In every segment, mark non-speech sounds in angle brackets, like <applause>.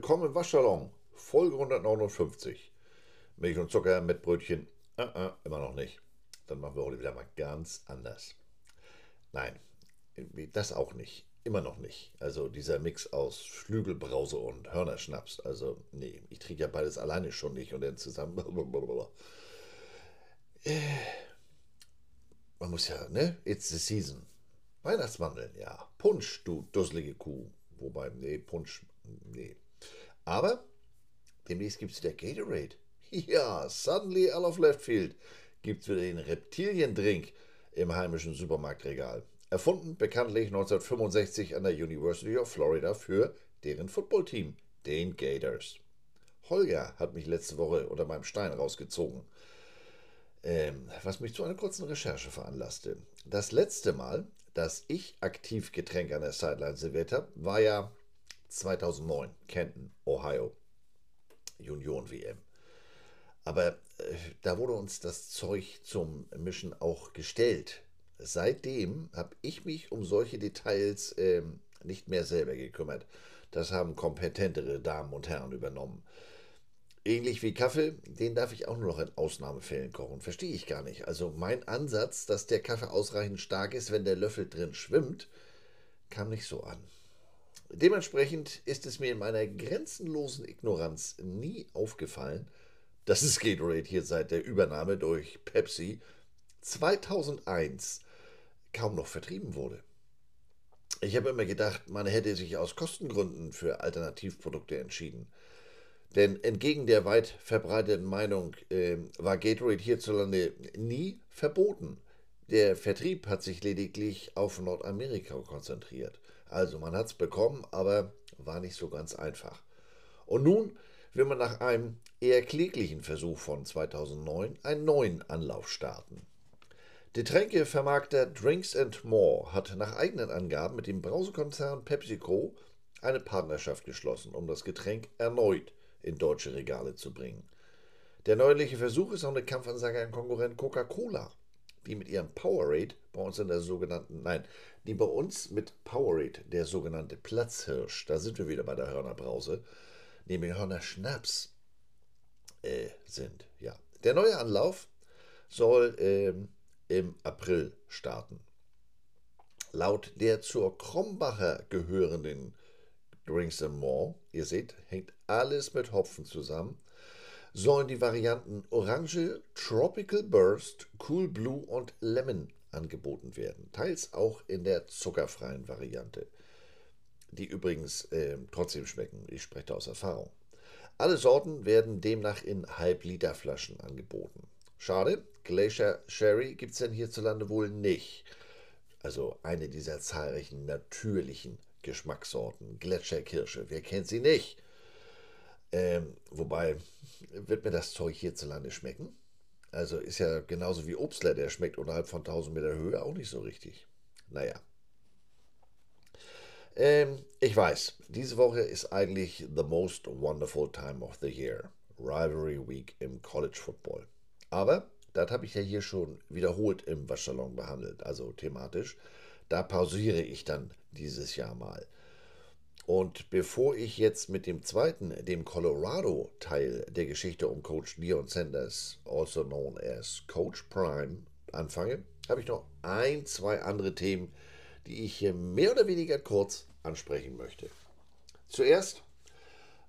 willkommen im Waschsalon, Folge 159. Milch und Zucker mit Brötchen, äh, äh, immer noch nicht. Dann machen wir heute wieder mal ganz anders. Nein, das auch nicht. Immer noch nicht. Also dieser Mix aus Flügelbrause und Hörnerschnaps. Also, nee, ich trinke ja beides alleine schon nicht und dann zusammen. Äh, man muss ja, ne? It's the season. Weihnachtsmandeln, ja. Punsch, du dusselige Kuh. Wobei, nee, Punsch, nee. Aber demnächst gibt es wieder Gatorade. <laughs> Ja, suddenly out of left field gibt es wieder den Reptiliendrink im heimischen Supermarktregal. Erfunden bekanntlich 1965 an der University of Florida für deren Footballteam, den Gators. Holger hat mich letzte Woche unter meinem Stein rausgezogen, ähm, was mich zu einer kurzen Recherche veranlasste. Das letzte Mal, dass ich aktiv Getränke an der Sideline serviert habe, war ja 2009, Kenton, Ohio, Union WM. Aber äh, da wurde uns das Zeug zum Mischen auch gestellt seitdem habe ich mich um solche Details äh, nicht mehr selber gekümmert. Das haben kompetentere Damen und Herren übernommen. Ähnlich wie Kaffee, den darf ich auch nur noch in Ausnahmefällen kochen. Verstehe ich gar nicht. Also mein Ansatz, dass der Kaffee ausreichend stark ist, wenn der Löffel drin schwimmt, kam nicht so an. Dementsprechend ist es mir in meiner grenzenlosen Ignoranz nie aufgefallen, dass es Gatorade hier seit der Übernahme durch Pepsi 2001 kaum noch vertrieben wurde. Ich habe immer gedacht, man hätte sich aus Kostengründen für Alternativprodukte entschieden. Denn entgegen der weit verbreiteten Meinung äh, war Gatorade hierzulande nie verboten. Der Vertrieb hat sich lediglich auf Nordamerika konzentriert. Also man hat es bekommen, aber war nicht so ganz einfach. Und nun will man nach einem eher kläglichen Versuch von 2009 einen neuen Anlauf starten. Getränkevermarkter Drinks and More hat nach eigenen Angaben mit dem Brausekonzern PepsiCo eine Partnerschaft geschlossen, um das Getränk erneut in deutsche Regale zu bringen. Der neuliche Versuch ist auch eine Kampfansage an Konkurrent Coca-Cola, die mit ihrem Powerade bei uns in der sogenannten, nein, die bei uns mit Powerade, der sogenannte Platzhirsch, da sind wir wieder bei der Hörnerbrause, nämlich Hörner Schnaps äh, sind. Ja, der neue Anlauf soll ähm, im April starten. Laut der zur Krombacher gehörenden Drinks and More, ihr seht, hängt alles mit Hopfen zusammen, sollen die Varianten Orange, Tropical Burst, Cool Blue und Lemon angeboten werden. Teils auch in der zuckerfreien Variante, die übrigens äh, trotzdem schmecken. Ich spreche da aus Erfahrung. Alle Sorten werden demnach in Halb-Liter-Flaschen angeboten. Schade, Glacier Sherry gibt es denn hierzulande wohl nicht. Also eine dieser zahlreichen natürlichen Geschmackssorten. Gletscherkirsche, wer kennt sie nicht? Ähm, wobei, wird mir das Zeug hierzulande schmecken? Also ist ja genauso wie Obstler, der schmeckt unterhalb von 1000 Meter Höhe auch nicht so richtig. Naja. Ähm, ich weiß, diese Woche ist eigentlich the most wonderful time of the year. Rivalry Week im College Football. Aber das habe ich ja hier schon wiederholt im Waschsalon behandelt, also thematisch. Da pausiere ich dann dieses Jahr mal. Und bevor ich jetzt mit dem zweiten, dem Colorado-Teil der Geschichte um Coach Leon Sanders, also known as Coach Prime, anfange, habe ich noch ein, zwei andere Themen, die ich hier mehr oder weniger kurz ansprechen möchte. Zuerst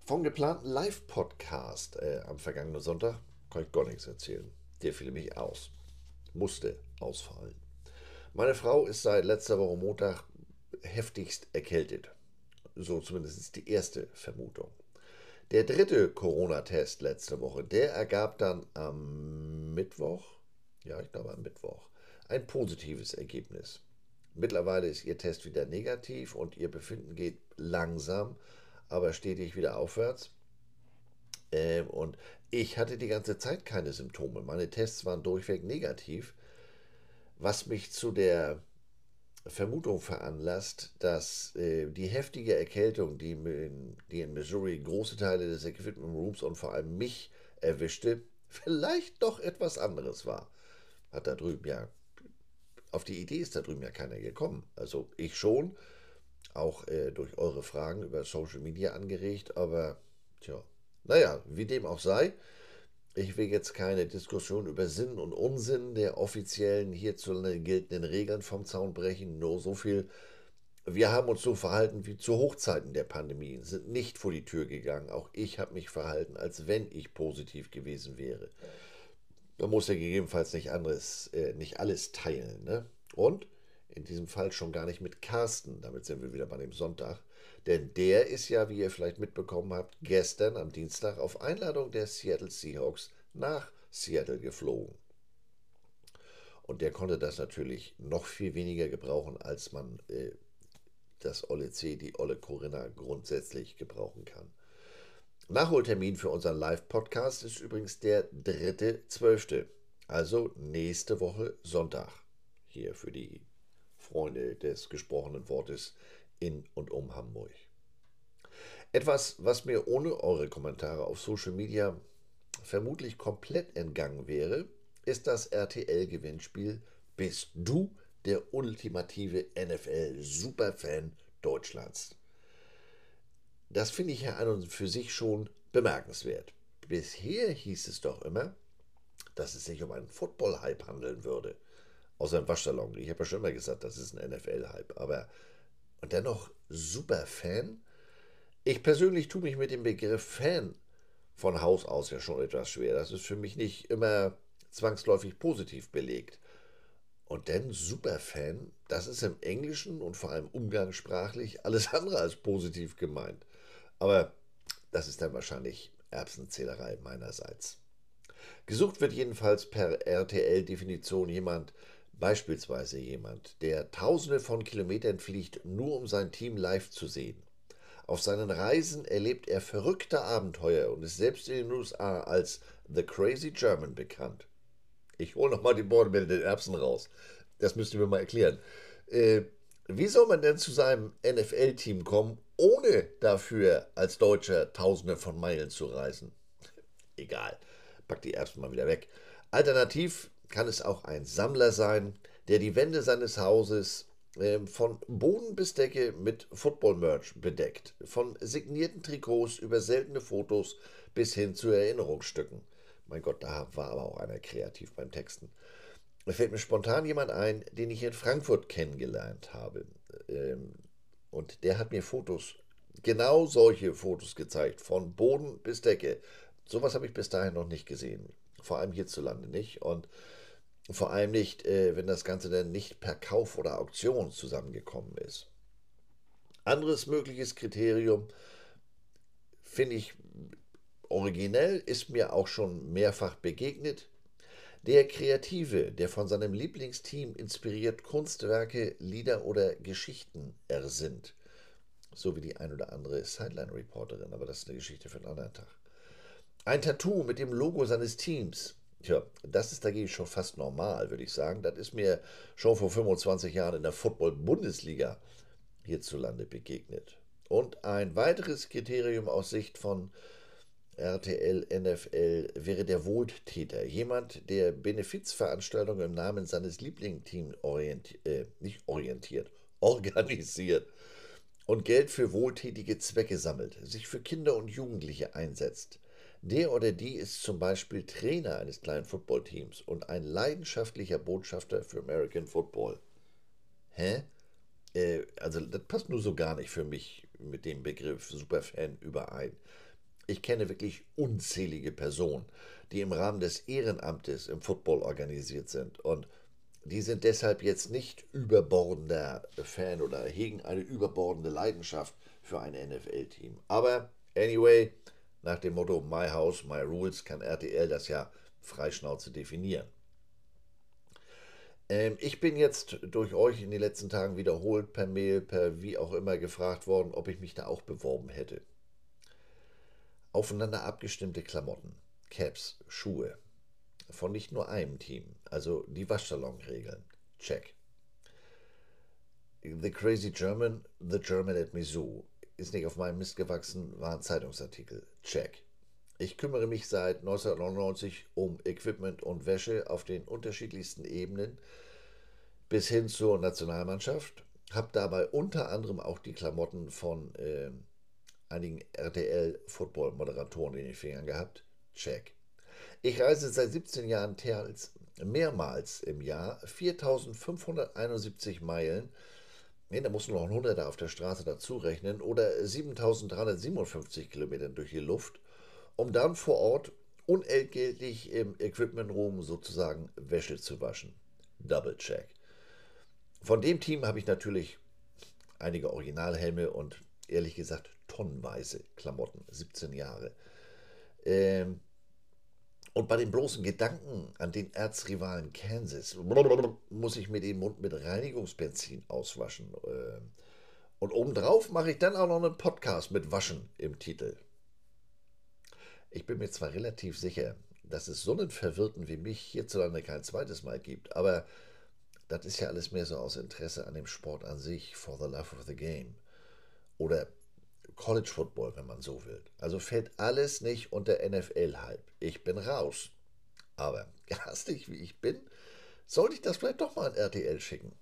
vom geplanten Live-Podcast äh, am vergangenen Sonntag kann ich gar nichts erzählen. Der fiel mich aus. Musste ausfallen. Meine Frau ist seit letzter Woche Montag heftigst erkältet. So zumindest die erste Vermutung. Der dritte Corona-Test letzte Woche, der ergab dann am Mittwoch, ja, ich glaube am Mittwoch, ein positives Ergebnis. Mittlerweile ist ihr Test wieder negativ und ihr Befinden geht langsam, aber stetig wieder aufwärts. Ähm, und ich hatte die ganze Zeit keine Symptome. Meine Tests waren durchweg negativ, was mich zu der Vermutung veranlasst, dass äh, die heftige Erkältung, die in, die in Missouri große Teile des Equipment Rooms und vor allem mich erwischte, vielleicht doch etwas anderes war. Hat da drüben ja, auf die Idee ist da drüben ja keiner gekommen. Also ich schon, auch äh, durch eure Fragen über Social Media angeregt, aber tja, naja, wie dem auch sei, ich will jetzt keine Diskussion über Sinn und Unsinn der offiziellen hierzulande geltenden Regeln vom Zaun brechen, nur so viel. Wir haben uns so verhalten wie zu Hochzeiten der Pandemie, sind nicht vor die Tür gegangen. Auch ich habe mich verhalten, als wenn ich positiv gewesen wäre. Man muss ja gegebenenfalls nicht, anderes, äh, nicht alles teilen. Ne? Und in diesem Fall schon gar nicht mit Carsten. Damit sind wir wieder bei dem Sonntag. Denn der ist ja, wie ihr vielleicht mitbekommen habt, gestern am Dienstag auf Einladung der Seattle Seahawks nach Seattle geflogen. Und der konnte das natürlich noch viel weniger gebrauchen, als man äh, das Olle C, die Olle Corinna grundsätzlich gebrauchen kann. Nachholtermin für unseren Live-Podcast ist übrigens der 3.12., also nächste Woche Sonntag. Hier für die Freunde des gesprochenen Wortes in und um Hamburg. Etwas, was mir ohne eure Kommentare auf Social Media vermutlich komplett entgangen wäre, ist das RTL-Gewinnspiel Bist du der ultimative NFL-Superfan Deutschlands? Das finde ich ja an und für sich schon bemerkenswert. Bisher hieß es doch immer, dass es sich um einen Football-Hype handeln würde. Außer im Waschsalon. Ich habe ja schon immer gesagt, das ist ein NFL-Hype. Aber und dennoch super Fan. Ich persönlich tue mich mit dem Begriff Fan von Haus aus ja schon etwas schwer. Das ist für mich nicht immer zwangsläufig positiv belegt. Und denn Superfan, das ist im Englischen und vor allem umgangssprachlich <laughs> alles andere als positiv gemeint. Aber das ist dann wahrscheinlich Erbsenzählerei meinerseits. Gesucht wird jedenfalls per RTL-Definition jemand, Beispielsweise jemand, der Tausende von Kilometern fliegt, nur um sein Team live zu sehen. Auf seinen Reisen erlebt er verrückte Abenteuer und ist selbst in den USA als The Crazy German bekannt. Ich hole nochmal die Borte mit den Erbsen raus. Das müsst ihr mir mal erklären. Äh, wie soll man denn zu seinem NFL-Team kommen, ohne dafür als Deutscher Tausende von Meilen zu reisen? Egal, pack die Erbsen mal wieder weg. Alternativ kann es auch ein Sammler sein, der die Wände seines Hauses äh, von Boden bis Decke mit Football-Merch bedeckt. Von signierten Trikots über seltene Fotos bis hin zu Erinnerungsstücken. Mein Gott, da war aber auch einer kreativ beim Texten. Da fällt mir spontan jemand ein, den ich in Frankfurt kennengelernt habe. Ähm, und der hat mir Fotos, genau solche Fotos gezeigt, von Boden bis Decke. Sowas habe ich bis dahin noch nicht gesehen. Vor allem hierzulande nicht. Und vor allem nicht, äh, wenn das Ganze dann nicht per Kauf oder Auktion zusammengekommen ist. Anderes mögliches Kriterium finde ich originell, ist mir auch schon mehrfach begegnet. Der Kreative, der von seinem Lieblingsteam inspiriert Kunstwerke, Lieder oder Geschichten ersinnt. So wie die ein oder andere Sideline-Reporterin, aber das ist eine Geschichte für einen anderen Tag. Ein Tattoo mit dem Logo seines Teams, Tja, das ist dagegen schon fast normal, würde ich sagen. Das ist mir schon vor 25 Jahren in der Football-Bundesliga hierzulande begegnet. Und ein weiteres Kriterium aus Sicht von RTL, NFL wäre der Wohltäter. Jemand, der Benefizveranstaltungen im Namen seines Lieblingsteams orientiert, äh, nicht orientiert, <laughs> organisiert und Geld für wohltätige Zwecke sammelt, sich für Kinder und Jugendliche einsetzt der oder die ist zum Beispiel Trainer eines kleinen Footballteams und ein leidenschaftlicher Botschafter für American Football. Hä? Äh, also das passt nur so gar nicht für mich mit dem Begriff Superfan überein. Ich kenne wirklich unzählige Personen, die im Rahmen des Ehrenamtes im Football organisiert sind und die sind deshalb jetzt nicht überbordender Fan oder hegen eine überbordende Leidenschaft für ein NFL-Team. Aber anyway, nach dem Motto My House, My Rules kann RTL das ja freischnauze definieren. Ähm, ich bin jetzt durch euch in den letzten Tagen wiederholt per Mail, per wie auch immer gefragt worden, ob ich mich da auch beworben hätte. Aufeinander abgestimmte Klamotten, Caps, Schuhe. Von nicht nur einem Team, also die Waschsalonregeln. Check. The Crazy German, The German at Mizzou ist nicht auf meinem Mist gewachsen, war ein Zeitungsartikel. Check. Ich kümmere mich seit 1999 um Equipment und Wäsche auf den unterschiedlichsten Ebenen bis hin zur Nationalmannschaft. habe dabei unter anderem auch die Klamotten von äh, einigen RTL-Football-Moderatoren in den Fingern gehabt. Check. Ich reise seit 17 Jahren teils mehrmals im Jahr 4571 Meilen. Nee, da muss noch ein Hunderter auf der Straße dazu rechnen oder 7357 Kilometer durch die Luft, um dann vor Ort unentgeltlich im Equipment Room sozusagen Wäsche zu waschen. Double check. Von dem Team habe ich natürlich einige Originalhelme und ehrlich gesagt tonnenweise Klamotten, 17 Jahre. Ähm, und bei dem bloßen Gedanken an den Erzrivalen Kansas muss ich mir den Mund mit Reinigungsbenzin auswaschen. Ähm, und obendrauf mache ich dann auch noch einen Podcast mit Waschen im Titel. Ich bin mir zwar relativ sicher, dass es so einen Verwirrten wie mich hierzulande kein zweites Mal gibt, aber das ist ja alles mehr so aus Interesse an dem Sport an sich, for the love of the game. Oder College Football, wenn man so will. Also fällt alles nicht unter NFL-Hype. Ich bin raus. Aber <laughs> garstig wie ich bin, sollte ich das vielleicht doch mal an RTL schicken.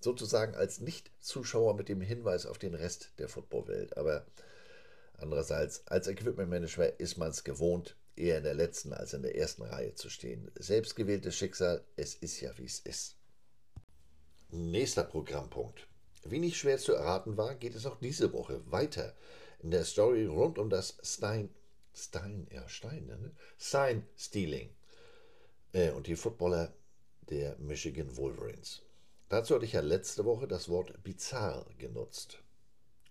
Sozusagen als Nicht-Zuschauer mit dem Hinweis auf den Rest der Footballwelt. Aber andererseits, als Equipment-Manager ist man es gewohnt, eher in der letzten als in der ersten Reihe zu stehen. Selbstgewähltes Schicksal, es ist ja wie es ist. Nächster Programmpunkt. Wie nicht schwer zu erraten war, geht es auch diese Woche weiter in der Story rund um das Stein, Stein, ja Stein, ne? Stein Stealing äh, und die Footballer der Michigan Wolverines. Dazu hatte ich ja letzte Woche das Wort bizarr genutzt.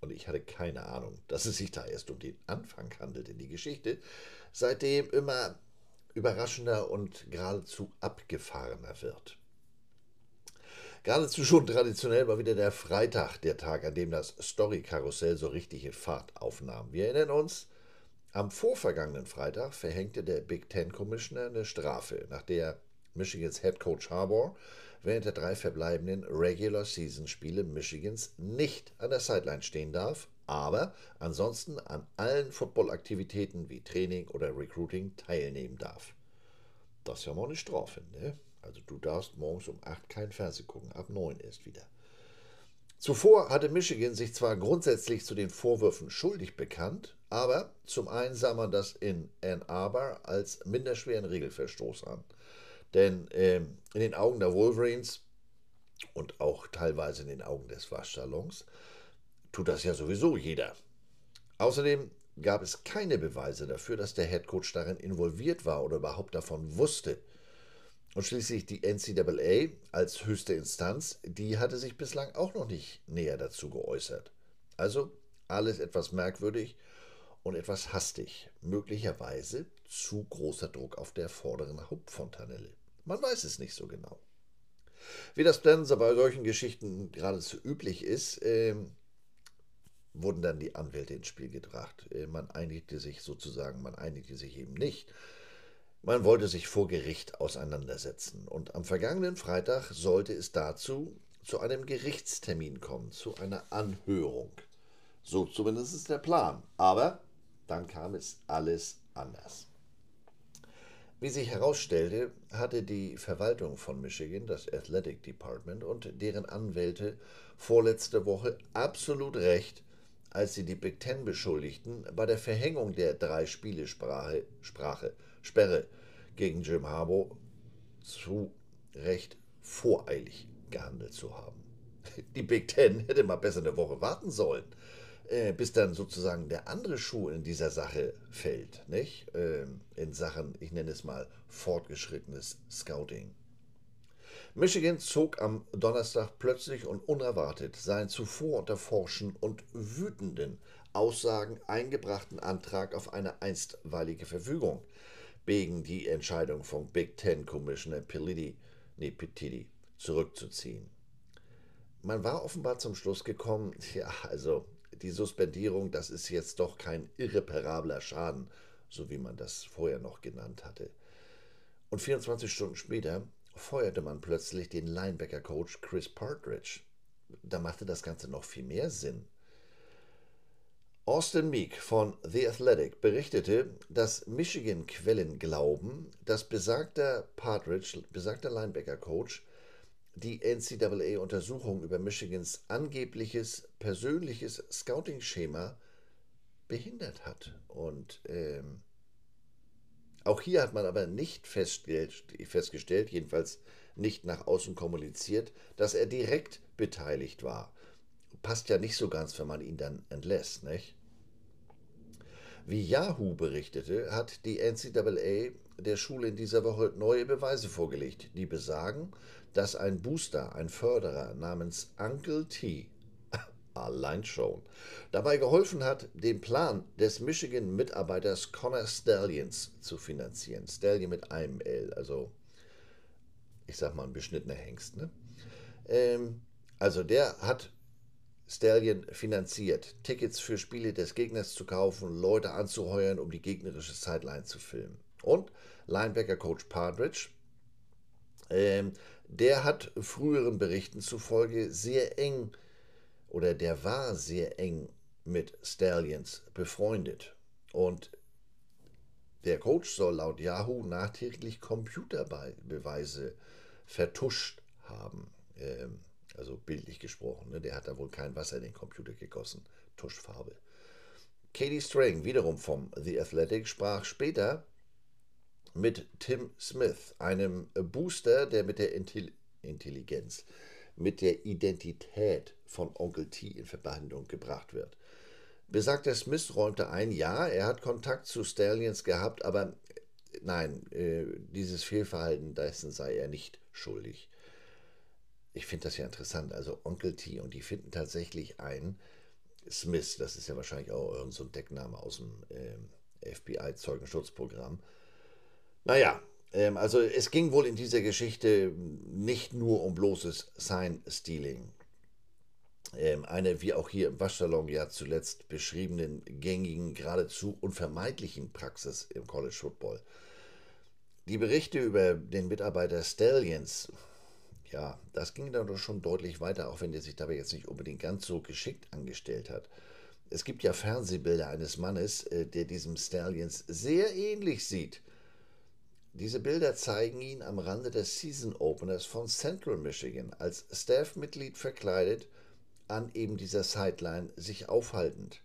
Und ich hatte keine Ahnung, dass es sich da erst um den Anfang handelt in die Geschichte, seitdem immer überraschender und geradezu abgefahrener wird. Geradezu schon traditionell war wieder der Freitag der Tag, an dem das Story-Karussell so richtige Fahrt aufnahm. Wir erinnern uns, am vorvergangenen Freitag verhängte der Big Ten Commissioner eine Strafe, nach der Michigans Head Coach Harbour während der drei verbleibenden Regular Season Spiele Michigans nicht an der Sideline stehen darf, aber ansonsten an allen Football-Aktivitäten wie Training oder Recruiting teilnehmen darf. Das ist ja mal eine Strafe, ne? Also du darfst morgens um 8 kein Fernsehen gucken, ab 9 erst wieder. Zuvor hatte Michigan sich zwar grundsätzlich zu den Vorwürfen schuldig bekannt, aber zum einen sah man das in Ann Arbor als minderschweren Regelverstoß an. Denn äh, in den Augen der Wolverines und auch teilweise in den Augen des Waschsalons tut das ja sowieso jeder. Außerdem gab es keine Beweise dafür, dass der Headcoach darin involviert war oder überhaupt davon wusste. Und schließlich die NCAA als höchste Instanz, die hatte sich bislang auch noch nicht näher dazu geäußert. Also alles etwas merkwürdig und etwas hastig. Möglicherweise zu großer Druck auf der vorderen Hauptfontanelle. Man weiß es nicht so genau. Wie das dann bei solchen Geschichten geradezu üblich ist, äh, wurden dann die Anwälte ins Spiel gebracht. Äh, man einigte sich sozusagen, man einigte sich eben nicht. Man wollte sich vor Gericht auseinandersetzen und am vergangenen Freitag sollte es dazu zu einem Gerichtstermin kommen, zu einer Anhörung. So zumindest ist der Plan. Aber dann kam es alles anders. Wie sich herausstellte, hatte die Verwaltung von Michigan, das Athletic Department und deren Anwälte vorletzte Woche absolut recht, als sie die Big Ten beschuldigten, bei der Verhängung der Drei-Spiele-Sprache Sprache, Sperre gegen Jim Harbaugh zu Recht voreilig gehandelt zu haben. Die Big Ten hätte mal besser eine Woche warten sollen, äh, bis dann sozusagen der andere Schuh in dieser Sache fällt, nicht? Ähm, in Sachen, ich nenne es mal, fortgeschrittenes Scouting. Michigan zog am Donnerstag plötzlich und unerwartet seinen zuvor unter Forschen und wütenden Aussagen eingebrachten Antrag auf eine einstweilige Verfügung wegen die Entscheidung vom Big Ten Commissioner Piliti, nee, zurückzuziehen. Man war offenbar zum Schluss gekommen, <laughs> ja, also die Suspendierung, das ist jetzt doch kein irreparabler Schaden, so wie man das vorher noch genannt hatte. Und 24 Stunden später feuerte man plötzlich den Linebacker-Coach Chris Partridge. Da machte das Ganze noch viel mehr Sinn. Austin Meek von The Athletic berichtete, dass Michigan-Quellen glauben, dass besagter Partridge, besagter Linebacker-Coach, die NCAA-Untersuchung über Michigans angebliches persönliches Scouting-Schema behindert hat. Und ähm, auch hier hat man aber nicht festgestellt, jedenfalls nicht nach außen kommuniziert, dass er direkt beteiligt war. Passt ja nicht so ganz, wenn man ihn dann entlässt, nicht? Wie Yahoo berichtete, hat die NCAA der Schule in dieser Woche neue Beweise vorgelegt, die besagen, dass ein Booster, ein Förderer namens Uncle T, <laughs> allein schon, dabei geholfen hat, den Plan des Michigan-Mitarbeiters Connor Stallions zu finanzieren. Stallion mit einem L, also ich sag mal ein beschnittener Hengst. Ne? Ähm, also der hat Stallion finanziert, Tickets für Spiele des Gegners zu kaufen, Leute anzuheuern, um die gegnerische Sideline zu filmen. Und Linebacker-Coach Partridge, ähm, der hat früheren Berichten zufolge sehr eng oder der war sehr eng mit Stallions befreundet. Und der Coach soll laut Yahoo nachträglich Computerbeweise vertuscht haben. Ähm, also bildlich gesprochen. Ne? Der hat da wohl kein Wasser in den Computer gegossen. Tuschfarbe. Katie Strang, wiederum vom The Athletic, sprach später mit Tim Smith, einem Booster, der mit der Intelligenz, mit der Identität von Onkel T in Verbindung gebracht wird. Besagter Smith räumte ein, ja, er hat Kontakt zu Stallions gehabt, aber nein, äh, dieses Fehlverhalten dessen sei er nicht schuldig. Ich finde das ja interessant. Also Onkel T und die finden tatsächlich ein Smith, das ist ja wahrscheinlich auch irgendein so Deckname aus dem äh, FBI-Zeugenschutzprogramm. Naja, ähm, also es ging wohl in dieser Geschichte nicht nur um bloßes Sign-Stealing. Ähm, eine, wie auch hier im Waschsalon ja zuletzt beschriebenen, gängigen, geradezu unvermeidlichen Praxis im College Football. Die Berichte über den Mitarbeiter Stallions, ja, das ging dann doch schon deutlich weiter, auch wenn der sich dabei jetzt nicht unbedingt ganz so geschickt angestellt hat. Es gibt ja Fernsehbilder eines Mannes, äh, der diesem Stallions sehr ähnlich sieht. Diese Bilder zeigen ihn am Rande des Season Openers von Central Michigan als Staff-Mitglied verkleidet an eben dieser Sideline sich aufhaltend.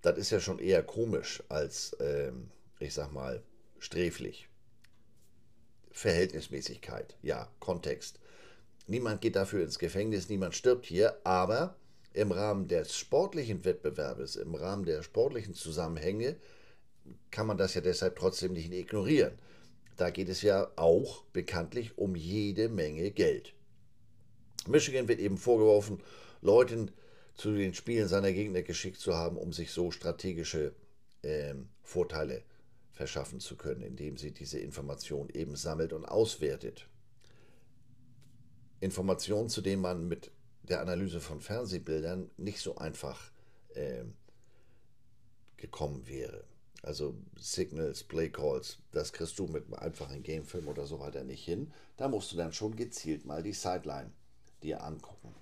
Das ist ja schon eher komisch als, ähm, ich sag mal, sträflich. Verhältnismäßigkeit, ja, Kontext. Niemand geht dafür ins Gefängnis, niemand stirbt hier, aber im Rahmen des sportlichen Wettbewerbes, im Rahmen der sportlichen Zusammenhänge, kann man das ja deshalb trotzdem nicht ignorieren. Da geht es ja auch bekanntlich um jede Menge Geld. Michigan wird eben vorgeworfen, Leuten zu den Spielen seiner Gegner geschickt zu haben, um sich so strategische äh, Vorteile verschaffen zu können, indem sie diese Information eben sammelt und auswertet. Informationen, zu denen man mit der Analyse von Fernsehbildern nicht so einfach äh, gekommen wäre. Also Signals, Play Calls, das kriegst du mit einem einfachen Gamefilm oder so weiter nicht hin. Da musst du dann schon gezielt mal die Sideline dir angucken.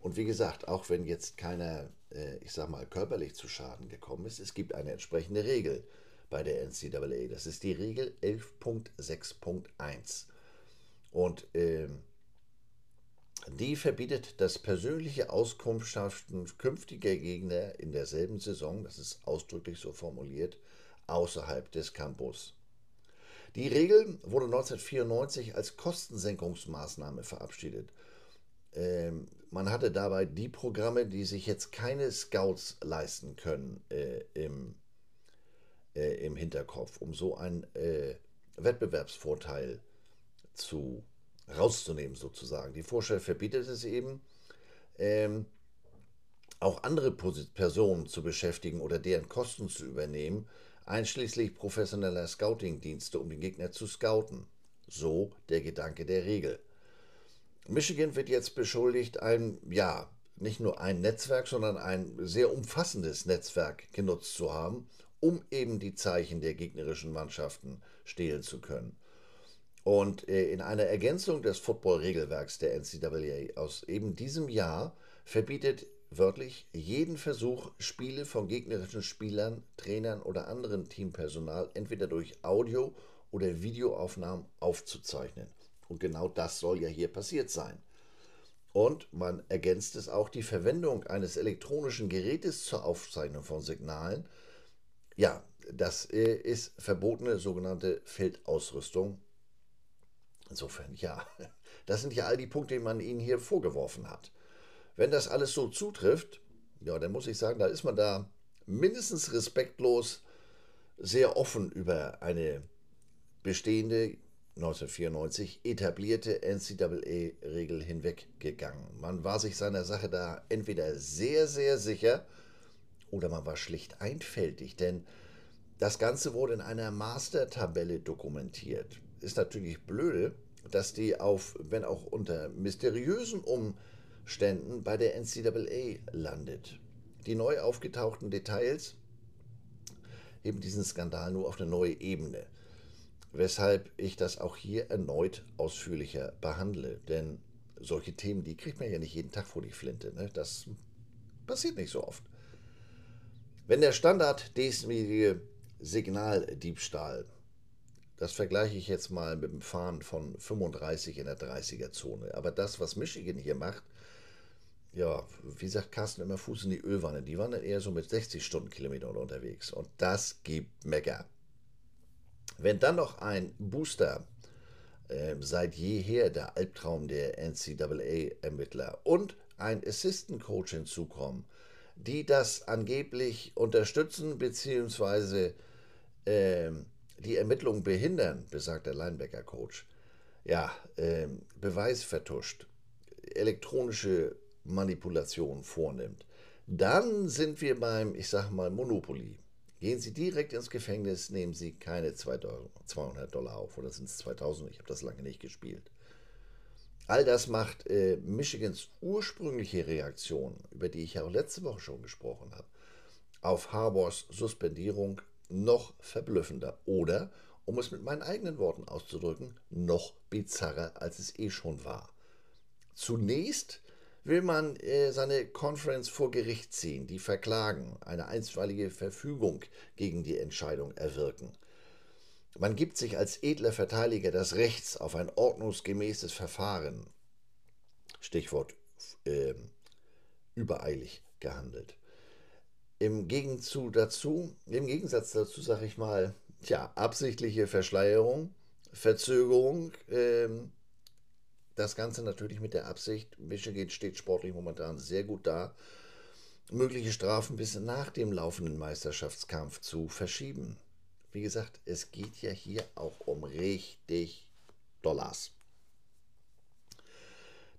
Und wie gesagt, auch wenn jetzt keiner, äh, ich sag mal, körperlich zu Schaden gekommen ist, es gibt eine entsprechende Regel bei der NCAA. Das ist die Regel 11.6.1. Und ähm, die verbietet das persönliche Auskundschaften künftiger Gegner in derselben Saison, das ist ausdrücklich so formuliert, außerhalb des Campus. Die Regel wurde 1994 als Kostensenkungsmaßnahme verabschiedet. Ähm, man hatte dabei die Programme, die sich jetzt keine Scouts leisten können, äh, im, äh, im Hinterkopf, um so einen äh, Wettbewerbsvorteil zu rauszunehmen sozusagen. Die Vorschrift verbietet es eben, ähm, auch andere Personen zu beschäftigen oder deren Kosten zu übernehmen, einschließlich professioneller Scouting-Dienste, um den Gegner zu scouten. So der Gedanke der Regel. Michigan wird jetzt beschuldigt, ein, ja, nicht nur ein Netzwerk, sondern ein sehr umfassendes Netzwerk genutzt zu haben, um eben die Zeichen der gegnerischen Mannschaften stehlen zu können. Und äh, in einer Ergänzung des Football-Regelwerks der NCAA aus eben diesem Jahr verbietet wörtlich jeden Versuch, Spiele von gegnerischen Spielern, Trainern oder anderen Teampersonal entweder durch Audio- oder Videoaufnahmen aufzuzeichnen Und genau das soll ja hier passiert sein. Und man ergänzt es auch die Verwendung eines elektronischen Gerätes zur Aufzeichnung von Signalen. Ja, das äh, ist verbotene sogenannte Feldausrüstung. Insofern, ja, das sind ja all die Punkte, die man ihnen hier vorgeworfen hat. Wenn das alles so zutrifft, ja, dann muss ich sagen, da ist man da mindestens respektlos sehr offen über eine bestehende 1994 etablierte NCAA-Regel hinweggegangen. Man war sich seiner Sache da entweder sehr, sehr sicher oder man war schlicht einfältig, denn das Ganze wurde in einer Master-Tabelle dokumentiert. Ist natürlich blöde, dass die auf, wenn auch unter mysteriösen Umständen, bei der NCAA landet. Die neu aufgetauchten Details heben diesen Skandal nur auf eine neue Ebene weshalb ich das auch hier erneut ausführlicher behandle. Denn solche Themen, die kriegt man ja nicht jeden Tag vor die Flinte. Ne? Das passiert nicht so oft. Wenn der Standard diesjährige Signaldiebstahl, das vergleiche ich jetzt mal mit dem Fahren von 35 in der 30er-Zone, aber das, was Michigan hier macht, ja, wie sagt Carsten immer, Fuß in die Ölwanne. Die waren dann eher so mit 60 Stundenkilometern unterwegs. Und das gibt Mecker. Wenn dann noch ein Booster äh, seit jeher der Albtraum der NCAA-Ermittler und ein Assistant Coach hinzukommen, die das angeblich unterstützen bzw. Äh, die Ermittlungen behindern, besagt der Linebacker-Coach, ja, äh, Beweis vertuscht, elektronische Manipulation vornimmt, dann sind wir beim, ich sag mal, Monopoly. Gehen Sie direkt ins Gefängnis, nehmen Sie keine 200 Dollar auf oder sind es 2000? Ich habe das lange nicht gespielt. All das macht äh, Michigans ursprüngliche Reaktion, über die ich ja auch letzte Woche schon gesprochen habe, auf Harbors Suspendierung noch verblüffender oder, um es mit meinen eigenen Worten auszudrücken, noch bizarrer, als es eh schon war. Zunächst will man äh, seine Conference vor Gericht ziehen, die verklagen, eine einstweilige Verfügung gegen die Entscheidung erwirken. Man gibt sich als edler Verteidiger des Rechts auf ein ordnungsgemäßes Verfahren. Stichwort äh, übereilig gehandelt. Im, Gegenzug dazu, Im Gegensatz dazu sage ich mal, tja, absichtliche Verschleierung, Verzögerung, äh, das Ganze natürlich mit der Absicht, Michigan steht sportlich momentan sehr gut da, mögliche Strafen bis nach dem laufenden Meisterschaftskampf zu verschieben. Wie gesagt, es geht ja hier auch um richtig Dollars.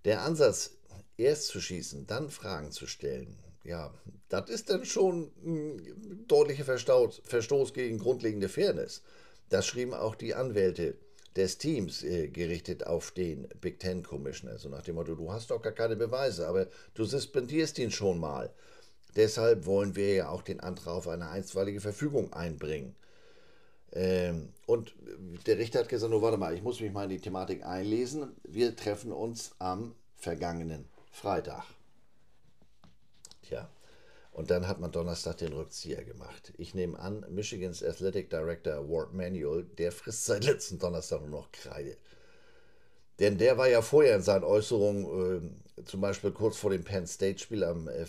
Der Ansatz, erst zu schießen, dann Fragen zu stellen, ja, das ist dann schon ein deutlicher Verstoß gegen grundlegende Fairness. Das schrieben auch die Anwälte des Teams äh, gerichtet auf den Big Ten Commissioner. So nach dem Motto, du hast doch gar keine Beweise, aber du suspendierst ihn schon mal. Deshalb wollen wir ja auch den Antrag auf eine einstweilige Verfügung einbringen. Ähm, und der Richter hat gesagt, nur warte mal, ich muss mich mal in die Thematik einlesen. Wir treffen uns am vergangenen Freitag. Tja, und dann hat man Donnerstag den Rückzieher gemacht. Ich nehme an, Michigans Athletic Director Ward Manuel, der frisst seit letzten Donnerstag nur noch Kreide. Denn der war ja vorher in seinen Äußerungen, äh, zum Beispiel kurz vor dem Penn State-Spiel am, äh,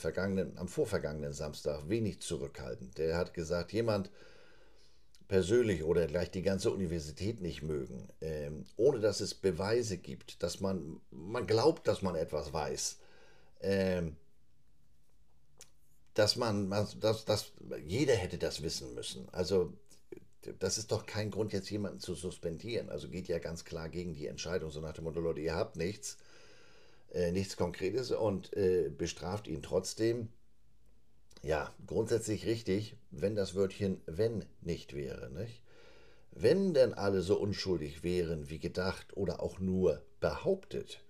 am vorvergangenen Samstag, wenig zurückhaltend. Der hat gesagt, jemand persönlich oder gleich die ganze Universität nicht mögen, äh, ohne dass es Beweise gibt, dass man, man glaubt, dass man etwas weiß. Ähm, dass man, dass, dass jeder hätte das wissen müssen. Also das ist doch kein Grund, jetzt jemanden zu suspendieren. Also geht ja ganz klar gegen die Entscheidung, so nach dem Motto, Leute, ihr habt nichts, äh, nichts Konkretes und äh, bestraft ihn trotzdem. Ja, grundsätzlich richtig, wenn das Wörtchen wenn nicht wäre, nicht? Wenn denn alle so unschuldig wären wie gedacht oder auch nur behauptet.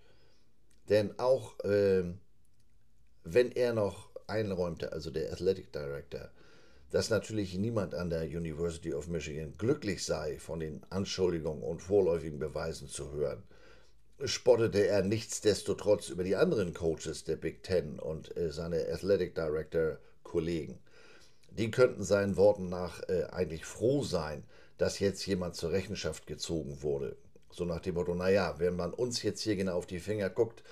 Denn auch äh, wenn er noch einräumte, also der Athletic Director, dass natürlich niemand an der University of Michigan glücklich sei, von den Anschuldigungen und vorläufigen Beweisen zu hören, spottete er nichtsdestotrotz über die anderen Coaches der Big Ten und äh, seine Athletic Director Kollegen. Die könnten seinen Worten nach äh, eigentlich froh sein, dass jetzt jemand zur Rechenschaft gezogen wurde. So nach dem Motto, naja, wenn man uns jetzt hier genau auf die Finger guckt,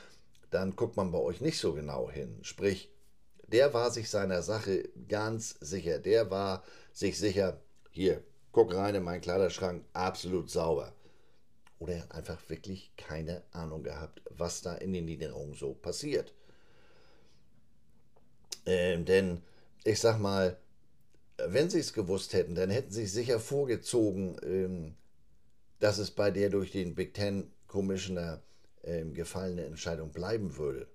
dann guckt man bei euch nicht so genau hin. Sprich, der war sich seiner Sache ganz sicher. Der war sich sicher, hier, guck rein in meinen Kleiderschrank, absolut sauber. Oder er hat einfach wirklich keine Ahnung gehabt, was da in den Niederungen so passiert. Ähm, denn ich sag mal, wenn sie es gewusst hätten, dann hätten sie sicher vorgezogen, ähm, dass es bei der durch den Big Ten Commissioner ähm, gefallene Entscheidung bleiben würde.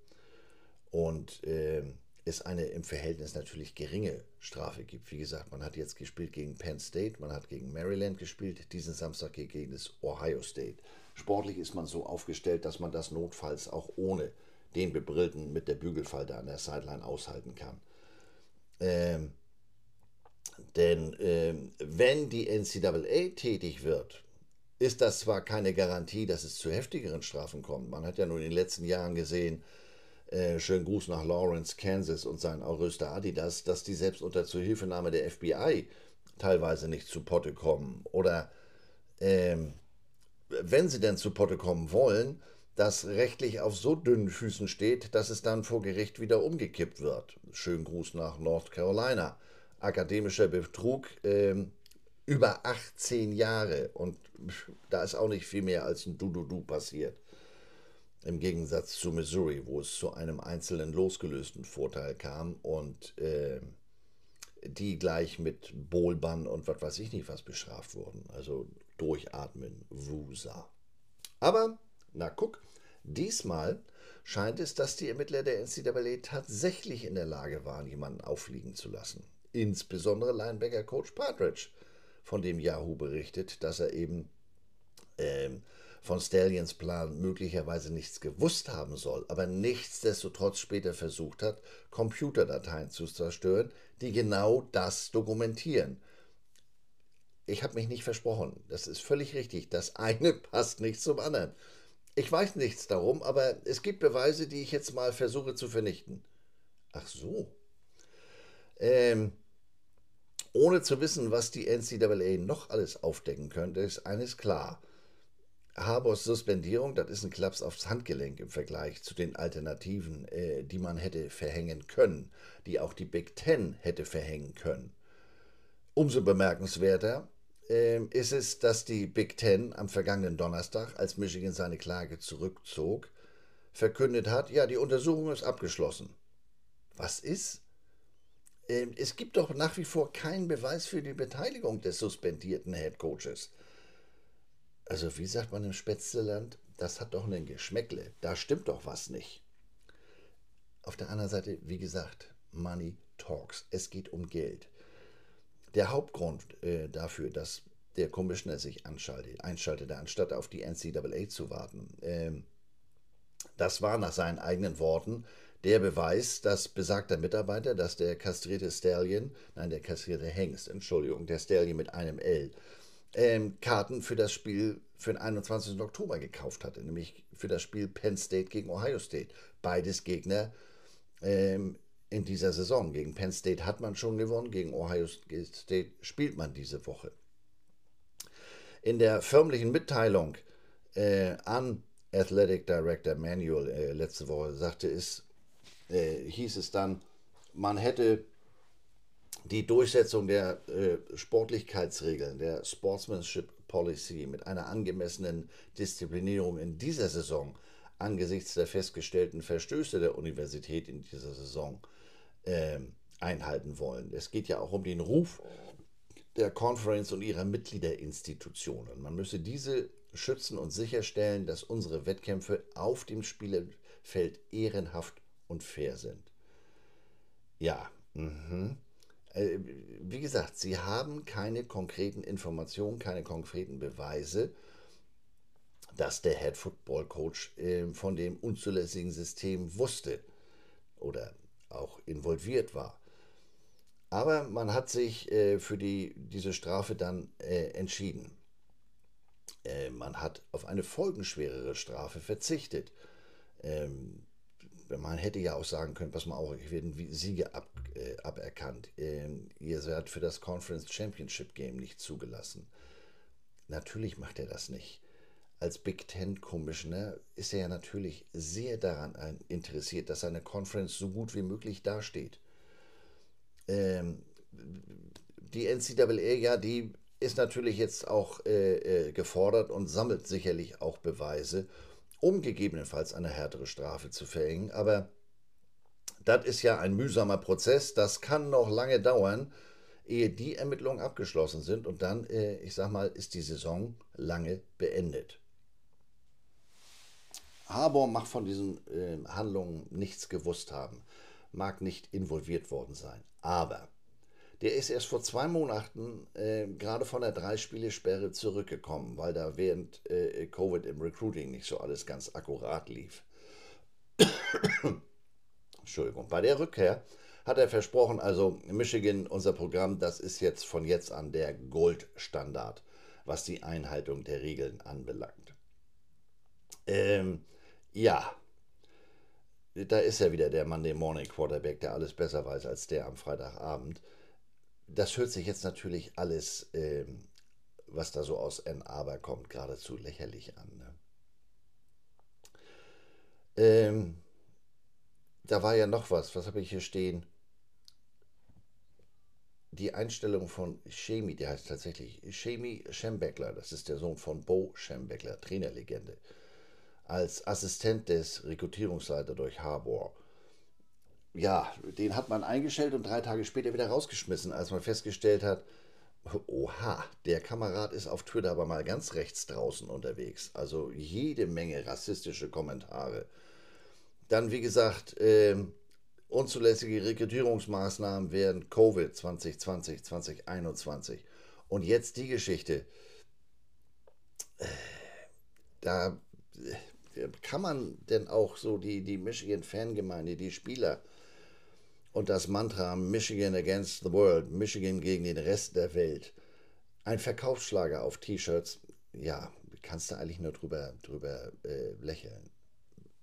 Und ähm, es eine im Verhältnis natürlich geringe Strafe gibt. Wie gesagt, man hat jetzt gespielt gegen Penn State, man hat gegen Maryland gespielt, diesen Samstag gegen das Ohio State. Sportlich ist man so aufgestellt, dass man das notfalls auch ohne den Bebrillten mit der Bügelfalte an der Sideline aushalten kann. Ähm, denn ähm, wenn die NCAA tätig wird, ist das zwar keine Garantie, dass es zu heftigeren Strafen kommt. Man hat ja nur in den letzten Jahren gesehen, äh, schönen Gruß nach Lawrence, Kansas und sein Auröster Adidas, dass die selbst unter Zuhilfenahme der FBI teilweise nicht zu Potte kommen. Oder ähm, wenn sie denn zu Potte kommen wollen, das rechtlich auf so dünnen Füßen steht, dass es dann vor Gericht wieder umgekippt wird. Schönen Gruß nach North Carolina. Akademischer Betrug ähm, über 18 Jahre und da ist auch nicht viel mehr als ein Du-Du-Du passiert. Im Gegensatz zu Missouri, wo es zu einem einzelnen losgelösten Vorteil kam und äh, die gleich mit Bohlbann und was weiß ich nicht was bestraft wurden. Also durchatmen, Wusa. Aber, na guck, diesmal scheint es, dass die Ermittler der NCAA tatsächlich in der Lage waren, jemanden auffliegen zu lassen. Insbesondere Linebacker-Coach Partridge, von dem Yahoo berichtet, dass er eben ähm, von Stallions Plan möglicherweise nichts gewusst haben soll, aber nichtsdestotrotz später versucht hat, Computerdateien zu zerstören, die genau das dokumentieren. Ich habe mich nicht versprochen, das ist völlig richtig, das <laughs> eine passt nicht zum anderen. Ich weiß nichts darum, aber es gibt Beweise, die ich jetzt mal versuche zu vernichten. Ach so. Ähm, ohne zu wissen, was die NCAA noch alles aufdecken könnte, ist eines klar. Harbors Suspendierung, das ist ein Klaps aufs Handgelenk im Vergleich zu den Alternativen, äh, die man hätte verhängen können, die auch die Big Ten hätte verhängen können. Umso bemerkenswerter äh, ist es, dass die Big Ten am vergangenen Donnerstag, als Michigan seine Klage zurückzog, verkündet hat, ja, die Untersuchung ist abgeschlossen. Was ist? Äh, es gibt doch nach wie vor keinen Beweis für die Beteiligung des suspendierten Head Coaches. Also wie sagt man im Spätzleland, das hat doch einen Geschmäckle, da stimmt doch was nicht. Auf der anderen Seite, wie gesagt, Money Talks, es geht um Geld. Der Hauptgrund äh, dafür, dass der Commissioner sich einschaltete, anstatt auf die NCAA zu warten, ähm, das war nach seinen eigenen Worten der Beweis, dass besagter Mitarbeiter, dass der kastrierte Stallion, nein, der kastrierte Hengst, Entschuldigung, der Stallion mit einem L, ähm, Karten für das Spiel für den 21. Oktober gekauft hatte, nämlich für das Spiel Penn State gegen Ohio State. Beides Gegner ähm, in dieser Saison. Gegen Penn State hat man schon gewonnen, gegen Ohio State spielt man diese Woche. In der förmlichen Mitteilung äh, an Athletic Director Manuel äh, letzte Woche sagte es, äh, hieß es dann, man hätte die Durchsetzung der äh, Sportlichkeitsregeln, der Sportsmanship Policy mit einer angemessenen Disziplinierung in dieser Saison angesichts der festgestellten Verstöße der Universität in dieser Saison äh, einhalten wollen. Es geht ja auch um den Ruf der Conference und ihrer Mitgliederinstitutionen. Man müsse diese schützen und sicherstellen, dass unsere Wettkämpfe auf dem Spielfeld ehrenhaft und fair sind. Ja, mhm. Äh, wie gesagt, sie haben keine konkreten Informationen, keine konkreten Beweise, dass der Head Football Coach ähm, von dem unzulässigen System wusste oder auch involviert war. Aber man hat sich äh, für die, diese Strafe dann äh, entschieden. man hat auf eine folgenschwerere Strafe verzichtet. Man hätte ja auch sagen können, pass mal auf, hier werden Siege ab, äh, aberkannt. Ähm, ihr seid für das Conference Championship Game nicht zugelassen. Natürlich macht er das nicht. als Big Ten Commissioner ist er ja natürlich sehr daran interessiert, dass seine Conference so gut wie möglich dasteht. Ähm, die NCAA, ja, die ist natürlich jetzt auch äh, äh, gefordert und sammelt sicherlich auch Beweise, um gegebenenfalls eine härtere Strafe zu verhängen. Aber das ist ja ein mühsamer Prozess, das kann noch lange dauern, ehe die Ermittlungen abgeschlossen sind und dann, äh, ich sag mal, ist die Saison lange beendet. Harbour mag von diesen äh, Handlungen nichts gewusst haben, mag nicht involviert worden sein. Aber der ist erst vor zwei Monaten äh, gerade von der Drei-Spiele-Sperre zurückgekommen, weil da während äh, Covid im Recruiting nicht so alles ganz akkurat lief. <coughs> Entschuldigung. Bei der Rückkehr hat er versprochen, also Michigan, unser Programm, das ist jetzt von jetzt an der Goldstandard, was die Einhaltung der Regeln anbelangt. Ähm, ja, da ist er wieder der Monday Morning Quarterback, der alles besser weiß als der am Freitagabend. Das hört sich jetzt natürlich alles, ähm, was da so aus Ann Arbor kommt, geradezu lächerlich an. Ne? Ähm, da war ja noch was, was habe ich hier stehen? Die Einstellung von Shemi, der heißt tatsächlich Shemi Schembeckler, das ist der Sohn von Bo Schembeckler, Trainerlegende als Assistent des Rekrutierungsleiters durch Harbour. Ja, den hat man eingestellt und drei Tage später wieder rausgeschmissen, als man festgestellt hat, oha, der Kamerad ist auf Twitter aber mal ganz rechts draußen unterwegs. Also jede Menge rassistische Kommentare. Dann, wie gesagt, äh, unzulässige Rekrutierungsmaßnahmen während Covid 2020, 2021. Und jetzt die Geschichte. Äh, da kann man denn auch so die, die Michigan-Fangemeinde, die Spieler und das Mantra Michigan against the world, Michigan gegen den Rest der Welt, ein Verkaufsschlager auf T-Shirts, ja, kannst du eigentlich nur drüber, drüber äh, lächeln.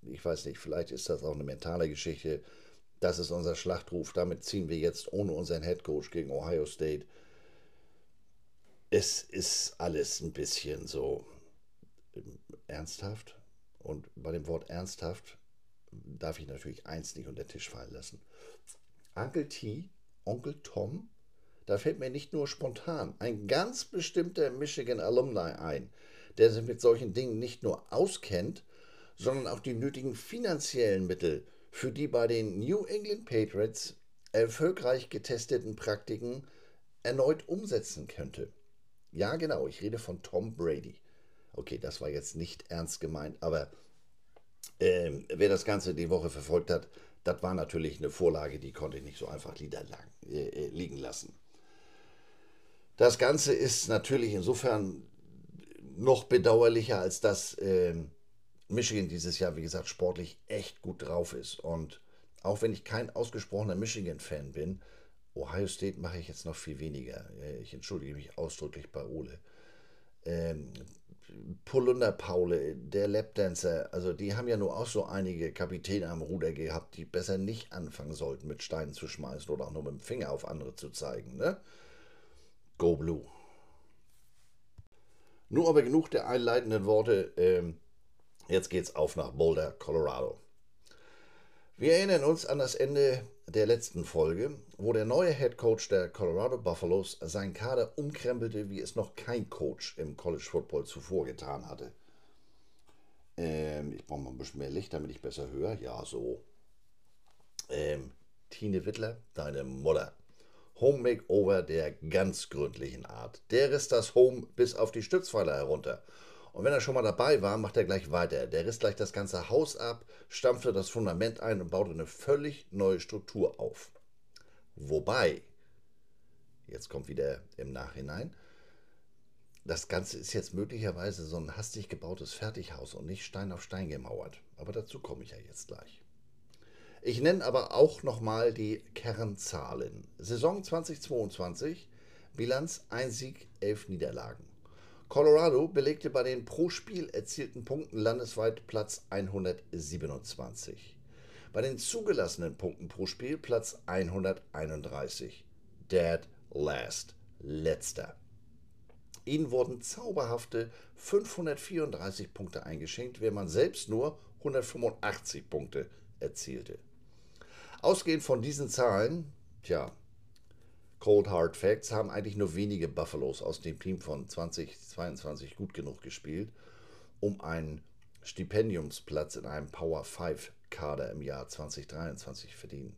Ich weiß nicht, vielleicht ist das auch eine mentale Geschichte. Das ist unser Schlachtruf. Damit ziehen wir jetzt ohne unseren Headcoach gegen Ohio State. Es ist alles ein bisschen so ähm, ernsthaft. Und bei dem Wort ernsthaft darf ich natürlich eins nicht unter den Tisch fallen lassen. Uncle T, Onkel Tom, da fällt mir nicht nur spontan ein ganz bestimmter Michigan Alumni ein, der sich mit solchen Dingen nicht nur auskennt, sondern auch die nötigen finanziellen Mittel für die bei den New England Patriots erfolgreich getesteten Praktiken erneut umsetzen könnte. Ja, genau, ich rede von Tom Brady. Okay, das war jetzt nicht ernst gemeint, aber ähm, wer das Ganze die Woche verfolgt hat, das war natürlich eine Vorlage, die konnte ich nicht so einfach äh, äh, liegen lassen. Das Ganze ist natürlich insofern noch bedauerlicher, als dass äh, Michigan dieses Jahr, wie gesagt, sportlich echt gut drauf ist. Und auch wenn ich kein ausgesprochener Michigan-Fan bin, Ohio State mache ich jetzt noch viel weniger. Äh, ich entschuldige mich ausdrücklich bei Ole. Ähm, Polunder Paule, der Lapdancer, also die haben ja nur auch so einige Kapitäne am Ruder gehabt, die besser nicht anfangen sollten, mit Steinen zu schmeißen oder auch nur mit dem Finger auf andere zu zeigen, ne? Go Blue. Nur aber genug der einleitenden Worte. Ähm, jetzt geht's auf nach Boulder, Colorado. Wir erinnern uns an das Ende der letzten Folge, wo der neue Head Coach der Colorado Buffaloes seinen Kader umkrempelte, wie es noch kein Coach im College Football zuvor getan hatte. Ähm, ich brauche mal ein bisschen mehr Licht, damit ich besser höre. Ja, so. Ähm, Tine Wittler, deine Mutter. Home Makeover der ganz gründlichen Art. Der riss das Home bis auf die Stützpfeiler herunter. Und wenn er schon mal dabei war, macht er gleich weiter. Der riss gleich das ganze Haus ab, stampfte das Fundament ein und baute eine völlig neue Struktur auf. Wobei, jetzt kommt wieder im Nachhinein, das Ganze ist jetzt möglicherweise so ein hastig gebautes Fertighaus und nicht Stein auf Stein gemauert. Aber dazu komme ich ja jetzt gleich. Ich nenne aber auch nochmal die Kernzahlen. Saison 2022, Bilanz 1 Sieg, 11 Niederlagen. Colorado belegte bei den pro Spiel erzielten Punkten landesweit Platz 127. Bei den zugelassenen Punkten pro Spiel Platz 131. Dead last. Letzter. Ihnen wurden zauberhafte 534 Punkte eingeschenkt, während man selbst nur 185 Punkte erzielte. Ausgehend von diesen Zahlen, tja, Cold Hard Facts, haben eigentlich nur wenige Buffaloes aus dem Team von 2022 gut genug gespielt, um einen Stipendiumsplatz in einem Power 5 Kader im Jahr 2023 verdient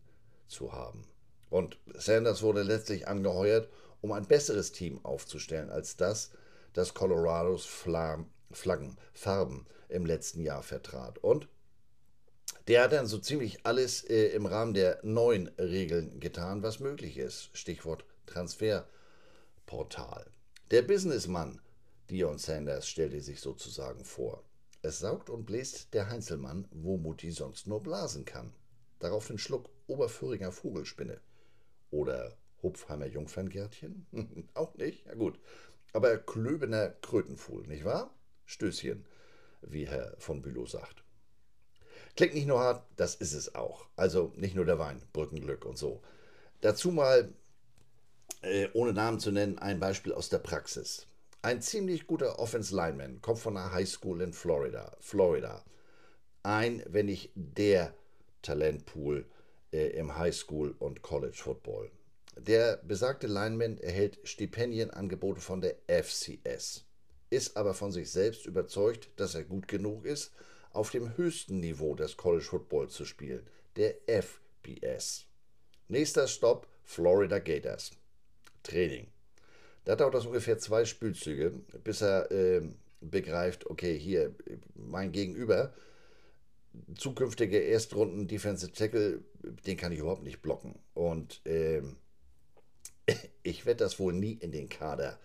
zu haben. Und Sanders wurde letztlich angeheuert, um ein besseres Team aufzustellen als das, das Colorados Flaggenfarben im letzten Jahr vertrat. Und der hat dann so ziemlich alles äh, im Rahmen der neuen Regeln getan, was möglich ist. Stichwort Transferportal. Der Businessmann Dion Sanders stellte sich sozusagen vor. Es saugt und bläst der Heinzelmann, wo Mutti sonst nur blasen kann. Darauf den Schluck Oberföhringer Vogelspinne. Oder Hupfheimer Jungferngärtchen? <laughs> Auch nicht? Ja gut. Aber Klöbener Krötenfuhl, nicht wahr? Stößchen, wie Herr von Bülow sagt. Klingt nicht nur hart, das ist es auch. Also nicht nur der Wein, Brückenglück und so. Dazu mal, äh, ohne Namen zu nennen, ein Beispiel aus der Praxis. Ein ziemlich guter Offense Lineman kommt von einer High School in Florida. Florida. Ein, wenn nicht der Talentpool äh, im High School und College Football. Der besagte Lineman erhält Stipendienangebote von der FCS, ist aber von sich selbst überzeugt, dass er gut genug ist, auf dem höchsten Niveau des College Football zu spielen, der FBS. Nächster Stopp Florida Gators. Training. Da dauert das ungefähr zwei Spielzüge, bis er äh, begreift, okay, hier mein Gegenüber, zukünftige Erstrunden Defensive Tackle, den kann ich überhaupt nicht blocken. Und äh, <laughs> ich werde das wohl nie in den Kader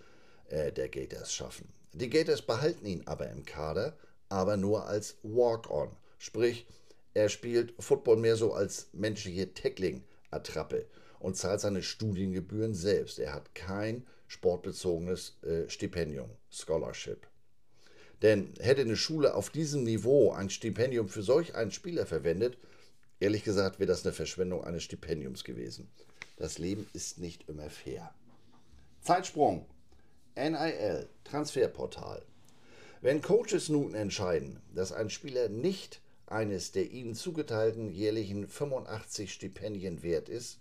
äh, der Gators schaffen. Die Gators behalten ihn aber im Kader aber nur als Walk-on. Sprich, er spielt Football mehr so als menschliche Tackling-Attrappe und zahlt seine Studiengebühren selbst. Er hat kein sportbezogenes äh, Stipendium, Scholarship. Denn hätte eine Schule auf diesem Niveau ein Stipendium für solch einen Spieler verwendet, ehrlich gesagt wäre das eine Verschwendung eines Stipendiums gewesen. Das Leben ist nicht immer fair. Zeitsprung. NIL, Transferportal. Wenn Coaches nun entscheiden, dass ein Spieler nicht eines der ihnen zugeteilten jährlichen 85 Stipendien wert ist,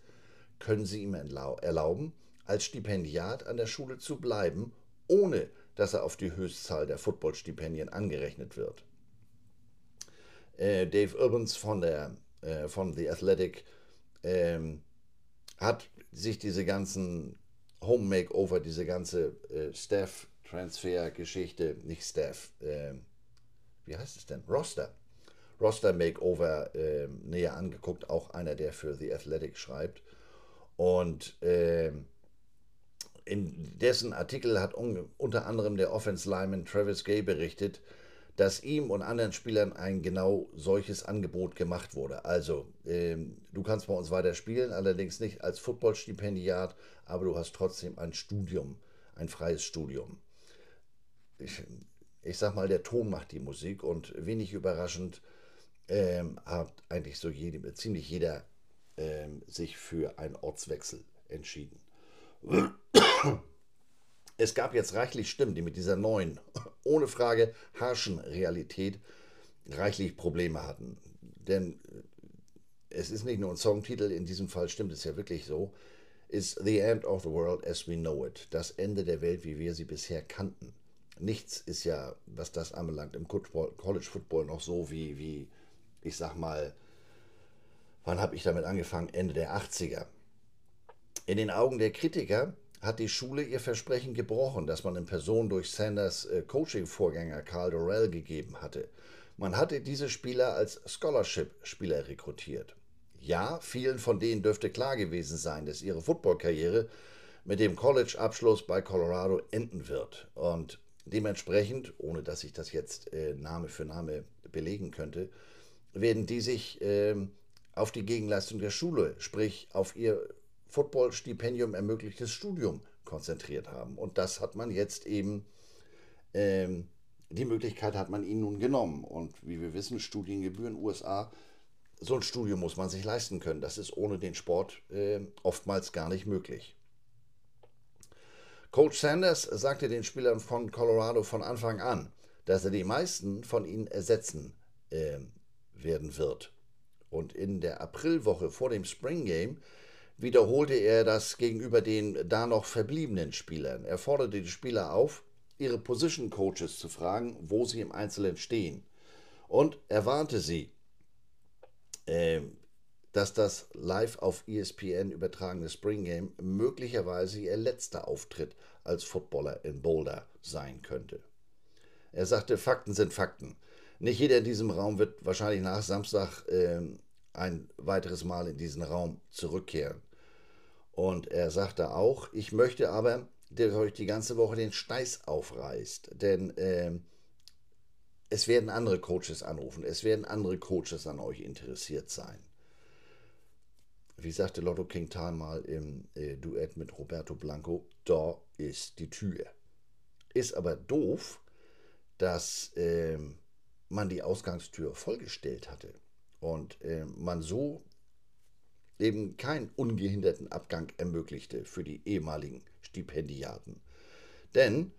können sie ihm erlauben, als Stipendiat an der Schule zu bleiben, ohne dass er auf die Höchstzahl der Footballstipendien angerechnet wird. Äh, Dave Urbans von, der, äh, von The Athletic ähm, hat sich diese ganzen Home Makeover, diese ganze äh, Staff Transfer-Geschichte, nicht Staff, äh, wie heißt es denn? Roster. Roster Makeover äh, näher angeguckt, auch einer, der für The Athletic schreibt. Und äh, in dessen Artikel hat un unter anderem der Offense Lineman Travis Gay berichtet, dass ihm und anderen Spielern ein genau solches Angebot gemacht wurde. Also, ähm, du kannst bei uns weiter spielen, allerdings nicht als Footballstipendiat, aber du hast trotzdem ein Studium, ein freies Studium ich, ich sag mal, der Ton macht die Musik und wenig überraschend ähm, hat eigentlich so jede, ziemlich jeder ähm, sich für einen Ortswechsel entschieden. Es gab jetzt reichlich Stimmen, die mit dieser neuen, ohne Frage harschen Realität reichlich Probleme hatten. Denn es ist nicht nur ein Songtitel, in diesem Fall stimmt es ja wirklich so, ist The End of the World as We Know It, das Ende der Welt, wie wir sie bisher kannten nichts ist ja, was das anbelangt, im College Football noch so wie, wie ich sag mal, wann habe ich damit angefangen? Ende der 80er. In den Augen der Kritiker hat die Schule ihr Versprechen gebrochen, das man in Person durch Sanders äh, Coaching-Vorgänger Carl Dorrell gegeben hatte. Man hatte diese Spieler als Scholarship-Spieler rekrutiert. Ja, vielen von denen dürfte klar gewesen sein, dass ihre Footballkarriere mit dem College-Abschluss bei Colorado enden wird. Und Dementsprechend, ohne dass ich das jetzt äh, Name für Name belegen könnte, werden die sich äh, auf die Gegenleistung der Schule, sprich auf ihr Football-Stipendium ermöglichtes Studium konzentriert haben. Und das hat man jetzt eben, ähm, die Möglichkeit hat man ihnen nun genommen. Und wie wir wissen, Studiengebühren USA, so ein Studium muss man sich leisten können. Das ist ohne den Sport äh, oftmals gar nicht möglich. Coach Sanders sagte den Spielern von Colorado von Anfang an, dass er die meisten von ihnen ersetzen äh, werden wird. Und in der Aprilwoche vor dem Spring Game wiederholte er das gegenüber den da noch verbliebenen Spielern. Er forderte die Spieler auf, ihre Position Coaches zu fragen, wo sie im Einzelnen stehen. Und er warnte sie, äh, dass das live auf ESPN übertragene Spring Game möglicherweise ihr letzter Auftritt als Footballer in Boulder sein könnte. Er sagte, Fakten sind Fakten. Nicht jeder in diesem Raum wird wahrscheinlich nach Samstag äh, ein weiteres Mal in diesen Raum zurückkehren. Und er sagte auch, ich möchte aber, dass euch die ganze Woche den Steiß aufreißt, denn äh, es werden andere Coaches anrufen, es werden andere Coaches an euch interessiert sein. Wie sagte Lotto King Tal mal im äh, Duett mit Roberto Blanco, da ist die Tür. Ist aber doof, dass äh, man die Ausgangstür vollgestellt hatte und äh, man so eben keinen ungehinderten Abgang ermöglichte für die ehemaligen Stipendiaten. Denn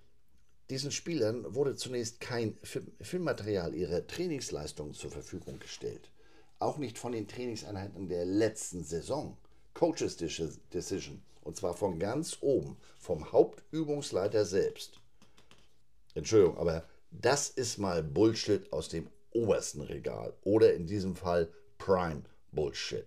diesen Spielern wurde zunächst kein Filmmaterial ihrer Trainingsleistungen zur Verfügung gestellt. Auch nicht von den Trainingseinheiten der letzten Saison. Coaches Decision. Und zwar von ganz oben, vom Hauptübungsleiter selbst. Entschuldigung, aber das ist mal Bullshit aus dem obersten Regal. Oder in diesem Fall Prime Bullshit.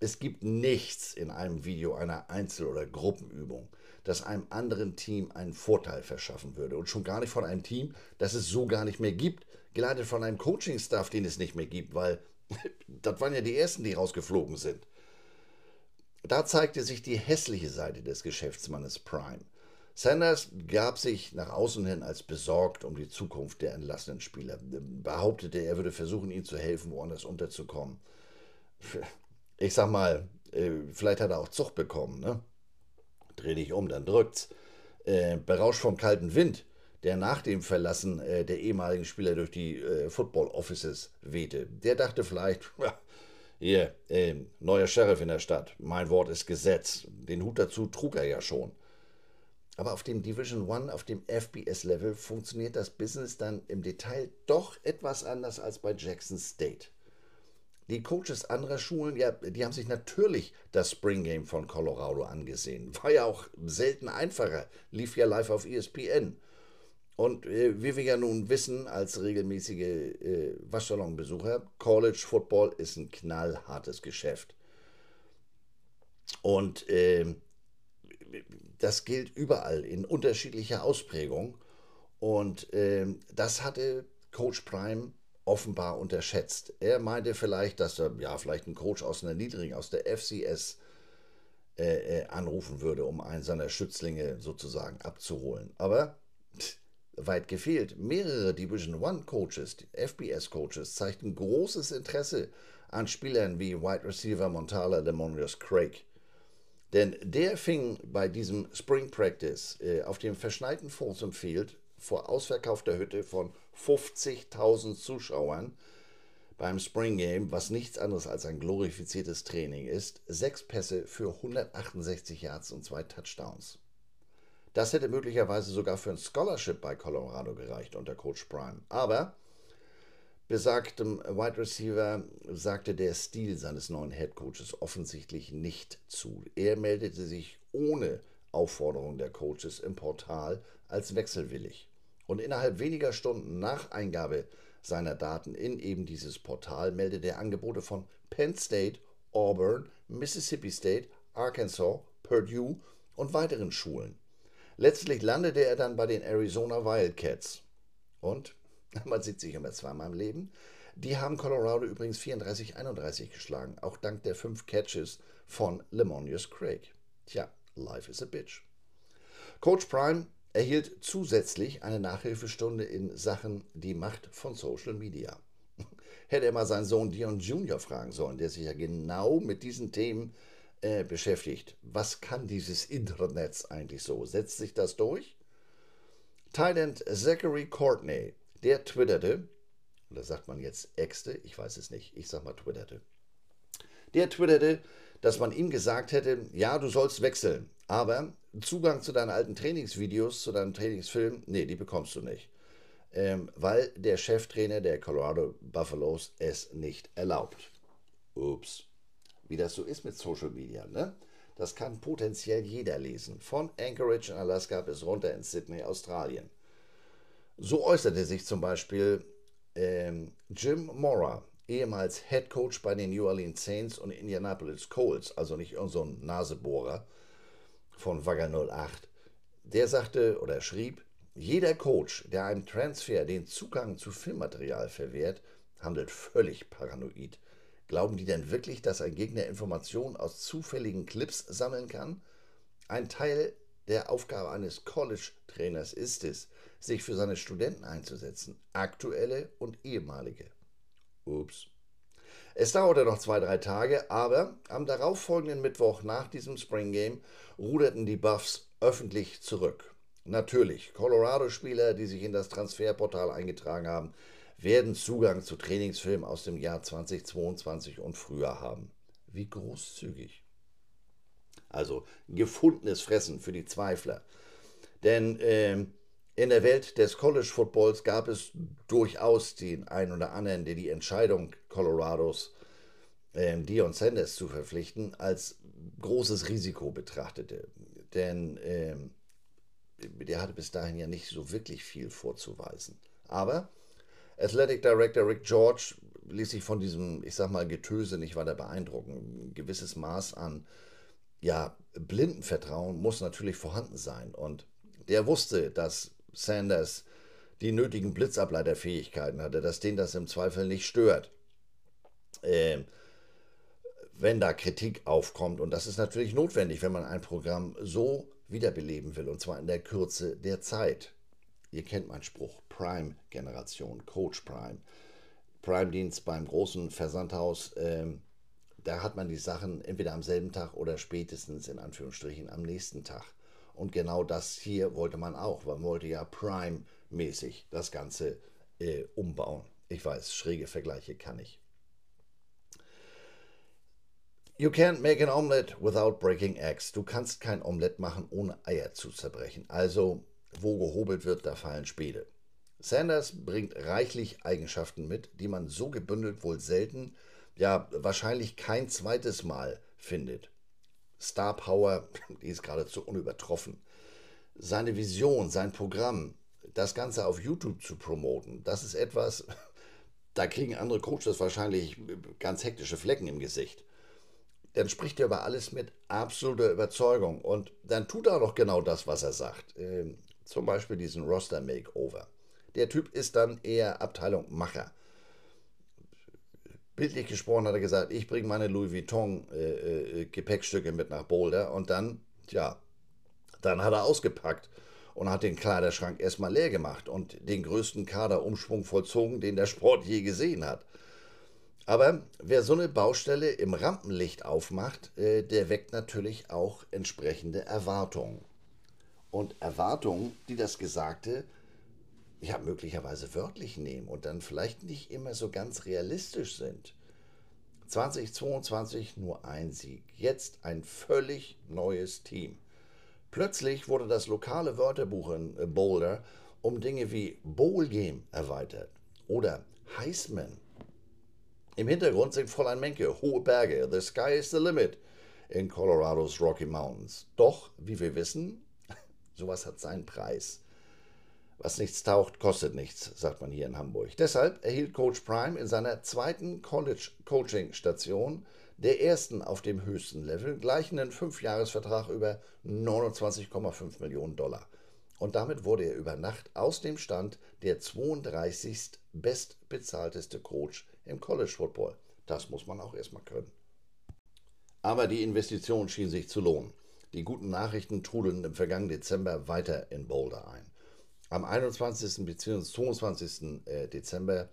Es gibt nichts in einem Video einer Einzel- oder Gruppenübung, das einem anderen Team einen Vorteil verschaffen würde. Und schon gar nicht von einem Team, das es so gar nicht mehr gibt, geleitet von einem Coaching-Staff, den es nicht mehr gibt, weil das waren ja die ersten, die rausgeflogen sind. Da zeigte sich die hässliche Seite des Geschäftsmannes Prime. Sanders gab sich nach außen hin als besorgt um die Zukunft der entlassenen Spieler, behauptete, er würde versuchen, ihnen zu helfen, woanders unterzukommen. Ich sag mal, äh, vielleicht hat er auch Zucht bekommen, ne? Dreh dich um, dann drückt's. Äh, berauscht vom kalten Wind, der nach dem Verlassen äh, der ehemaligen Spieler durch die Football Offices wehte. Der dachte vielleicht, hier, neuer Sheriff in der Stadt, mein Wort ist Gesetz. Den Hut dazu trug er ja schon. Aber auf dem Division One, auf dem FBS-Level, funktioniert das Business dann im Detail doch etwas anders als bei Jackson State. Die Coaches anderer Schulen, ja, die haben sich natürlich das Spring Game von Colorado angesehen. War ja auch selten einfacher, lief ja live auf ESPN. Und äh, wie wir ja nun wissen, als regelmäßige äh, Waschsalonbesucher, College Football ist ein knallhartes Geschäft. Und äh, das gilt überall in unterschiedlicher Ausprägung. Und äh, das hatte Coach Prime offenbar unterschätzt. Er meinte vielleicht, dass er ja vielleicht einen Coach aus einer niedrigen, aus der FCS äh, äh, anrufen würde, um einen seiner Schützlinge sozusagen abzuholen. Aber pff, weit gefehlt. Mehrere Division One Coaches, FBS Coaches, zeigten großes Interesse an Spielern wie Wide Receiver Montala Demonius Craig. Denn der fing bei diesem Spring Practice äh, auf dem verschneiten Folsom Field vor ausverkaufter Hütte von 50.000 Zuschauern beim Spring Game, was nichts anderes als ein glorifiziertes Training ist, sechs Pässe für 168 Yards und zwei Touchdowns. Das hätte möglicherweise sogar für ein Scholarship bei Colorado gereicht unter Coach Prime. Aber besagtem Wide Receiver sagte der Stil seines neuen Head Coaches offensichtlich nicht zu. Er meldete sich ohne Aufforderung der Coaches im Portal als wechselwillig. Und innerhalb weniger Stunden nach Eingabe seiner Daten in eben dieses Portal meldete er Angebote von Penn State, Auburn, Mississippi State, Arkansas, Purdue und weiteren Schulen. Letztlich landete er dann bei den Arizona Wildcats. Und <laughs> man sieht sich immer zweimal im Leben. Die haben Colorado übrigens 34-31 geschlagen, auch dank der fünf Catches von Lemonius Craig. Tja, life is a bitch. Coach Prime erhielt zusätzlich eine Nachhilfestunde in Sachen die Macht von Social Media. <laughs> Hätte er mal seinen Sohn Dion Jr. fragen sollen, der sich ja genau mit diesen Themen äh, beschäftigt. Was kann dieses Internet eigentlich so? Setzt sich das durch? Thailand Zachary Courtney, der twitterte, oder sagt man jetzt exte, ich weiß es nicht, ich sag mal twitterte. Der twitterte, dass man ihm gesagt hätte, ja, du sollst wechseln, aber Zugang zu deinen alten Trainingsvideos, zu deinem Trainingsfilm, nee, die bekommst du nicht. Ähm, weil der Cheftrainer der Colorado Buffaloes es nicht erlaubt. Ups. Wie das so ist mit Social Media, ne? Das kann potenziell jeder lesen. Von Anchorage in Alaska bis runter in Sydney, Australien. So äußerte sich zum Beispiel ähm, Jim Mora, ehemals Head Coach bei den New Orleans Saints und Indianapolis Colts, also nicht irgendein so Nasebohrer von Wagger 08. Der sagte oder schrieb, jeder Coach, der einem Transfer den Zugang zu Filmmaterial verwehrt, handelt völlig paranoid. Glauben die denn wirklich, dass ein Gegner Informationen aus zufälligen Clips sammeln kann? Ein Teil der Aufgabe eines College-Trainers ist es, sich für seine Studenten einzusetzen, aktuelle und ehemalige. Ups. Es dauerte noch zwei, drei Tage, aber am darauffolgenden Mittwoch nach diesem Spring Game ruderten die Buffs öffentlich zurück. Natürlich, Colorado-Spieler, die sich in das Transferportal eingetragen haben, werden Zugang zu Trainingsfilmen aus dem Jahr 2022 und früher haben. Wie großzügig. Also gefundenes Fressen für die Zweifler. Denn äh, in der Welt des College Footballs gab es durchaus den einen oder anderen, der die Entscheidung Colorados, äh, Dion Sanders zu verpflichten, als großes Risiko betrachtete. Denn äh, der hatte bis dahin ja nicht so wirklich viel vorzuweisen. Aber Athletic Director Rick George ließ sich von diesem, ich sag mal, Getöse nicht weiter beeindrucken. Ein gewisses Maß an ja, Blindenvertrauen muss natürlich vorhanden sein. Und der wusste, dass Sanders die nötigen Blitzableiterfähigkeiten hatte, dass den das im Zweifel nicht stört. Äh, wenn da Kritik aufkommt. Und das ist natürlich notwendig, wenn man ein Programm so wiederbeleben will, und zwar in der Kürze der Zeit. Ihr kennt meinen Spruch, Prime-Generation, Coach Prime. Prime-Dienst beim großen Versandhaus, ähm, da hat man die Sachen entweder am selben Tag oder spätestens in Anführungsstrichen am nächsten Tag. Und genau das hier wollte man auch. Man wollte ja Prime-mäßig das Ganze äh, umbauen. Ich weiß, schräge Vergleiche kann ich. You can't make an omelette without breaking eggs. Du kannst kein Omelett machen, ohne Eier zu zerbrechen. Also wo gehobelt wird, da fallen Späne. Sanders bringt reichlich Eigenschaften mit, die man so gebündelt wohl selten, ja wahrscheinlich kein zweites Mal findet. Star Power, <laughs> die ist geradezu unübertroffen. Seine Vision, sein Programm, das Ganze auf YouTube zu promoten, das ist etwas, <laughs> da kriegen andere Coaches wahrscheinlich ganz hektische Flecken im Gesicht. Dann spricht er über alles mit absoluter Überzeugung und dann tut er auch noch genau das, was er sagt. Zum Beispiel diesen Roster Makeover. Der Typ ist dann eher Abteilung Macher. Bildlich gesprochen hat er gesagt, ich bringe meine Louis Vuitton äh, äh, Gepäckstücke mit nach Boulder und dann, tja, dann hat er ausgepackt und hat den Kleiderschrank erstmal leer gemacht und den größten Kaderumschwung vollzogen, den der Sport je gesehen hat. Aber wer so eine Baustelle im Rampenlicht aufmacht, äh, der weckt natürlich auch entsprechende Erwartungen und Erwartungen, die das Gesagte ja möglicherweise wörtlich nehmen und dann vielleicht nicht immer so ganz realistisch sind. 2022 nur ein Sieg, jetzt ein völlig neues Team. Plötzlich wurde das lokale Wörterbuch in äh, Boulder um Dinge wie Bowl Game erweitert oder Heisman. Im Hintergrund singt Fräulein Menke hohe Berge, The Sky is the Limit in Colorados Rocky Mountains. Doch, wie wir wissen, Sowas hat seinen Preis. Was nichts taucht, kostet nichts, sagt man hier in Hamburg. Deshalb erhielt Coach Prime in seiner zweiten College-Coaching-Station, der ersten auf dem höchsten Level, gleich einen Fünfjahresvertrag über 29,5 Millionen Dollar. Und damit wurde er über Nacht aus dem Stand der 32. bestbezahlteste Coach im College Football. Das muss man auch erstmal können. Aber die Investition schien sich zu lohnen. Die guten Nachrichten trudeln im vergangenen Dezember weiter in Boulder ein. Am 21. bzw. 22. Äh, Dezember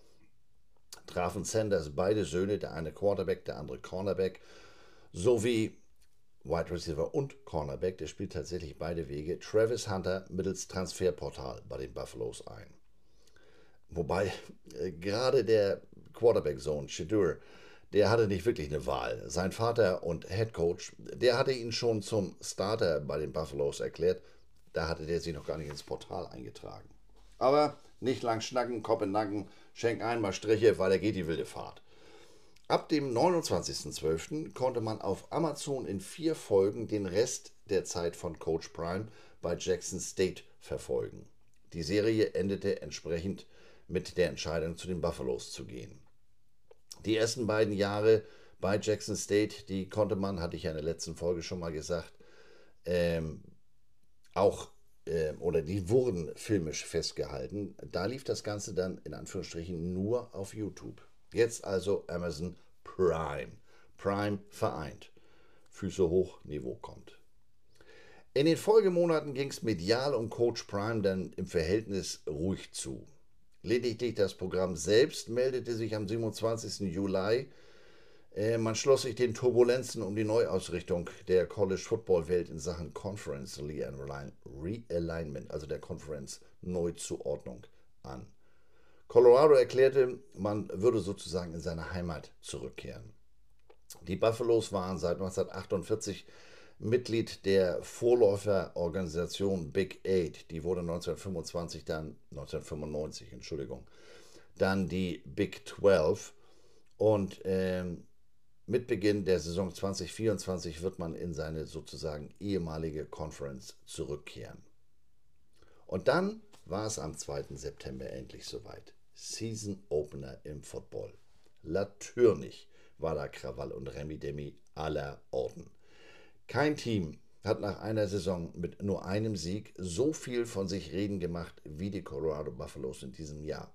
trafen Sanders beide Söhne, der eine Quarterback, der andere Cornerback, sowie Wide Receiver und Cornerback, der spielt tatsächlich beide Wege, Travis Hunter mittels Transferportal bei den Buffaloes ein. Wobei äh, gerade der Quarterback-Sohn, Shadur, der hatte nicht wirklich eine Wahl. Sein Vater und Head Coach, der hatte ihn schon zum Starter bei den Buffaloes erklärt. Da hatte der sich noch gar nicht ins Portal eingetragen. Aber nicht lang schnacken, Kopf in Nacken, schenk einmal Striche, weil er geht die wilde Fahrt. Ab dem 29.12. konnte man auf Amazon in vier Folgen den Rest der Zeit von Coach Prime bei Jackson State verfolgen. Die Serie endete entsprechend mit der Entscheidung, zu den Buffaloes zu gehen. Die ersten beiden Jahre bei Jackson State, die konnte man, hatte ich ja in der letzten Folge schon mal gesagt, ähm, auch äh, oder die wurden filmisch festgehalten. Da lief das Ganze dann in Anführungsstrichen nur auf YouTube. Jetzt also Amazon Prime. Prime vereint. Füße hoch, Niveau kommt. In den Folgemonaten ging es medial um Coach Prime dann im Verhältnis ruhig zu. Lediglich das Programm selbst meldete sich am 27. Juli. Äh, man schloss sich den Turbulenzen um die Neuausrichtung der College Football Welt in Sachen Conference Realignment, also der Conference Neuzuordnung, an. Colorado erklärte, man würde sozusagen in seine Heimat zurückkehren. Die Buffaloes waren seit 1948 Mitglied der Vorläuferorganisation Big Eight. Die wurde 1925 dann, 1995, Entschuldigung, dann die Big 12. Und ähm, mit Beginn der Saison 2024 wird man in seine sozusagen ehemalige Conference zurückkehren. Und dann war es am 2. September endlich soweit. Season Opener im Football. Natürlich war da Krawall und Remi Demi aller Orden. Kein Team hat nach einer Saison mit nur einem Sieg so viel von sich reden gemacht wie die Colorado Buffaloes in diesem Jahr.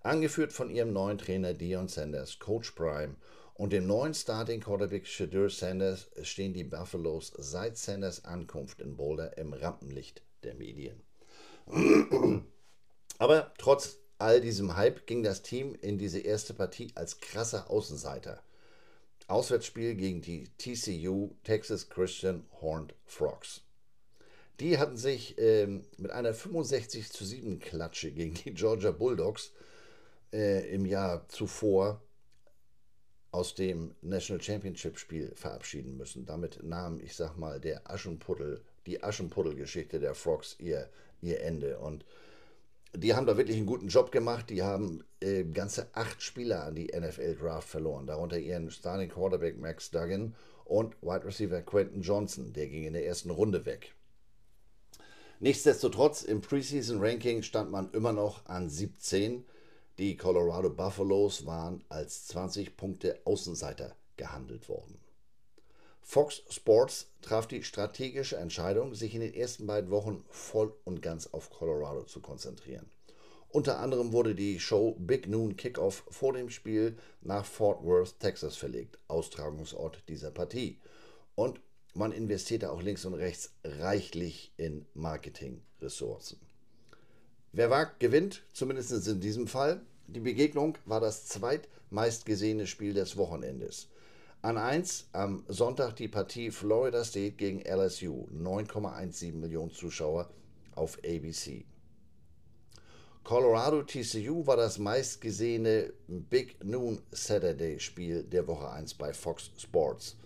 Angeführt von ihrem neuen Trainer Dion Sanders, Coach Prime und dem neuen Starting Quarterback Shadur Sanders stehen die Buffaloes seit Sanders Ankunft in Boulder im Rampenlicht der Medien. <clears throat> Aber trotz all diesem Hype ging das Team in diese erste Partie als krasser Außenseiter – Auswärtsspiel gegen die TCU Texas Christian Horned Frogs. Die hatten sich ähm, mit einer 65 zu 7 Klatsche gegen die Georgia Bulldogs äh, im Jahr zuvor aus dem National Championship Spiel verabschieden müssen. Damit nahm, ich sag mal, der Aschenputtel, die Aschenputtel-Geschichte der Frogs ihr, ihr Ende. Und die haben da wirklich einen guten Job gemacht. Die haben äh, ganze acht Spieler an die NFL Draft verloren, darunter ihren Starting Quarterback Max Duggan und Wide Receiver Quentin Johnson, der ging in der ersten Runde weg. Nichtsdestotrotz, im Preseason Ranking stand man immer noch an 17. Die Colorado Buffaloes waren als 20 Punkte Außenseiter gehandelt worden. Fox Sports traf die strategische Entscheidung, sich in den ersten beiden Wochen voll und ganz auf Colorado zu konzentrieren. Unter anderem wurde die Show Big Noon Kickoff vor dem Spiel nach Fort Worth, Texas verlegt, Austragungsort dieser Partie. Und man investierte auch links und rechts reichlich in Marketingressourcen. Wer wagt, gewinnt, zumindest in diesem Fall. Die Begegnung war das zweitmeistgesehene Spiel des Wochenendes. An 1 am Sonntag die Partie Florida State gegen LSU. 9,17 Millionen Zuschauer auf ABC. Colorado TCU war das meistgesehene Big Noon Saturday Spiel der Woche 1 bei Fox Sports.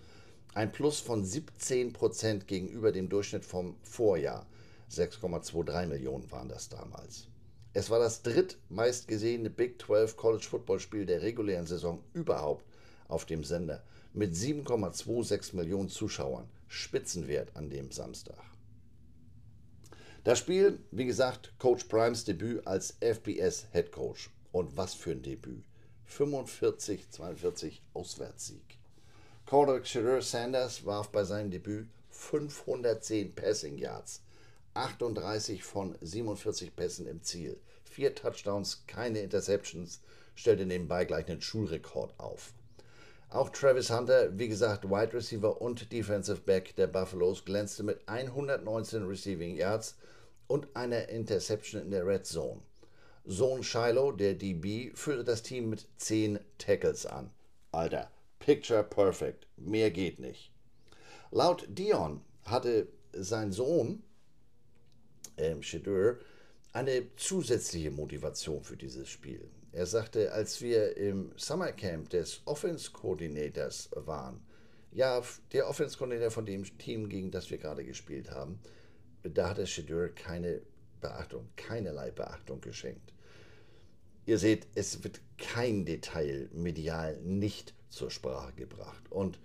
Ein Plus von 17% gegenüber dem Durchschnitt vom Vorjahr. 6,23 Millionen waren das damals. Es war das drittmeistgesehene Big 12 College Football Spiel der regulären Saison überhaupt auf dem Sender mit 7,26 Millionen Zuschauern. Spitzenwert an dem Samstag. Das Spiel, wie gesagt, Coach Primes Debüt als FBS Head Coach. Und was für ein Debüt. 45-42 Auswärtssieg. Quarterback Shadur Sanders warf bei seinem Debüt 510 Passing Yards, 38 von 47 Pässen im Ziel, vier Touchdowns, keine Interceptions, stellte nebenbei gleich einen Schulrekord auf. Auch Travis Hunter, wie gesagt, Wide Receiver und Defensive Back der Buffaloes, glänzte mit 119 Receiving Yards und einer Interception in der Red Zone. Sohn Shiloh, der DB, führte das Team mit 10 Tackles an. Alter, picture perfect. Mehr geht nicht. Laut Dion hatte sein Sohn, ähm, Shadur, eine zusätzliche Motivation für dieses Spiel. Er sagte, als wir im Summercamp des Offense Coordinators waren, ja, der Offense Coordinator von dem Team, gegen das wir gerade gespielt haben, da hat der Shadur keine Beachtung, keinerlei Beachtung geschenkt. Ihr seht, es wird kein Detail medial nicht zur Sprache gebracht. Und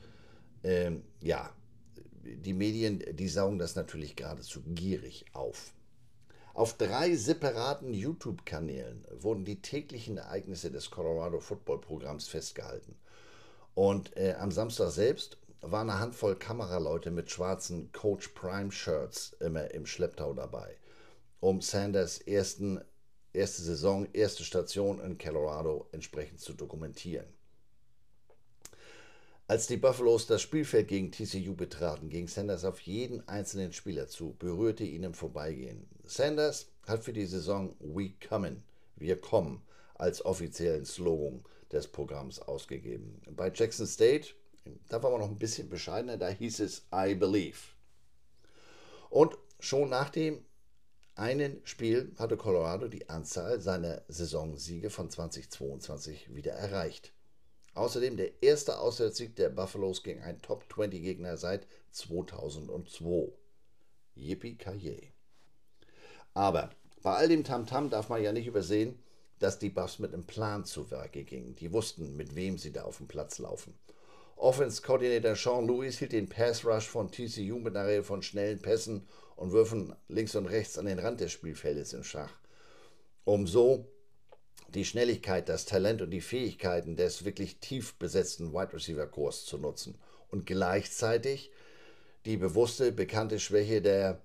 ähm, ja, die Medien, die saugen das natürlich geradezu gierig auf. Auf drei separaten YouTube-Kanälen wurden die täglichen Ereignisse des Colorado Football Programms festgehalten. Und äh, am Samstag selbst war eine Handvoll Kameraleute mit schwarzen Coach Prime Shirts immer im Schlepptau dabei, um Sanders ersten, erste Saison, erste Station in Colorado entsprechend zu dokumentieren. Als die Buffaloes das Spielfeld gegen TCU betraten, ging Sanders auf jeden einzelnen Spieler zu, berührte ihn im Vorbeigehen. Sanders hat für die Saison We Comin', wir kommen, als offiziellen Slogan des Programms ausgegeben. Bei Jackson State, da war man noch ein bisschen bescheidener, da hieß es I Believe. Und schon nach dem einen Spiel hatte Colorado die Anzahl seiner Saisonsiege von 2022 wieder erreicht. Außerdem der erste Auswärtssieg der Buffaloes gegen einen Top-20-Gegner seit 2002. Yippie Kaye. Aber bei all dem Tamtam -Tam darf man ja nicht übersehen, dass die Buffs mit einem Plan zu Werke gingen. Die wussten, mit wem sie da auf dem Platz laufen. Offense-Koordinator Sean Lewis hielt den Pass-Rush von TCU mit einer Reihe von schnellen Pässen und Würfen links und rechts an den Rand des Spielfeldes im Schach, um so die Schnelligkeit, das Talent und die Fähigkeiten des wirklich tief besetzten Wide Receiver Kurs zu nutzen und gleichzeitig die bewusste, bekannte Schwäche der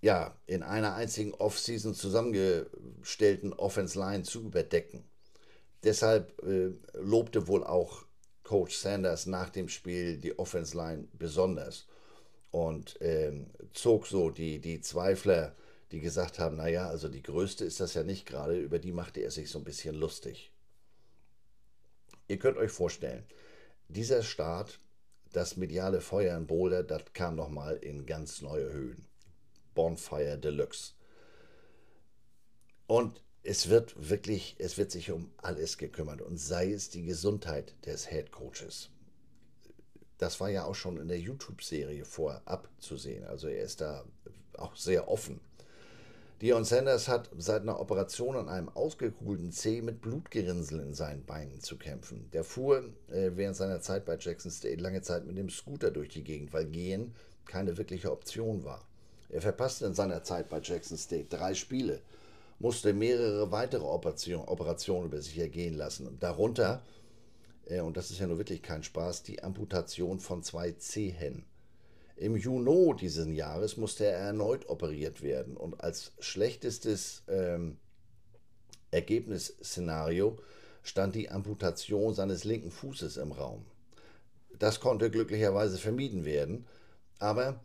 ja, in einer einzigen Offseason zusammengestellten Offense Line zu überdecken. Deshalb äh, lobte wohl auch Coach Sanders nach dem Spiel die Offense Line besonders und ähm, zog so die, die Zweifler die gesagt haben, naja, also die größte ist das ja nicht gerade, über die machte er sich so ein bisschen lustig. Ihr könnt euch vorstellen, dieser Start, das mediale Feuer in Boulder, das kam nochmal in ganz neue Höhen. Bonfire Deluxe. Und es wird wirklich, es wird sich um alles gekümmert und sei es die Gesundheit des Head Coaches. Das war ja auch schon in der YouTube-Serie vorab zu sehen. Also er ist da auch sehr offen. Dion Sanders hat seit einer Operation an einem ausgekugelten Zeh mit Blutgerinnsel in seinen Beinen zu kämpfen. Der fuhr äh, während seiner Zeit bei Jackson State lange Zeit mit dem Scooter durch die Gegend, weil Gehen keine wirkliche Option war. Er verpasste in seiner Zeit bei Jackson State drei Spiele, musste mehrere weitere Operation, Operationen über sich ergehen lassen. Darunter, äh, und das ist ja nur wirklich kein Spaß, die Amputation von zwei Zehen. Im Juni dieses Jahres musste er erneut operiert werden und als schlechtestes ähm, Ergebnisszenario stand die Amputation seines linken Fußes im Raum. Das konnte glücklicherweise vermieden werden, aber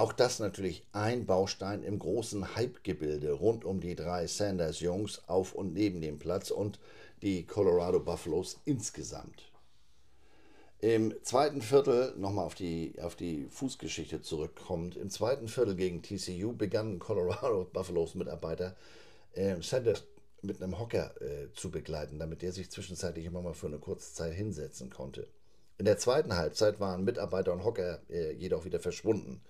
auch das natürlich ein Baustein im großen Hype-Gebilde rund um die drei Sanders-Jungs auf und neben dem Platz und die Colorado Buffaloes insgesamt. Im zweiten Viertel, nochmal auf die, auf die Fußgeschichte zurückkommt, im zweiten Viertel gegen TCU begannen <laughs> Colorado Buffaloes Mitarbeiter äh, Sanders mit einem Hocker äh, zu begleiten, damit er sich zwischenzeitlich immer mal für eine kurze Zeit hinsetzen konnte. In der zweiten Halbzeit waren Mitarbeiter und Hocker äh, jedoch wieder verschwunden.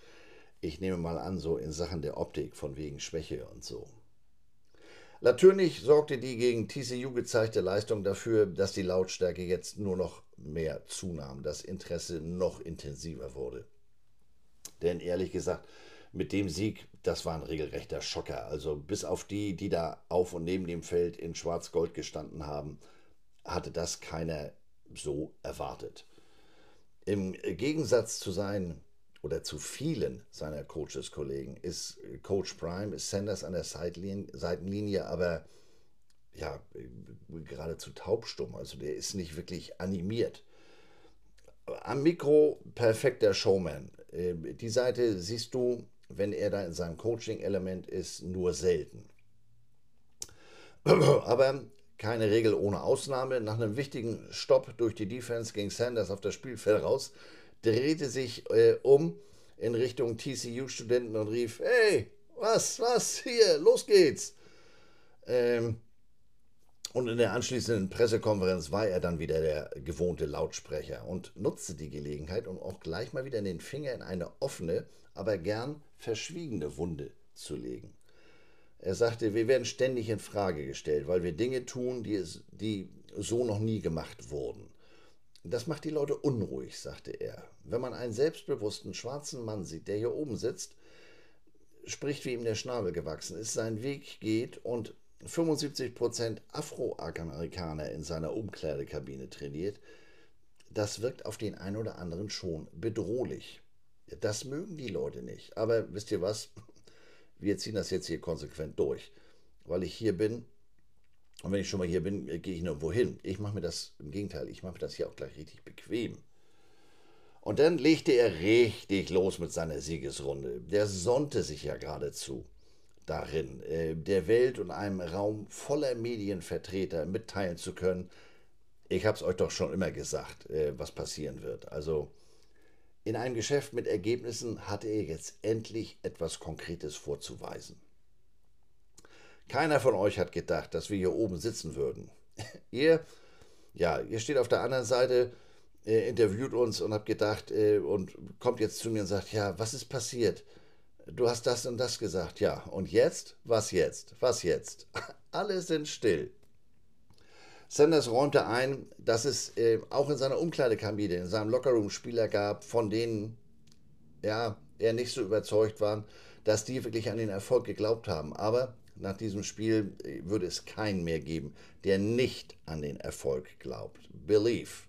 Ich nehme mal an, so in Sachen der Optik, von wegen Schwäche und so. Natürlich sorgte die gegen TCU gezeigte Leistung dafür, dass die Lautstärke jetzt nur noch mehr zunahm, das Interesse noch intensiver wurde. Denn ehrlich gesagt, mit dem Sieg, das war ein regelrechter Schocker. Also bis auf die, die da auf und neben dem Feld in Schwarz-Gold gestanden haben, hatte das keiner so erwartet. Im Gegensatz zu seinen oder zu vielen seiner Coaches-Kollegen ist Coach Prime, ist Sanders an der Seitenlinie, aber ja, geradezu taubstumm. Also der ist nicht wirklich animiert. Am Mikro perfekter Showman. Ähm, die Seite siehst du, wenn er da in seinem Coaching-Element ist, nur selten. <clears throat> Aber keine Regel ohne Ausnahme. Nach einem wichtigen Stopp durch die Defense ging Sanders auf das Spielfeld raus drehte sich äh, um in Richtung TCU-Studenten und rief, hey, was, was, hier, los geht's. Ähm, und in der anschließenden Pressekonferenz war er dann wieder der gewohnte Lautsprecher und nutzte die Gelegenheit, um auch gleich mal wieder den Finger in eine offene, aber gern verschwiegene Wunde zu legen. Er sagte, wir werden ständig in Frage gestellt, weil wir Dinge tun, die, die so noch nie gemacht wurden. Das macht die Leute unruhig, sagte er. Wenn man einen selbstbewussten schwarzen Mann sieht, der hier oben sitzt, spricht, wie ihm der Schnabel gewachsen ist, seinen Weg geht und 75% Afroamerikaner in seiner Umkleidekabine trainiert, das wirkt auf den einen oder anderen schon bedrohlich. Das mögen die Leute nicht. Aber wisst ihr was? Wir ziehen das jetzt hier konsequent durch. Weil ich hier bin, und wenn ich schon mal hier bin, gehe ich nur wohin. Ich mache mir das, im Gegenteil, ich mache mir das hier auch gleich richtig bequem. Und dann legte er richtig los mit seiner Siegesrunde. Der sonnte sich ja geradezu darin, äh, der Welt und einem Raum voller Medienvertreter mitteilen zu können, ich habe es euch doch schon immer gesagt, äh, was passieren wird. Also in einem Geschäft mit Ergebnissen hatte er jetzt endlich etwas Konkretes vorzuweisen. Keiner von euch hat gedacht, dass wir hier oben sitzen würden. <laughs> ihr, ja, ihr steht auf der anderen Seite, äh, interviewt uns und habt gedacht äh, und kommt jetzt zu mir und sagt, ja, was ist passiert? Du hast das und das gesagt, ja. Und jetzt? Was jetzt? Was jetzt? <laughs> Alle sind still. Sanders räumte ein, dass es äh, auch in seiner Umkleidekabine, in seinem Lockerroom Spieler gab, von denen ja, er nicht so überzeugt war, dass die wirklich an den Erfolg geglaubt haben. Aber nach diesem Spiel äh, würde es keinen mehr geben, der nicht an den Erfolg glaubt. Belief.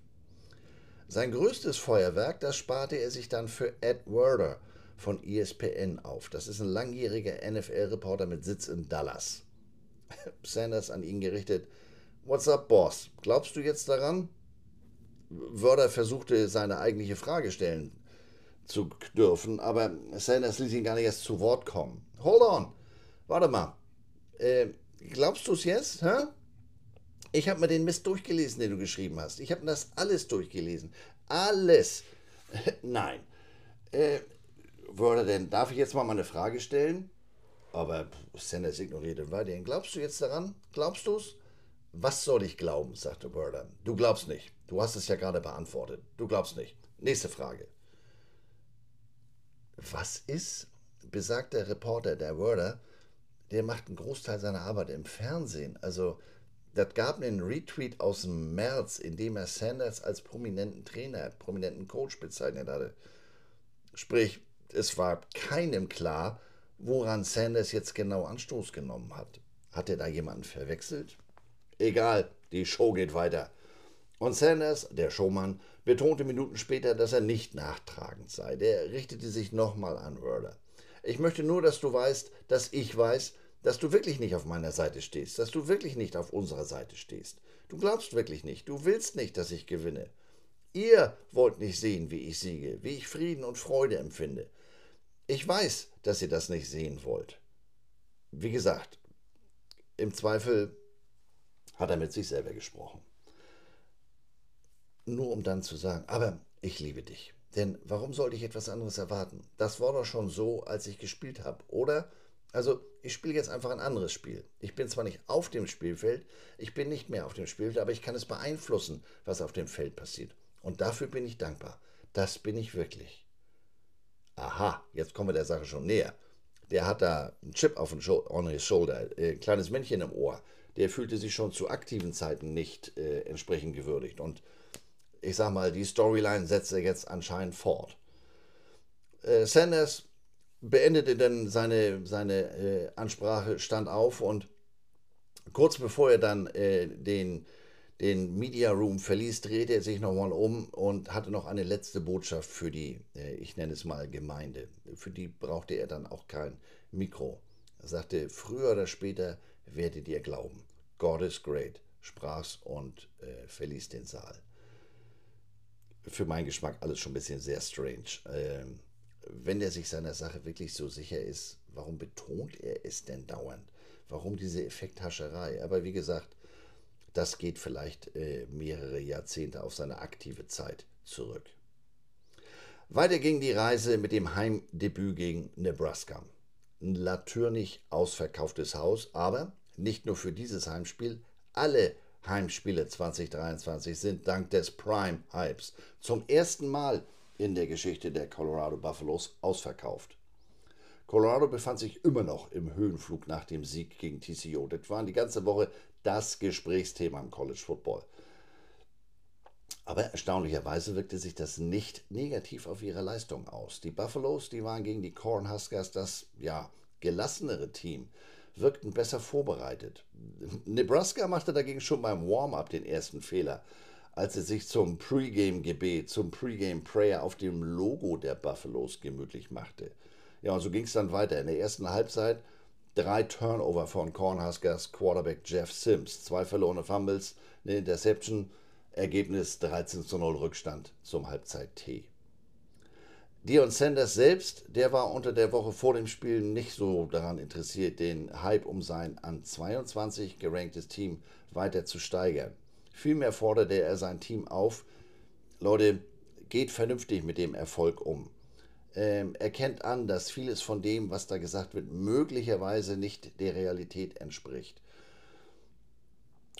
Sein größtes Feuerwerk, das sparte er sich dann für Ed Werder von ESPN auf. Das ist ein langjähriger NFL-Reporter mit Sitz in Dallas. <laughs> Sanders an ihn gerichtet, What's up, Boss? Glaubst du jetzt daran? Wörder versuchte seine eigentliche Frage stellen zu dürfen, aber Sanders ließ ihn gar nicht erst zu Wort kommen. Hold on, warte mal. Äh, glaubst du es jetzt? Hä? Ich habe mir den Mist durchgelesen, den du geschrieben hast. Ich habe das alles durchgelesen. Alles. <laughs> Nein. Äh, Wörter, denn darf ich jetzt mal eine Frage stellen? Aber Sanders ignorierte weiterhin. Glaubst du jetzt daran? Glaubst du es? Was soll ich glauben? sagte Werder. Du glaubst nicht. Du hast es ja gerade beantwortet. Du glaubst nicht. Nächste Frage. Was ist, besagt der Reporter, der Werder, der macht einen Großteil seiner Arbeit im Fernsehen. Also, das gab einen Retweet aus dem März, in dem er Sanders als prominenten Trainer, prominenten Coach bezeichnet hatte. Sprich, es war keinem klar, woran Sanders jetzt genau Anstoß genommen hat. Hat er da jemanden verwechselt? Egal, die Show geht weiter. Und Sanders, der Showmann, betonte Minuten später, dass er nicht nachtragend sei. Der richtete sich nochmal an Wörler. Ich möchte nur, dass du weißt, dass ich weiß, dass du wirklich nicht auf meiner Seite stehst, dass du wirklich nicht auf unserer Seite stehst. Du glaubst wirklich nicht, du willst nicht, dass ich gewinne. Ihr wollt nicht sehen, wie ich siege, wie ich Frieden und Freude empfinde. Ich weiß, dass ihr das nicht sehen wollt. Wie gesagt, im Zweifel hat er mit sich selber gesprochen. Nur um dann zu sagen, aber ich liebe dich. Denn warum sollte ich etwas anderes erwarten? Das war doch schon so, als ich gespielt habe, oder? Also, ich spiele jetzt einfach ein anderes Spiel. Ich bin zwar nicht auf dem Spielfeld, ich bin nicht mehr auf dem Spielfeld, aber ich kann es beeinflussen, was auf dem Feld passiert. Und dafür bin ich dankbar. Das bin ich wirklich. Aha, jetzt kommen wir der Sache schon näher. Der hat da einen Chip auf den on his shoulder, ein kleines Männchen im Ohr der fühlte sich schon zu aktiven Zeiten nicht äh, entsprechend gewürdigt. Und ich sag mal, die Storyline setzt er jetzt anscheinend fort. Äh, Sanders beendete dann seine, seine äh, Ansprache, stand auf und kurz bevor er dann äh, den, den Media Room verließ, drehte er sich nochmal um und hatte noch eine letzte Botschaft für die, äh, ich nenne es mal Gemeinde. Für die brauchte er dann auch kein Mikro. Er sagte, früher oder später werdet ihr glauben. God is great, sprach's und äh, verließ den Saal. Für meinen Geschmack alles schon ein bisschen sehr strange. Ähm, wenn er sich seiner Sache wirklich so sicher ist, warum betont er es denn dauernd? Warum diese Effekthascherei? Aber wie gesagt, das geht vielleicht äh, mehrere Jahrzehnte auf seine aktive Zeit zurück. Weiter ging die Reise mit dem Heimdebüt gegen Nebraska ein natürlich ausverkauftes Haus, aber nicht nur für dieses Heimspiel, alle Heimspiele 2023 sind dank des Prime-Hypes zum ersten Mal in der Geschichte der Colorado Buffaloes ausverkauft. Colorado befand sich immer noch im Höhenflug nach dem Sieg gegen TCO. Das war die ganze Woche das Gesprächsthema im College Football. Aber erstaunlicherweise wirkte sich das nicht negativ auf ihre Leistung aus. Die Buffaloes, die waren gegen die Cornhuskers das ja gelassenere Team, wirkten besser vorbereitet. Nebraska machte dagegen schon beim Warm-up den ersten Fehler, als es sich zum Pre-Game-Gebet, zum Pre-Game-Prayer auf dem Logo der Buffaloes gemütlich machte. Ja, und so ging es dann weiter. In der ersten Halbzeit drei Turnover von Cornhuskers Quarterback Jeff Sims, zwei verlorene Fumbles, eine Interception, Ergebnis 13 zu 0 Rückstand zum Halbzeit T. Dion Sanders selbst, der war unter der Woche vor dem Spiel nicht so daran interessiert, den Hype um sein an 22 geranktes Team weiter zu steigern. Vielmehr forderte er sein Team auf, Leute, geht vernünftig mit dem Erfolg um ähm, erkennt an, dass vieles von dem, was da gesagt wird, möglicherweise nicht der Realität entspricht.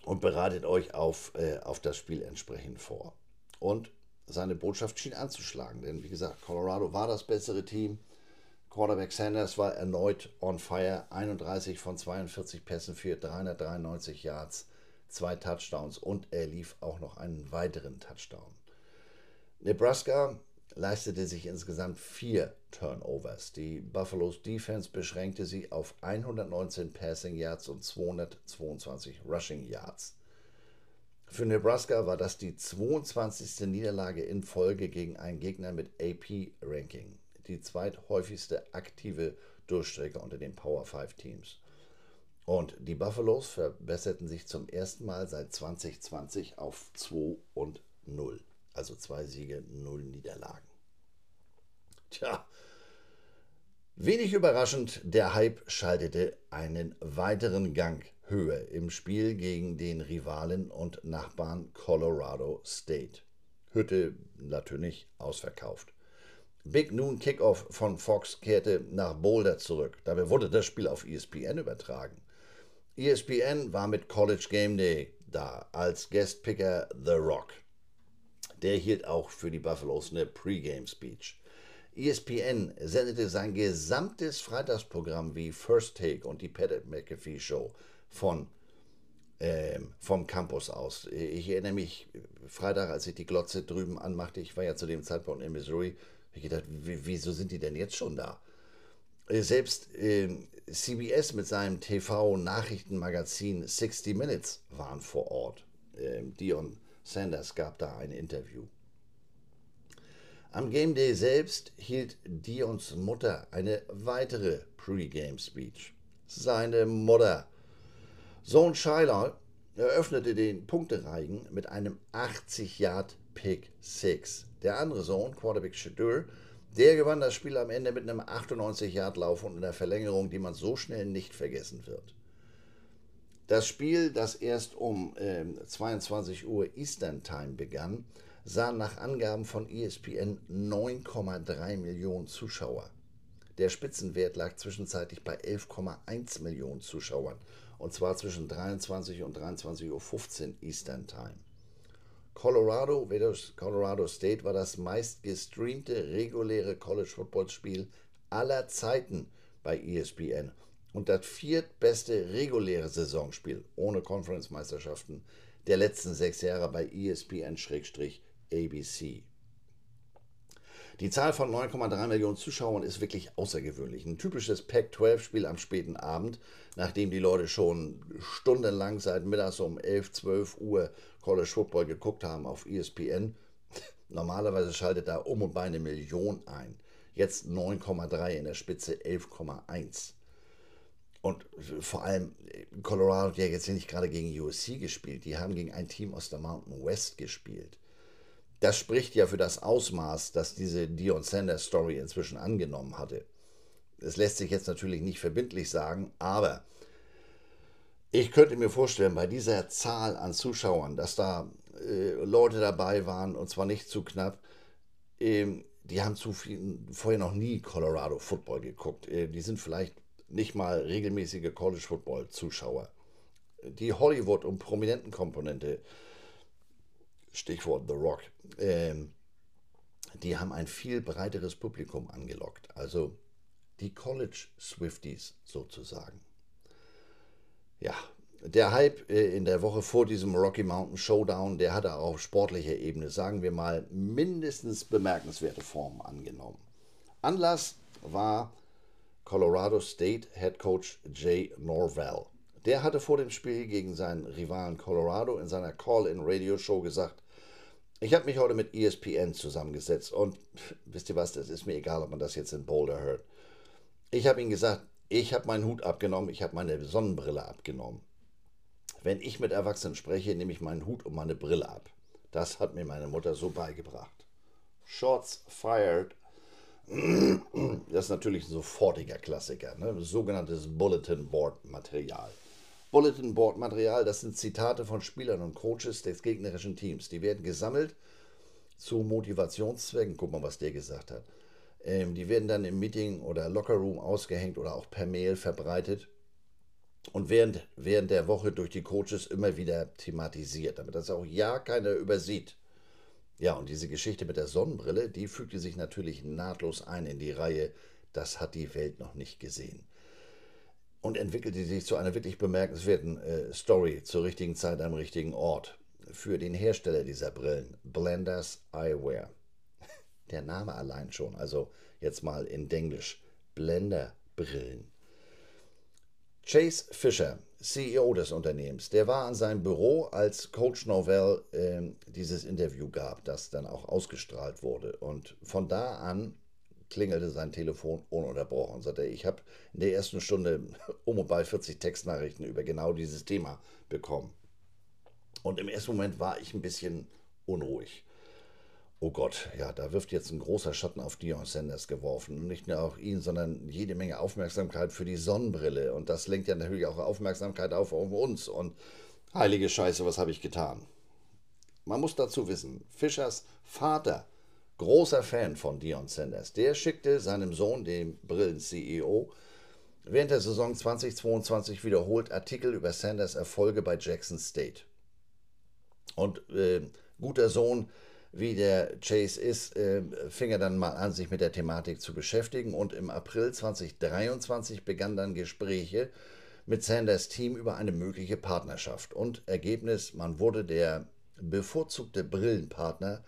Und bereitet euch auf, äh, auf das Spiel entsprechend vor. Und seine Botschaft schien anzuschlagen, denn wie gesagt, Colorado war das bessere Team. Quarterback Sanders war erneut on fire, 31 von 42 Pässen für 393 Yards, zwei Touchdowns und er lief auch noch einen weiteren Touchdown. Nebraska leistete sich insgesamt vier Turnovers. Die Buffaloes Defense beschränkte sie auf 119 Passing Yards und 222 Rushing Yards. Für Nebraska war das die 22. Niederlage in Folge gegen einen Gegner mit AP-Ranking, die zweithäufigste aktive Durchstrecke unter den Power 5 Teams. Und die Buffaloes verbesserten sich zum ersten Mal seit 2020 auf 2 und 0. Also zwei Siege, null Niederlagen. Tja, wenig überraschend, der Hype schaltete einen weiteren Gang höher im Spiel gegen den Rivalen und Nachbarn Colorado State. Hütte natürlich ausverkauft. Big Noon Kickoff von Fox kehrte nach Boulder zurück. Dabei wurde das Spiel auf ESPN übertragen. ESPN war mit College Game Day da als Guestpicker The Rock. Der hielt auch für die Buffaloes eine Pre-Game-Speech. ESPN sendete sein gesamtes Freitagsprogramm wie First Take und die Pat McAfee Show von, ähm, vom Campus aus. Ich erinnere mich, Freitag, als ich die Glotze drüben anmachte, ich war ja zu dem Zeitpunkt in Missouri, ich gedacht, wieso sind die denn jetzt schon da? Äh, selbst äh, CBS mit seinem TV-Nachrichtenmagazin 60 Minutes waren vor Ort. Ähm, Dion Sanders gab da ein Interview. Am Game Day selbst hielt Dions Mutter eine weitere Pre-Game-Speech. Seine Mutter. Sohn Shiloh eröffnete den Punktereigen mit einem 80-Yard-Pick 6. Der andere Sohn, Quarterback Shadur, der gewann das Spiel am Ende mit einem 98-Yard-Lauf und einer Verlängerung, die man so schnell nicht vergessen wird. Das Spiel, das erst um äh, 22 Uhr Eastern Time begann, sah nach Angaben von ESPN 9,3 Millionen Zuschauer. Der Spitzenwert lag zwischenzeitlich bei 11,1 Millionen Zuschauern und zwar zwischen 23 und 23.15 Uhr Eastern Time. Colorado, Colorado State war das meistgestreamte reguläre College Football Spiel aller Zeiten bei ESPN und das viertbeste reguläre Saisonspiel ohne Conference-Meisterschaften der letzten sechs Jahre bei ESPN-ABC. Die Zahl von 9,3 Millionen Zuschauern ist wirklich außergewöhnlich. Ein typisches Pac-12-Spiel am späten Abend, nachdem die Leute schon stundenlang seit mittags um 11, 12 Uhr College Football geguckt haben auf ESPN. <laughs> Normalerweise schaltet da um und bei eine Million ein. Jetzt 9,3 in der Spitze 11,1. Und vor allem, Colorado hat ja jetzt nicht gerade gegen USC gespielt, die haben gegen ein Team aus der Mountain West gespielt. Das spricht ja für das Ausmaß, das diese Dion Sanders Story inzwischen angenommen hatte. Es lässt sich jetzt natürlich nicht verbindlich sagen, aber ich könnte mir vorstellen, bei dieser Zahl an Zuschauern, dass da äh, Leute dabei waren, und zwar nicht zu knapp, äh, die haben zu viel, vorher noch nie Colorado Football geguckt. Äh, die sind vielleicht nicht mal regelmäßige College Football Zuschauer. die Hollywood- und Prominentenkomponente, Stichwort The Rock, ähm, die haben ein viel breiteres Publikum angelockt. Also die College Swifties sozusagen. Ja, der Hype äh, in der Woche vor diesem Rocky Mountain Showdown, der hatte auf sportlicher Ebene, sagen wir mal, mindestens bemerkenswerte Formen angenommen. Anlass war Colorado State Head Coach Jay Norvell. Der hatte vor dem Spiel gegen seinen Rivalen Colorado in seiner Call-in-Radio-Show gesagt, ich habe mich heute mit ESPN zusammengesetzt und wisst ihr was, das ist mir egal, ob man das jetzt in Boulder hört. Ich habe ihm gesagt, ich habe meinen Hut abgenommen, ich habe meine Sonnenbrille abgenommen. Wenn ich mit Erwachsenen spreche, nehme ich meinen Hut und meine Brille ab. Das hat mir meine Mutter so beigebracht. Shots fired. Das ist natürlich ein sofortiger Klassiker, ne? sogenanntes Bulletin Board Material. Bulletin Board Material, das sind Zitate von Spielern und Coaches des gegnerischen Teams. Die werden gesammelt zu Motivationszwecken. Guck mal, was der gesagt hat. Ähm, die werden dann im Meeting oder Lockerroom ausgehängt oder auch per Mail verbreitet und während, während der Woche durch die Coaches immer wieder thematisiert, damit das auch ja keiner übersieht. Ja, und diese Geschichte mit der Sonnenbrille, die fügte sich natürlich nahtlos ein in die Reihe, das hat die Welt noch nicht gesehen. Und entwickelte sich zu einer wirklich bemerkenswerten äh, Story zur richtigen Zeit am richtigen Ort. Für den Hersteller dieser Brillen, Blenders Eyewear. <laughs> Der Name allein schon, also jetzt mal in Denglisch, Blender Brillen. Chase Fisher, CEO des Unternehmens, der war an seinem Büro, als Coach Novell äh, dieses Interview gab, das dann auch ausgestrahlt wurde. Und von da an klingelte sein Telefon ununterbrochen und sagte, ich habe in der ersten Stunde <laughs> um und bei 40 Textnachrichten über genau dieses Thema bekommen. Und im ersten Moment war ich ein bisschen unruhig. Oh Gott, ja, da wirft jetzt ein großer Schatten auf Dion Sanders geworfen. Und nicht nur auch ihn, sondern jede Menge Aufmerksamkeit für die Sonnenbrille. Und das lenkt ja natürlich auch Aufmerksamkeit auf, auf uns. Und heilige Scheiße, was habe ich getan? Man muss dazu wissen, Fischers Vater, großer Fan von Dion Sanders, der schickte seinem Sohn, dem Brillen-CEO, während der Saison 2022 wiederholt Artikel über Sanders Erfolge bei Jackson State. Und äh, guter Sohn wie der Chase ist, äh, fing er dann mal an, sich mit der Thematik zu beschäftigen und im April 2023 begannen dann Gespräche mit Sanders Team über eine mögliche Partnerschaft. Und Ergebnis, man wurde der bevorzugte Brillenpartner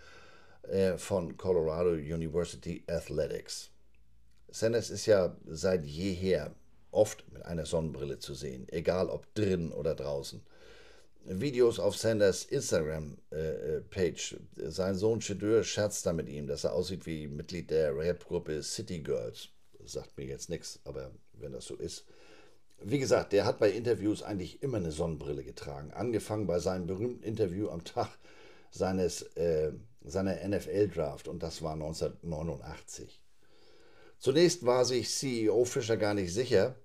äh, von Colorado University Athletics. Sanders ist ja seit jeher oft mit einer Sonnenbrille zu sehen, egal ob drin oder draußen. Videos auf Sanders Instagram-Page. Äh, Sein Sohn Chedeur scherzt da mit ihm, dass er aussieht wie Mitglied der Rap-Gruppe City Girls. sagt mir jetzt nichts, aber wenn das so ist. Wie gesagt, der hat bei Interviews eigentlich immer eine Sonnenbrille getragen. Angefangen bei seinem berühmten Interview am Tag seines, äh, seiner NFL-Draft und das war 1989. Zunächst war sich CEO Fischer gar nicht sicher,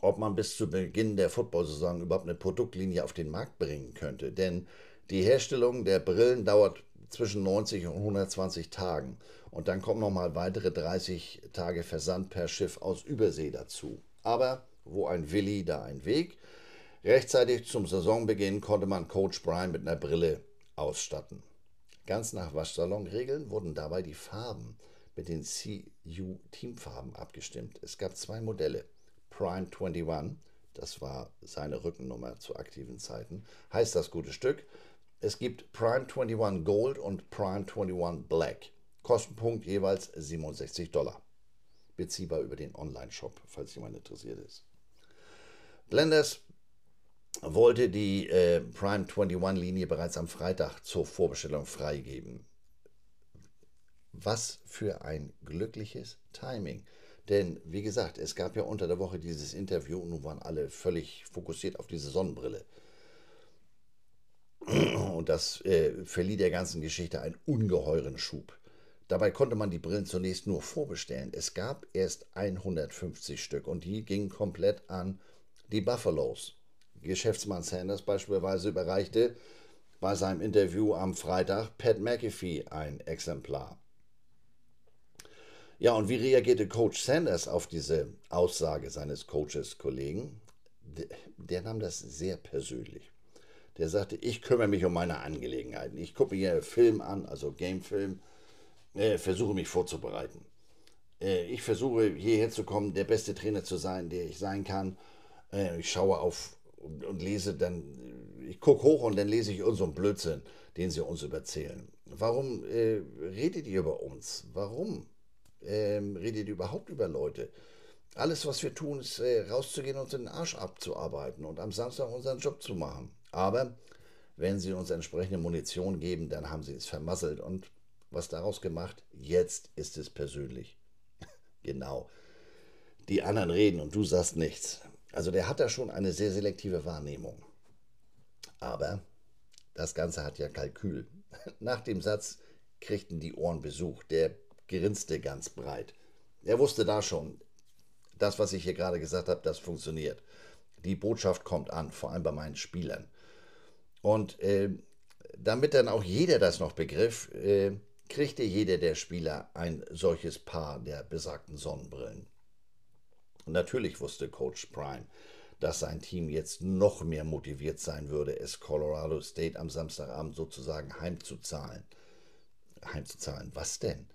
ob man bis zu Beginn der Football-Saison überhaupt eine Produktlinie auf den Markt bringen könnte. Denn die Herstellung der Brillen dauert zwischen 90 und 120 Tagen. Und dann kommen nochmal weitere 30 Tage Versand per Schiff aus Übersee dazu. Aber wo ein Willi, da ein Weg. Rechtzeitig zum Saisonbeginn konnte man Coach Brian mit einer Brille ausstatten. Ganz nach Waschsalonregeln wurden dabei die Farben mit den CU-Teamfarben abgestimmt. Es gab zwei Modelle. Prime 21, das war seine Rückennummer zu aktiven Zeiten, heißt das gute Stück. Es gibt Prime 21 Gold und Prime 21 Black. Kostenpunkt jeweils 67 Dollar. Beziehbar über den Online-Shop, falls jemand interessiert ist. Blenders wollte die äh, Prime 21-Linie bereits am Freitag zur Vorbestellung freigeben. Was für ein glückliches Timing. Denn, wie gesagt, es gab ja unter der Woche dieses Interview und nun waren alle völlig fokussiert auf diese Sonnenbrille. Und das äh, verlieh der ganzen Geschichte einen ungeheuren Schub. Dabei konnte man die Brillen zunächst nur vorbestellen. Es gab erst 150 Stück und die gingen komplett an die Buffalos. Geschäftsmann Sanders beispielsweise überreichte bei seinem Interview am Freitag Pat McAfee ein Exemplar. Ja, und wie reagierte Coach Sanders auf diese Aussage seines Coaches-Kollegen? der, der nahm das sehr persönlich. Der sagte, ich kümmere mich um meine Angelegenheiten. Ich gucke mir Film an, also Gamefilm, äh, versuche mich vorzubereiten. Äh, ich versuche hierher zu kommen, der beste Trainer zu sein, der ich sein kann. Äh, ich schaue auf und, und lese dann, ich gucke hoch und dann lese ich unseren Blödsinn, den sie uns überzählen. Warum äh, redet ihr über uns? Warum ähm, redet ihr überhaupt über Leute? Alles, was wir tun, ist äh, rauszugehen und den Arsch abzuarbeiten und am Samstag unseren Job zu machen. Aber wenn sie uns entsprechende Munition geben, dann haben sie es vermasselt. Und was daraus gemacht? Jetzt ist es persönlich. <laughs> genau. Die anderen reden und du sagst nichts. Also der hat da schon eine sehr selektive Wahrnehmung. Aber das Ganze hat ja Kalkül. <laughs> Nach dem Satz kriegten die Ohren Besuch. Der grinste ganz breit. Er wusste da schon, das, was ich hier gerade gesagt habe, das funktioniert. Die Botschaft kommt an, vor allem bei meinen Spielern. Und äh, damit dann auch jeder das noch begriff, äh, kriegte jeder der Spieler ein solches Paar der besagten Sonnenbrillen. Natürlich wusste Coach Prime, dass sein Team jetzt noch mehr motiviert sein würde, es Colorado State am Samstagabend sozusagen heimzuzahlen. Heimzuzahlen, was denn?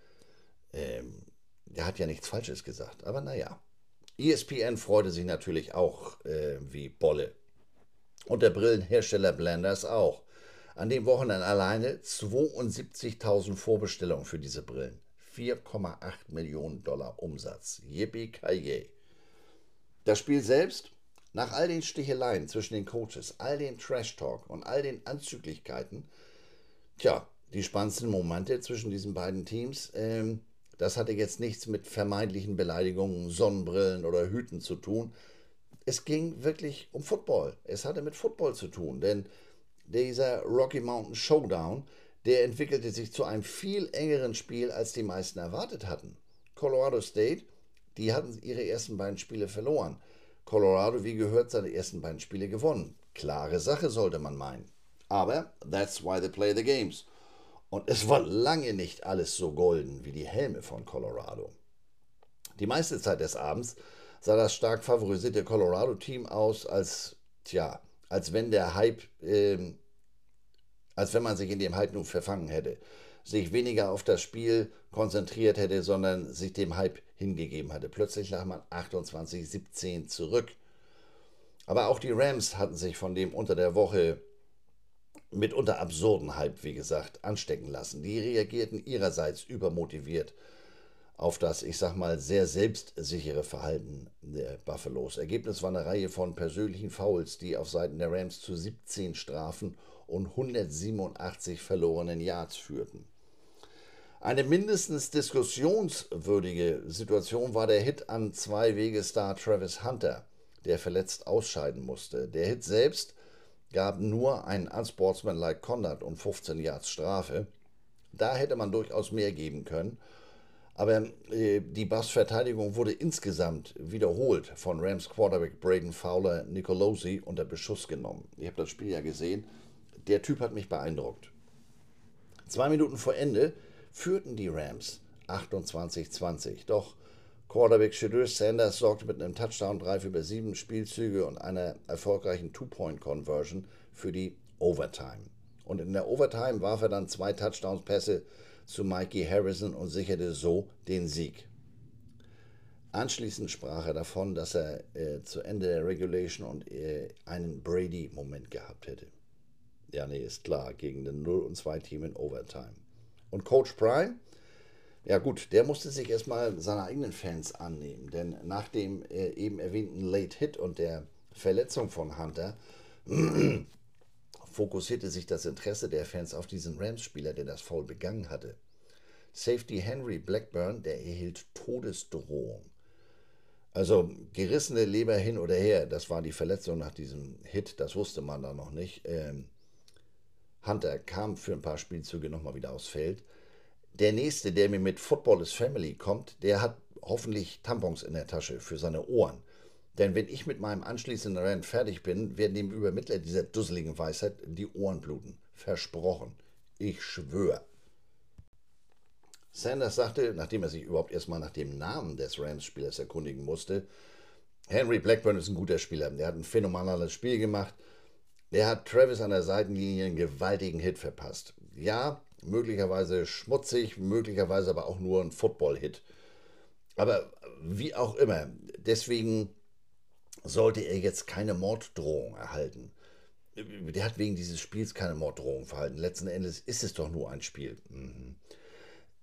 Ähm, er hat ja nichts Falsches gesagt, aber naja. ESPN freute sich natürlich auch äh, wie Bolle. Und der Brillenhersteller Blenders auch. An dem Wochenende alleine 72.000 Vorbestellungen für diese Brillen. 4,8 Millionen Dollar Umsatz. Yippie ki Das Spiel selbst, nach all den Sticheleien zwischen den Coaches, all den Trash-Talk und all den Anzüglichkeiten, tja, die spannendsten Momente zwischen diesen beiden Teams, ähm, das hatte jetzt nichts mit vermeintlichen Beleidigungen, Sonnenbrillen oder Hüten zu tun. Es ging wirklich um Football. Es hatte mit Football zu tun, denn dieser Rocky Mountain Showdown, der entwickelte sich zu einem viel engeren Spiel, als die meisten erwartet hatten. Colorado State, die hatten ihre ersten beiden Spiele verloren. Colorado, wie gehört, seine ersten beiden Spiele gewonnen. Klare Sache, sollte man meinen. Aber that's why they play the games. Und es war lange nicht alles so golden wie die Helme von Colorado. Die meiste Zeit des Abends sah das stark favorisierte Colorado-Team aus, als, tja, als wenn der Hype, äh, als wenn man sich in dem Hype nun verfangen hätte, sich weniger auf das Spiel konzentriert hätte, sondern sich dem Hype hingegeben hatte. Plötzlich lag man 28-17 zurück. Aber auch die Rams hatten sich von dem unter der Woche mitunter absurden Hype, wie gesagt, anstecken lassen. Die reagierten ihrerseits übermotiviert auf das, ich sag mal, sehr selbstsichere Verhalten der Buffaloes. Ergebnis war eine Reihe von persönlichen Fouls, die auf Seiten der Rams zu 17 Strafen und 187 verlorenen Yards führten. Eine mindestens diskussionswürdige Situation war der Hit an zwei Wegestar Travis Hunter, der verletzt ausscheiden musste. Der Hit selbst gab nur einen unsportsmanlike Conduct und 15 Yards Strafe. Da hätte man durchaus mehr geben können. Aber äh, die Bass-Verteidigung wurde insgesamt wiederholt von Rams Quarterback Braden Fowler Nicolosi unter Beschuss genommen. Ich habe das Spiel ja gesehen. Der Typ hat mich beeindruckt. Zwei Minuten vor Ende führten die Rams 28-20. Doch Quarterback Shadur Sanders sorgte mit einem Touchdown-Drive über sieben Spielzüge und einer erfolgreichen Two-Point-Conversion für die Overtime. Und in der Overtime warf er dann zwei Touchdowns-Pässe zu Mikey Harrison und sicherte so den Sieg. Anschließend sprach er davon, dass er äh, zu Ende der Regulation und äh, einen Brady-Moment gehabt hätte. Ja, nee, ist klar, gegen den 0 und 2 Team in Overtime. Und Coach Prime, ja gut, der musste sich erstmal seiner eigenen Fans annehmen, denn nach dem äh, eben erwähnten Late Hit und der Verletzung von Hunter <clears throat> fokussierte sich das Interesse der Fans auf diesen Rams-Spieler, der das Foul begangen hatte. Safety Henry Blackburn, der erhielt Todesdrohung. Also gerissene Leber hin oder her, das war die Verletzung nach diesem Hit, das wusste man da noch nicht. Ähm, Hunter kam für ein paar Spielzüge nochmal wieder aufs Feld der nächste, der mir mit Football is Family kommt, der hat hoffentlich Tampons in der Tasche für seine Ohren. Denn wenn ich mit meinem anschließenden Rennen fertig bin, werden dem Übermittler dieser dusseligen Weisheit die Ohren bluten. Versprochen. Ich schwöre. Sanders sagte, nachdem er sich überhaupt erstmal nach dem Namen des Rams-Spielers erkundigen musste, Henry Blackburn ist ein guter Spieler. Der hat ein phänomenales Spiel gemacht. Der hat Travis an der Seitenlinie einen gewaltigen Hit verpasst. Ja, möglicherweise schmutzig, möglicherweise aber auch nur ein Football-Hit. Aber wie auch immer, deswegen sollte er jetzt keine Morddrohung erhalten. Der hat wegen dieses Spiels keine Morddrohung verhalten. Letzten Endes ist es doch nur ein Spiel. Mhm.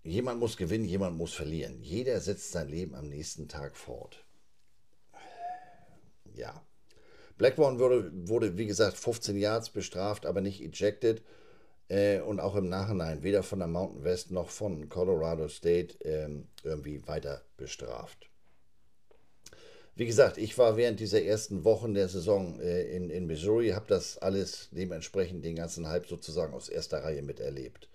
Jemand muss gewinnen, jemand muss verlieren. Jeder setzt sein Leben am nächsten Tag fort. Ja. Blackburn wurde, wurde wie gesagt, 15 Yards bestraft, aber nicht ejected. Äh, und auch im Nachhinein weder von der Mountain West noch von Colorado State ähm, irgendwie weiter bestraft. Wie gesagt, ich war während dieser ersten Wochen der Saison äh, in, in Missouri, habe das alles dementsprechend den ganzen Hype sozusagen aus erster Reihe miterlebt.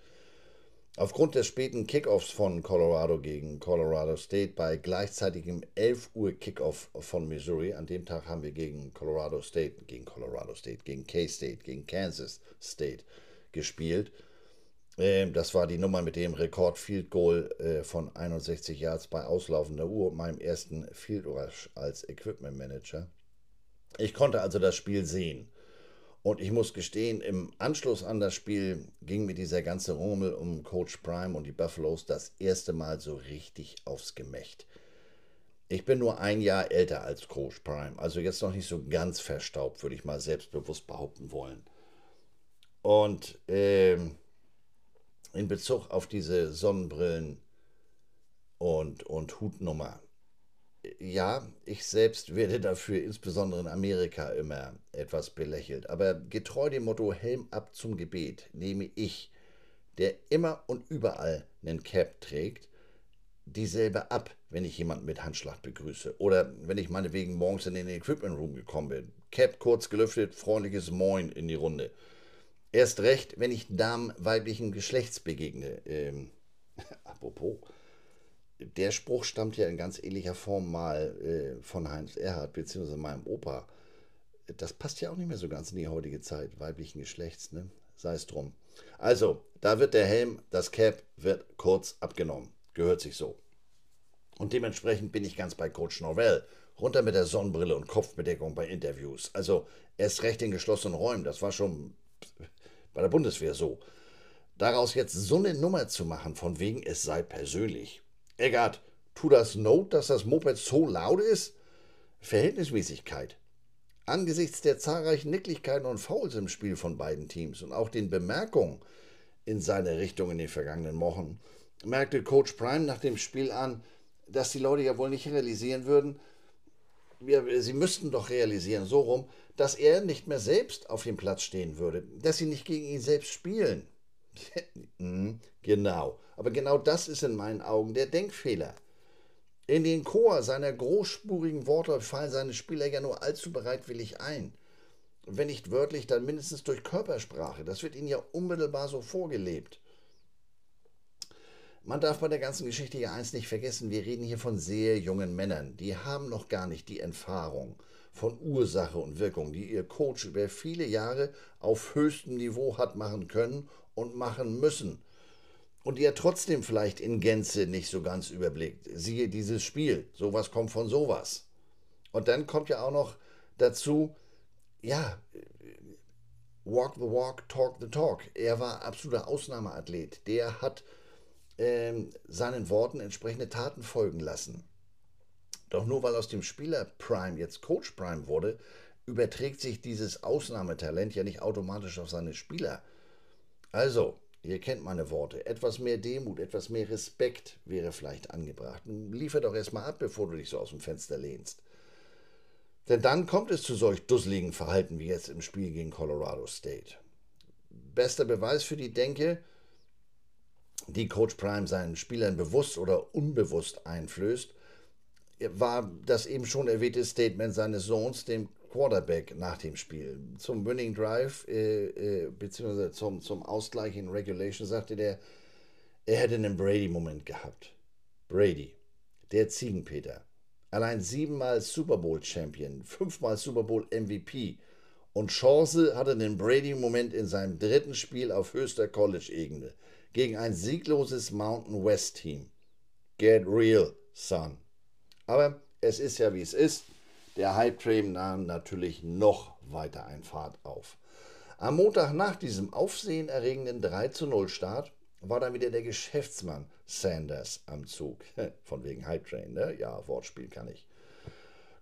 Aufgrund des späten Kickoffs von Colorado gegen Colorado State bei gleichzeitigem 11 Uhr Kickoff von Missouri, an dem Tag haben wir gegen Colorado State, gegen Colorado State, gegen K-State, gegen Kansas State gespielt ähm, das war die Nummer mit dem Rekord Field Goal äh, von 61 Yards bei auslaufender Uhr, meinem ersten Field Rush als Equipment Manager. Ich konnte also das Spiel sehen. Und ich muss gestehen, im Anschluss an das Spiel ging mir dieser ganze Rummel um Coach Prime und die Buffaloes das erste Mal so richtig aufs Gemächt. Ich bin nur ein Jahr älter als Coach Prime, also jetzt noch nicht so ganz verstaubt, würde ich mal selbstbewusst behaupten wollen. Und ähm, in Bezug auf diese Sonnenbrillen und, und Hutnummer. Ja, ich selbst werde dafür insbesondere in Amerika immer etwas belächelt, aber getreu dem Motto Helm ab zum Gebet nehme ich, der immer und überall einen Cap trägt, dieselbe ab, wenn ich jemanden mit Handschlag begrüße. Oder wenn ich meinetwegen morgens in den Equipment Room gekommen bin. Cap kurz gelüftet, freundliches Moin in die Runde. Erst recht, wenn ich Damen weiblichen Geschlechts begegne. Ähm, <laughs> apropos, der Spruch stammt ja in ganz ähnlicher Form mal äh, von Heinz Erhard, beziehungsweise meinem Opa. Das passt ja auch nicht mehr so ganz in die heutige Zeit, weiblichen Geschlechts, ne? Sei es drum. Also, da wird der Helm, das Cap wird kurz abgenommen. Gehört sich so. Und dementsprechend bin ich ganz bei Coach Norvell. Runter mit der Sonnenbrille und Kopfbedeckung bei Interviews. Also erst recht in geschlossenen Räumen. Das war schon bei der Bundeswehr so. Daraus jetzt so eine Nummer zu machen, von wegen es sei persönlich. Eggert, tu das Not, dass das Moped so laut ist? Verhältnismäßigkeit. Angesichts der zahlreichen Nicklichkeiten und Fouls im Spiel von beiden Teams und auch den Bemerkungen in seine Richtung in den vergangenen Wochen, merkte Coach Prime nach dem Spiel an, dass die Leute ja wohl nicht realisieren würden, wir, sie müssten doch realisieren, so rum, dass er nicht mehr selbst auf dem Platz stehen würde, dass sie nicht gegen ihn selbst spielen. <laughs> Mhm, genau, aber genau das ist in meinen Augen der Denkfehler. In den Chor seiner großspurigen Worte fallen seine Spieler ja nur allzu bereitwillig ein. Wenn nicht wörtlich, dann mindestens durch Körpersprache. Das wird ihnen ja unmittelbar so vorgelebt. Man darf bei der ganzen Geschichte ja eins nicht vergessen, wir reden hier von sehr jungen Männern, die haben noch gar nicht die Erfahrung von Ursache und Wirkung, die ihr Coach über viele Jahre auf höchstem Niveau hat machen können und machen müssen. Und er trotzdem vielleicht in Gänze nicht so ganz überblickt. Siehe dieses Spiel, sowas kommt von sowas. Und dann kommt ja auch noch dazu, ja, walk the walk, talk the talk. Er war absoluter Ausnahmeathlet. Der hat ähm, seinen Worten entsprechende Taten folgen lassen. Doch nur weil aus dem Spieler Prime jetzt Coach Prime wurde, überträgt sich dieses Ausnahmetalent ja nicht automatisch auf seine Spieler. Also, ihr kennt meine Worte, etwas mehr Demut, etwas mehr Respekt wäre vielleicht angebracht. Liefer doch erstmal ab, bevor du dich so aus dem Fenster lehnst. Denn dann kommt es zu solch dusseligen Verhalten wie jetzt im Spiel gegen Colorado State. Bester Beweis für die Denke, die Coach Prime seinen Spielern bewusst oder unbewusst einflößt, war das eben schon erwähnte Statement seines Sohns, dem Quarterback, nach dem Spiel. Zum Winning Drive, äh, äh, beziehungsweise zum, zum Ausgleich in Regulation, sagte der, er hätte einen Brady-Moment gehabt. Brady, der Ziegenpeter. Allein siebenmal Super Bowl Champion, fünfmal Super Bowl MVP und Chance hatte einen Brady-Moment in seinem dritten Spiel auf höchster College-Ebene gegen ein siegloses Mountain West Team. Get real, son. Aber es ist ja wie es ist. Der Hype-Train nahm natürlich noch weiter ein Fahrt auf. Am Montag nach diesem aufsehenerregenden 3 0 Start war dann wieder der Geschäftsmann Sanders am Zug. <laughs> Von wegen Hype Train, ne? Ja, Wortspiel kann ich.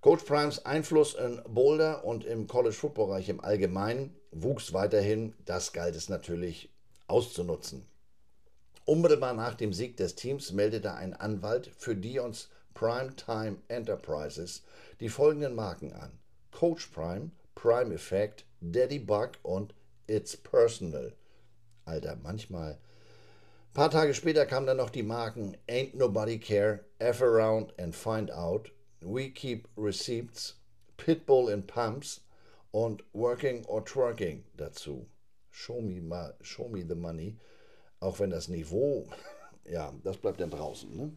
Coach Primes Einfluss in Boulder und im College Football Bereich im Allgemeinen wuchs weiterhin. Das galt es natürlich auszunutzen. Unmittelbar nach dem Sieg des Teams meldete ein Anwalt für Dions Primetime Enterprises die folgenden Marken an: Coach Prime, Prime Effect, Daddy Bug und It's Personal. Alter, manchmal. Ein paar Tage später kamen dann noch die Marken Ain't Nobody Care, F Around and Find Out We Keep Receipts, Pitbull in Pumps und Working or Twerking dazu. Show me, ma, show me the money. Auch wenn das Niveau, <laughs> ja, das bleibt dann draußen. Ne?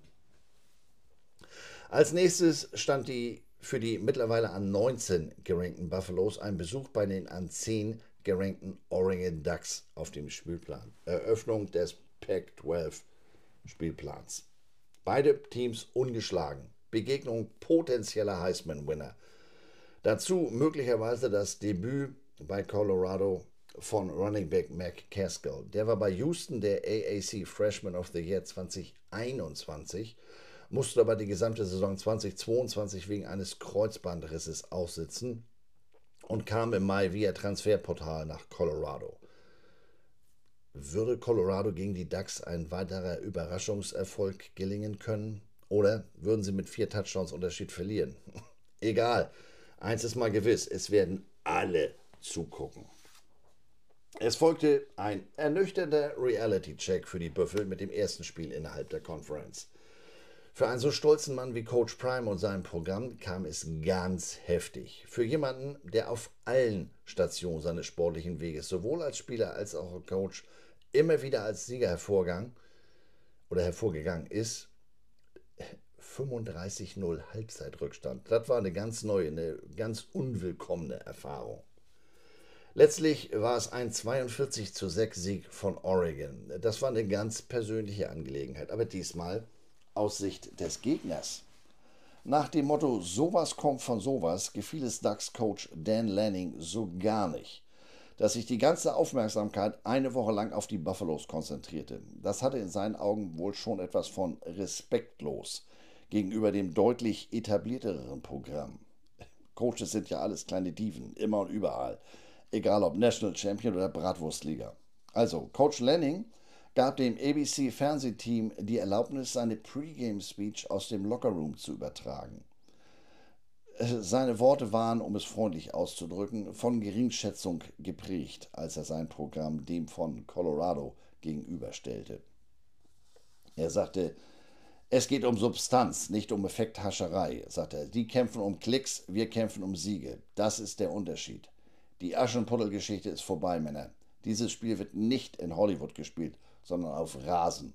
Als nächstes stand die für die mittlerweile an 19 gerankten Buffaloes ein Besuch bei den an 10 gerankten Oregon Ducks auf dem Spielplan. Eröffnung des Pac-12 Spielplans. Beide Teams ungeschlagen. Begegnung potenzieller Heisman-Winner. Dazu möglicherweise das Debüt bei Colorado von Running Back Mac Caskill. Der war bei Houston der AAC Freshman of the Year 2021, musste aber die gesamte Saison 2022 wegen eines Kreuzbandrisses aussitzen und kam im Mai via Transferportal nach Colorado. Würde Colorado gegen die Ducks ein weiterer Überraschungserfolg gelingen können? Oder würden sie mit vier Touchdowns Unterschied verlieren? <laughs> Egal. Eins ist mal gewiss, es werden alle zugucken. Es folgte ein ernüchternder Reality-Check für die Büffel mit dem ersten Spiel innerhalb der Conference. Für einen so stolzen Mann wie Coach Prime und sein Programm kam es ganz heftig. Für jemanden, der auf allen Stationen seines sportlichen Weges, sowohl als Spieler als auch als Coach, immer wieder als Sieger hervorgang oder hervorgegangen ist, 35-0 Halbzeitrückstand. Das war eine ganz neue, eine ganz unwillkommene Erfahrung. Letztlich war es ein 42 zu 6 Sieg von Oregon. Das war eine ganz persönliche Angelegenheit, aber diesmal aus Sicht des Gegners. Nach dem Motto sowas kommt von sowas gefiel es Ducks Coach Dan Lanning so gar nicht, dass sich die ganze Aufmerksamkeit eine Woche lang auf die Buffaloes konzentrierte. Das hatte in seinen Augen wohl schon etwas von respektlos gegenüber dem deutlich etablierteren Programm. Coaches sind ja alles kleine Dieven, immer und überall. Egal ob National Champion oder Bratwurstliga. Also, Coach Lanning gab dem ABC-Fernsehteam die Erlaubnis, seine Pre-Game-Speech aus dem Lockerroom zu übertragen. Seine Worte waren, um es freundlich auszudrücken, von Geringschätzung geprägt, als er sein Programm dem von Colorado gegenüberstellte. Er sagte, es geht um Substanz, nicht um Effekthascherei, sagt er. Die kämpfen um Klicks, wir kämpfen um Siege. Das ist der Unterschied. Die Aschenputtel-Geschichte ist vorbei, Männer. Dieses Spiel wird nicht in Hollywood gespielt, sondern auf Rasen.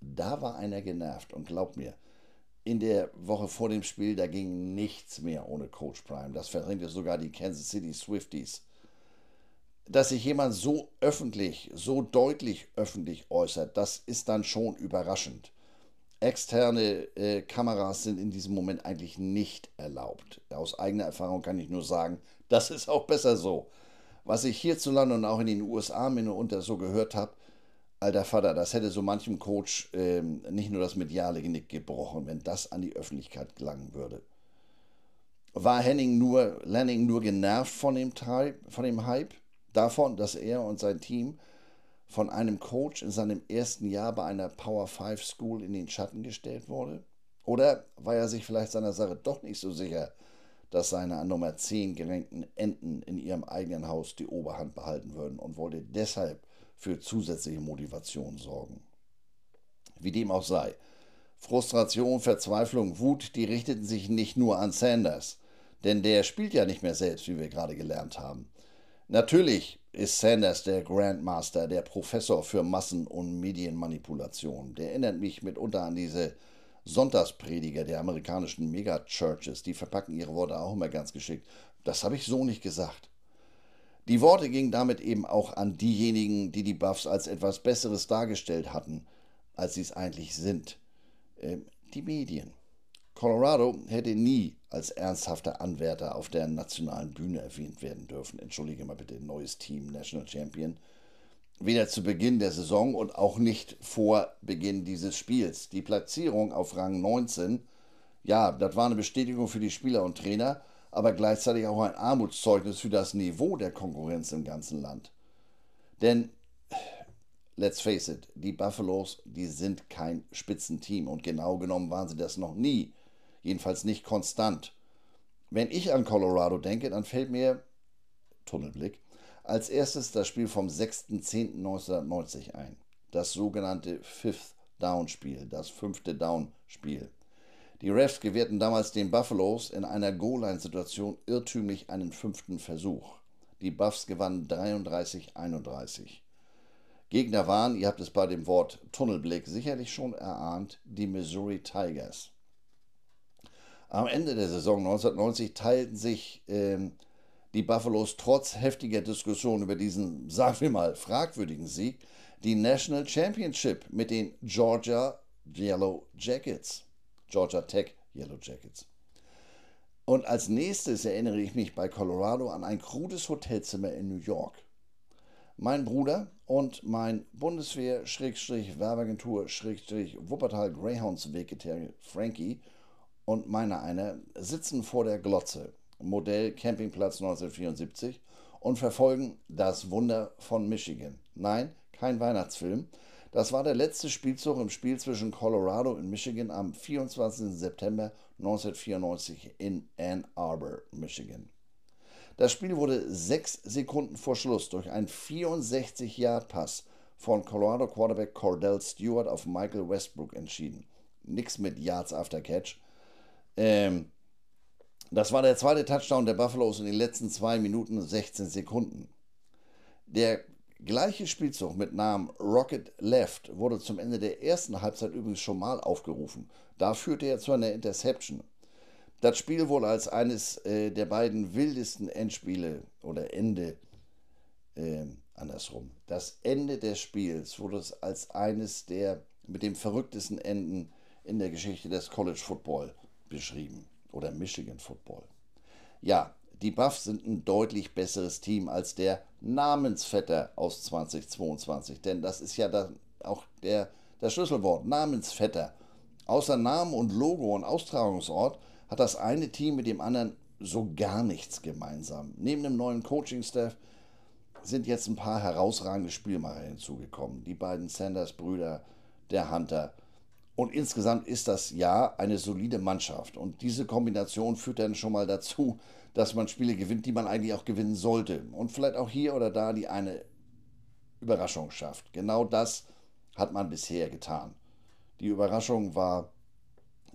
Da war einer genervt und glaubt mir, in der Woche vor dem Spiel, da ging nichts mehr ohne Coach Prime. Das verdrängte sogar die Kansas City Swifties. Dass sich jemand so öffentlich, so deutlich öffentlich äußert, das ist dann schon überraschend. Externe äh, Kameras sind in diesem Moment eigentlich nicht erlaubt. Aus eigener Erfahrung kann ich nur sagen, das ist auch besser so. Was ich hierzulande und auch in den USA mitunter so gehört habe, alter Vater, das hätte so manchem Coach ähm, nicht nur das mediale Genick gebrochen, wenn das an die Öffentlichkeit gelangen würde. War Henning nur, Lanning nur genervt von dem, von dem Hype? Davon, dass er und sein Team von einem Coach in seinem ersten Jahr bei einer Power 5 School in den Schatten gestellt wurde? Oder war er sich vielleicht seiner Sache doch nicht so sicher, dass seine an Nummer 10 gerankten Enten in ihrem eigenen Haus die Oberhand behalten würden und wollte deshalb für zusätzliche Motivation sorgen? Wie dem auch sei, Frustration, Verzweiflung, Wut, die richteten sich nicht nur an Sanders, denn der spielt ja nicht mehr selbst, wie wir gerade gelernt haben. Natürlich ist Sanders der Grandmaster, der Professor für Massen- und Medienmanipulation. Der erinnert mich mitunter an diese Sonntagsprediger der amerikanischen Megachurches. Die verpacken ihre Worte auch immer ganz geschickt. Das habe ich so nicht gesagt. Die Worte gingen damit eben auch an diejenigen, die die Buffs als etwas Besseres dargestellt hatten, als sie es eigentlich sind. Ähm, die Medien. Colorado hätte nie als ernsthafter Anwärter auf der nationalen Bühne erwähnt werden dürfen. Entschuldige mal bitte, neues Team, National Champion. Weder zu Beginn der Saison und auch nicht vor Beginn dieses Spiels. Die Platzierung auf Rang 19, ja, das war eine Bestätigung für die Spieler und Trainer, aber gleichzeitig auch ein Armutszeugnis für das Niveau der Konkurrenz im ganzen Land. Denn, let's face it, die Buffaloes, die sind kein Spitzenteam und genau genommen waren sie das noch nie. Jedenfalls nicht konstant. Wenn ich an Colorado denke, dann fällt mir, Tunnelblick, als erstes das Spiel vom 6.10.1990 ein. Das sogenannte Fifth Down Spiel, das fünfte Down Spiel. Die Refs gewährten damals den Buffaloes in einer Goal-Line-Situation irrtümlich einen fünften Versuch. Die Buffs gewannen 33-31. Gegner waren, ihr habt es bei dem Wort Tunnelblick sicherlich schon erahnt, die Missouri Tigers. Am Ende der Saison 1990 teilten sich ähm, die Buffaloes trotz heftiger Diskussion über diesen, sagen wir mal, fragwürdigen Sieg die National Championship mit den Georgia Yellow Jackets. Georgia Tech Yellow Jackets. Und als nächstes erinnere ich mich bei Colorado an ein krudes Hotelzimmer in New York. Mein Bruder und mein Bundeswehr-Werbeagentur-Wuppertal Greyhounds Vegetarier Frankie und meiner einer sitzen vor der Glotze Modell Campingplatz 1974 und verfolgen das Wunder von Michigan. Nein, kein Weihnachtsfilm. Das war der letzte Spielzug im Spiel zwischen Colorado und Michigan am 24. September 1994 in Ann Arbor, Michigan. Das Spiel wurde sechs Sekunden vor Schluss durch einen 64-Yard-Pass von Colorado Quarterback Cordell Stewart auf Michael Westbrook entschieden. Nix mit Yards after Catch. Ähm, das war der zweite Touchdown der Buffaloes in den letzten zwei Minuten und 16 Sekunden. Der gleiche Spielzug mit Namen Rocket Left wurde zum Ende der ersten Halbzeit übrigens schon mal aufgerufen. Da führte er zu einer Interception. Das Spiel wurde als eines äh, der beiden wildesten Endspiele oder Ende äh, andersrum. Das Ende des Spiels wurde als eines der mit dem verrücktesten Enden in der Geschichte des College Football beschrieben oder Michigan Football. Ja, die Buffs sind ein deutlich besseres Team als der Namensvetter aus 2022, denn das ist ja dann auch der, das Schlüsselwort, Namensvetter. Außer Namen und Logo und Austragungsort hat das eine Team mit dem anderen so gar nichts gemeinsam. Neben dem neuen Coaching-Staff sind jetzt ein paar herausragende Spielmacher hinzugekommen. Die beiden Sanders-Brüder, der Hunter, und insgesamt ist das ja eine solide Mannschaft. Und diese Kombination führt dann schon mal dazu, dass man Spiele gewinnt, die man eigentlich auch gewinnen sollte. Und vielleicht auch hier oder da die eine Überraschung schafft. Genau das hat man bisher getan. Die Überraschung war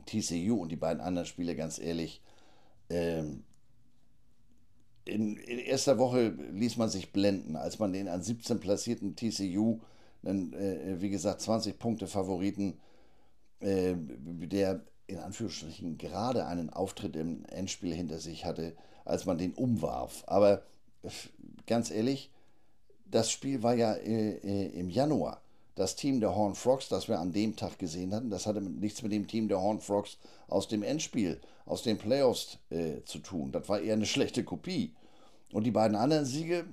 TCU und die beiden anderen Spiele, ganz ehrlich. Ähm, in, in, erster Woche ließ man sich blenden, als man den an 17 platzierten TCU, dann, äh, wie gesagt, 20 Punkte Favoriten, äh, der in Anführungsstrichen gerade einen Auftritt im Endspiel hinter sich hatte, als man den umwarf. Aber ganz ehrlich, das Spiel war ja äh, äh, im Januar. Das Team der Horn Frogs, das wir an dem Tag gesehen hatten, das hatte nichts mit dem Team der Horn Frogs aus dem Endspiel, aus den Playoffs äh, zu tun. Das war eher eine schlechte Kopie. Und die beiden anderen Siege,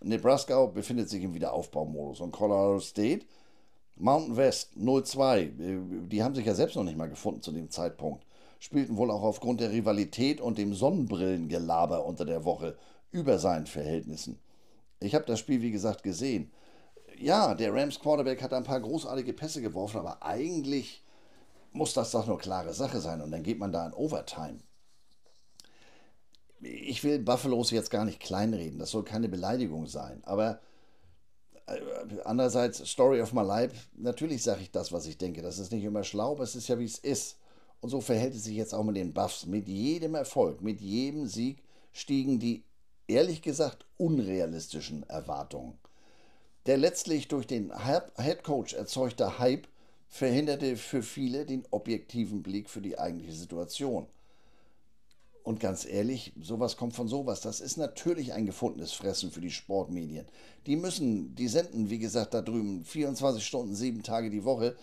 Nebraska befindet sich im Wiederaufbaumodus und Colorado State Mountain West 02, äh, die haben sich ja selbst noch nicht mal gefunden zu dem Zeitpunkt, spielten wohl auch aufgrund der Rivalität und dem Sonnenbrillengelaber unter der Woche über seinen Verhältnissen. Ich habe das Spiel, wie gesagt, gesehen. Ja, der Rams Quarterback hat ein paar großartige Pässe geworfen, aber eigentlich muss das doch nur klare Sache sein und dann geht man da in Overtime. Ich will Buffaloes jetzt gar nicht kleinreden, das soll keine Beleidigung sein, aber andererseits, Story of my life, natürlich sage ich das, was ich denke. Das ist nicht immer schlau, aber es ist ja, wie es ist. Und so verhält es sich jetzt auch mit den Buffs. Mit jedem Erfolg, mit jedem Sieg stiegen die, ehrlich gesagt, unrealistischen Erwartungen. Der letztlich durch den Headcoach erzeugte Hype verhinderte für viele den objektiven Blick für die eigentliche Situation. Und ganz ehrlich, sowas kommt von sowas. Das ist natürlich ein gefundenes Fressen für die Sportmedien. Die müssen, die senden, wie gesagt, da drüben 24 Stunden, sieben Tage die Woche.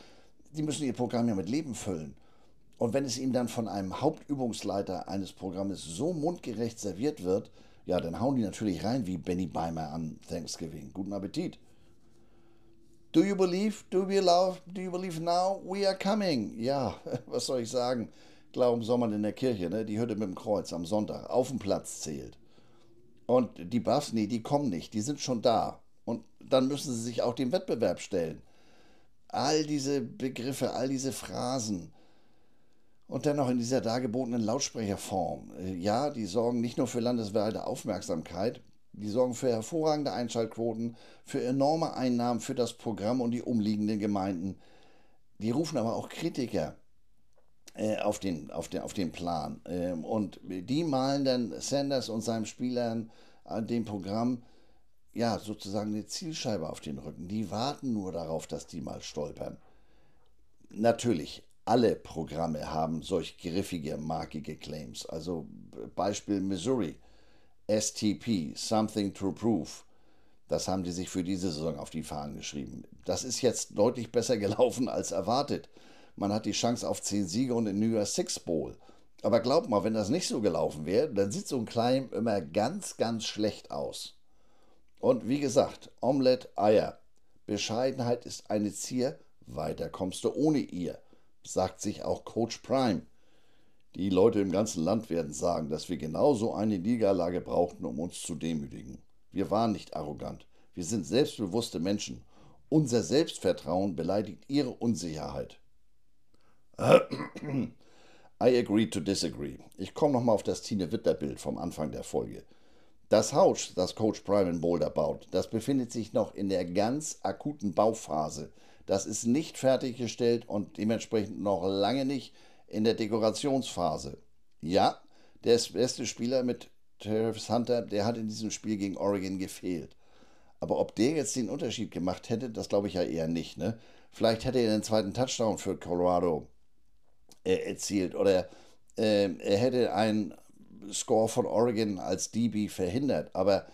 Die müssen ihr Programm ja mit Leben füllen. Und wenn es ihm dann von einem Hauptübungsleiter eines Programmes so mundgerecht serviert wird, ja, dann hauen die natürlich rein wie Benny Beimer an Thanksgiving. Guten Appetit. Do you believe? Do you love? Do you believe now? We are coming. Ja, <laughs> was soll ich sagen? Glauben soll man in der Kirche, ne? Die Hütte mit dem Kreuz am Sonntag auf dem Platz zählt. Und die Buffs, nee, die kommen nicht, die sind schon da. Und dann müssen sie sich auch dem Wettbewerb stellen. All diese Begriffe, all diese Phrasen, und dennoch in dieser dargebotenen Lautsprecherform. Äh, ja, die sorgen nicht nur für landesweite Aufmerksamkeit, die sorgen für hervorragende Einschaltquoten, für enorme Einnahmen für das Programm und die umliegenden Gemeinden. Die rufen aber auch Kritiker auf, den, auf, den, auf den Plan. Ähm, und die malen dann Sanders und seinen Spielern an dem Programm ja sozusagen eine Zielscheibe auf den Rücken. Die warten nur darauf, dass die mal stolpern. Natürlich, alle Programme haben solch griffige, markige Claims. Also Beispiel Missouri, STP, Something to Prove. Das haben die sich für diese Saison auf die Fahnen geschrieben. Das ist jetzt deutlich besser <laughs> gelaufen als erwartet. Man hat die Chance auf 10 Siege und den New Year's Six Bowl. Aber glaubt mal, wenn das nicht so gelaufen wäre, dann sieht so ein Claim immer ganz, ganz schlecht aus. Und wie gesagt, Omelette, Eier. Bescheidenheit ist eine Zier, weiter kommst du ohne ihr sagt sich auch Coach Prime. Die Leute im ganzen Land werden sagen, dass wir genauso eine Niederlage brauchten, um uns zu demütigen. Wir waren nicht arrogant. Wir sind selbstbewusste Menschen. Unser Selbstvertrauen beleidigt ihre Unsicherheit. <coughs> I agree to disagree. Ich komme nochmal auf das Tine Witter-Bild vom Anfang der Folge. Das Haus, das Coach Prime Boulder baut, das befindet sich noch in der ganz akuten Bauphase. Das ist nicht fertiggestellt und dementsprechend noch lange nicht in der Dekorationsphase. Ja, der beste Spieler mit Travis Hunter, der hat in diesem Spiel gegen Oregon gefehlt. Aber ob der jetzt den Unterschied gemacht hätte, das glaube ich ja eher nicht. Ne? Vielleicht hätte er den zweiten Touchdown für Colorado äh, erzielt oder äh, er hätte einen Score von Oregon als DB verhindert. Aber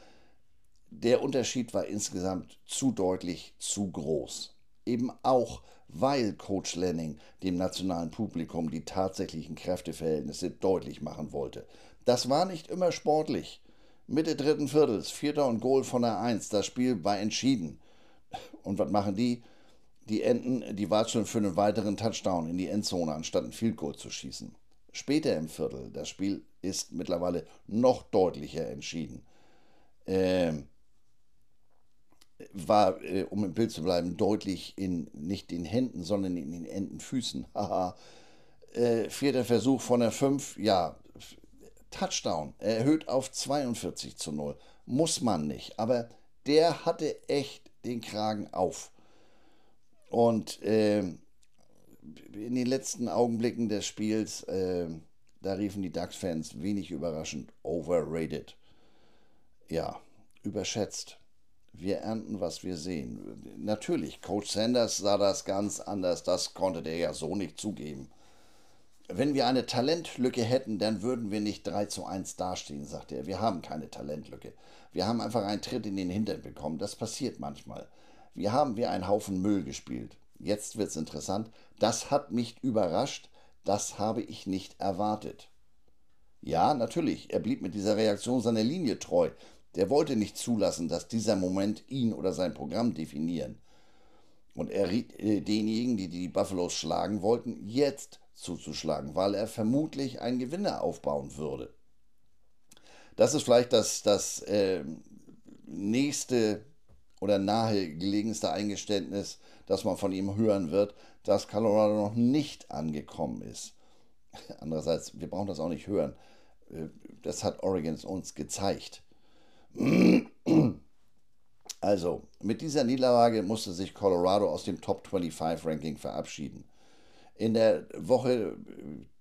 der Unterschied war insgesamt zu deutlich, zu groß eben auch, weil Coach Lenning dem nationalen Publikum die tatsächlichen Kräfteverhältnisse deutlich machen wollte. Das war nicht immer sportlich. Mitte dritten Viertels, vierter und Goal von der Eins, das Spiel war entschieden. Und was machen die? Die Enten, die watscheln für einen weiteren Touchdown in die Endzone, anstatt ein Field Goal zu schießen. Später im Viertel, das Spiel ist mittlerweile noch deutlicher entschieden. Ähm, war, äh, um im Bild zu bleiben, deutlich in nicht den Händen, sondern in den Entenfüßen. <laughs> Äh, vierter Versuch von der 5, ja, Touchdown, erhöht auf 42 zu 0. Muss man nicht, aber der hatte echt den Kragen auf. Und äh, in den letzten Augenblicken des Spiels, äh, da riefen die Ducks-Fans wenig überraschend overrated. Ja, überschätzt wir ernten, was wir sehen. Natürlich, Coach Sanders sah das ganz anders, das konnte der ja so nicht zugeben. Wenn wir eine Talentlücke hätten, dann würden wir nicht 3 zu 1 dastehen, sagt er. Wir haben keine Talentlücke. Wir haben einfach einen Tritt in den Hintern bekommen. Das passiert manchmal. Wir haben wie einen Haufen Müll gespielt. Jetzt wird's interessant. Das hat mich überrascht. Das habe ich nicht erwartet. Ja, natürlich, er blieb mit dieser Reaktion seiner Linie treu. Der wollte nicht zulassen, dass dieser Moment ihn oder sein Programm definieren. Und er riet äh, denjenigen, die die Buffaloes schlagen wollten, jetzt zuzuschlagen, weil er vermutlich einen Gewinner aufbauen würde. Das ist vielleicht das, das äh, nächste oder nahegelegenste Eingeständnis, das man von ihm hören wird, dass Colorado noch nicht angekommen ist. <laughs> Andererseits, wir brauchen das auch nicht hören. Äh, das hat Oregon uns gezeigt. <clears throat> Also, mit dieser Niederlage musste sich Colorado aus dem Top 25 Ranking verabschieden. In der Woche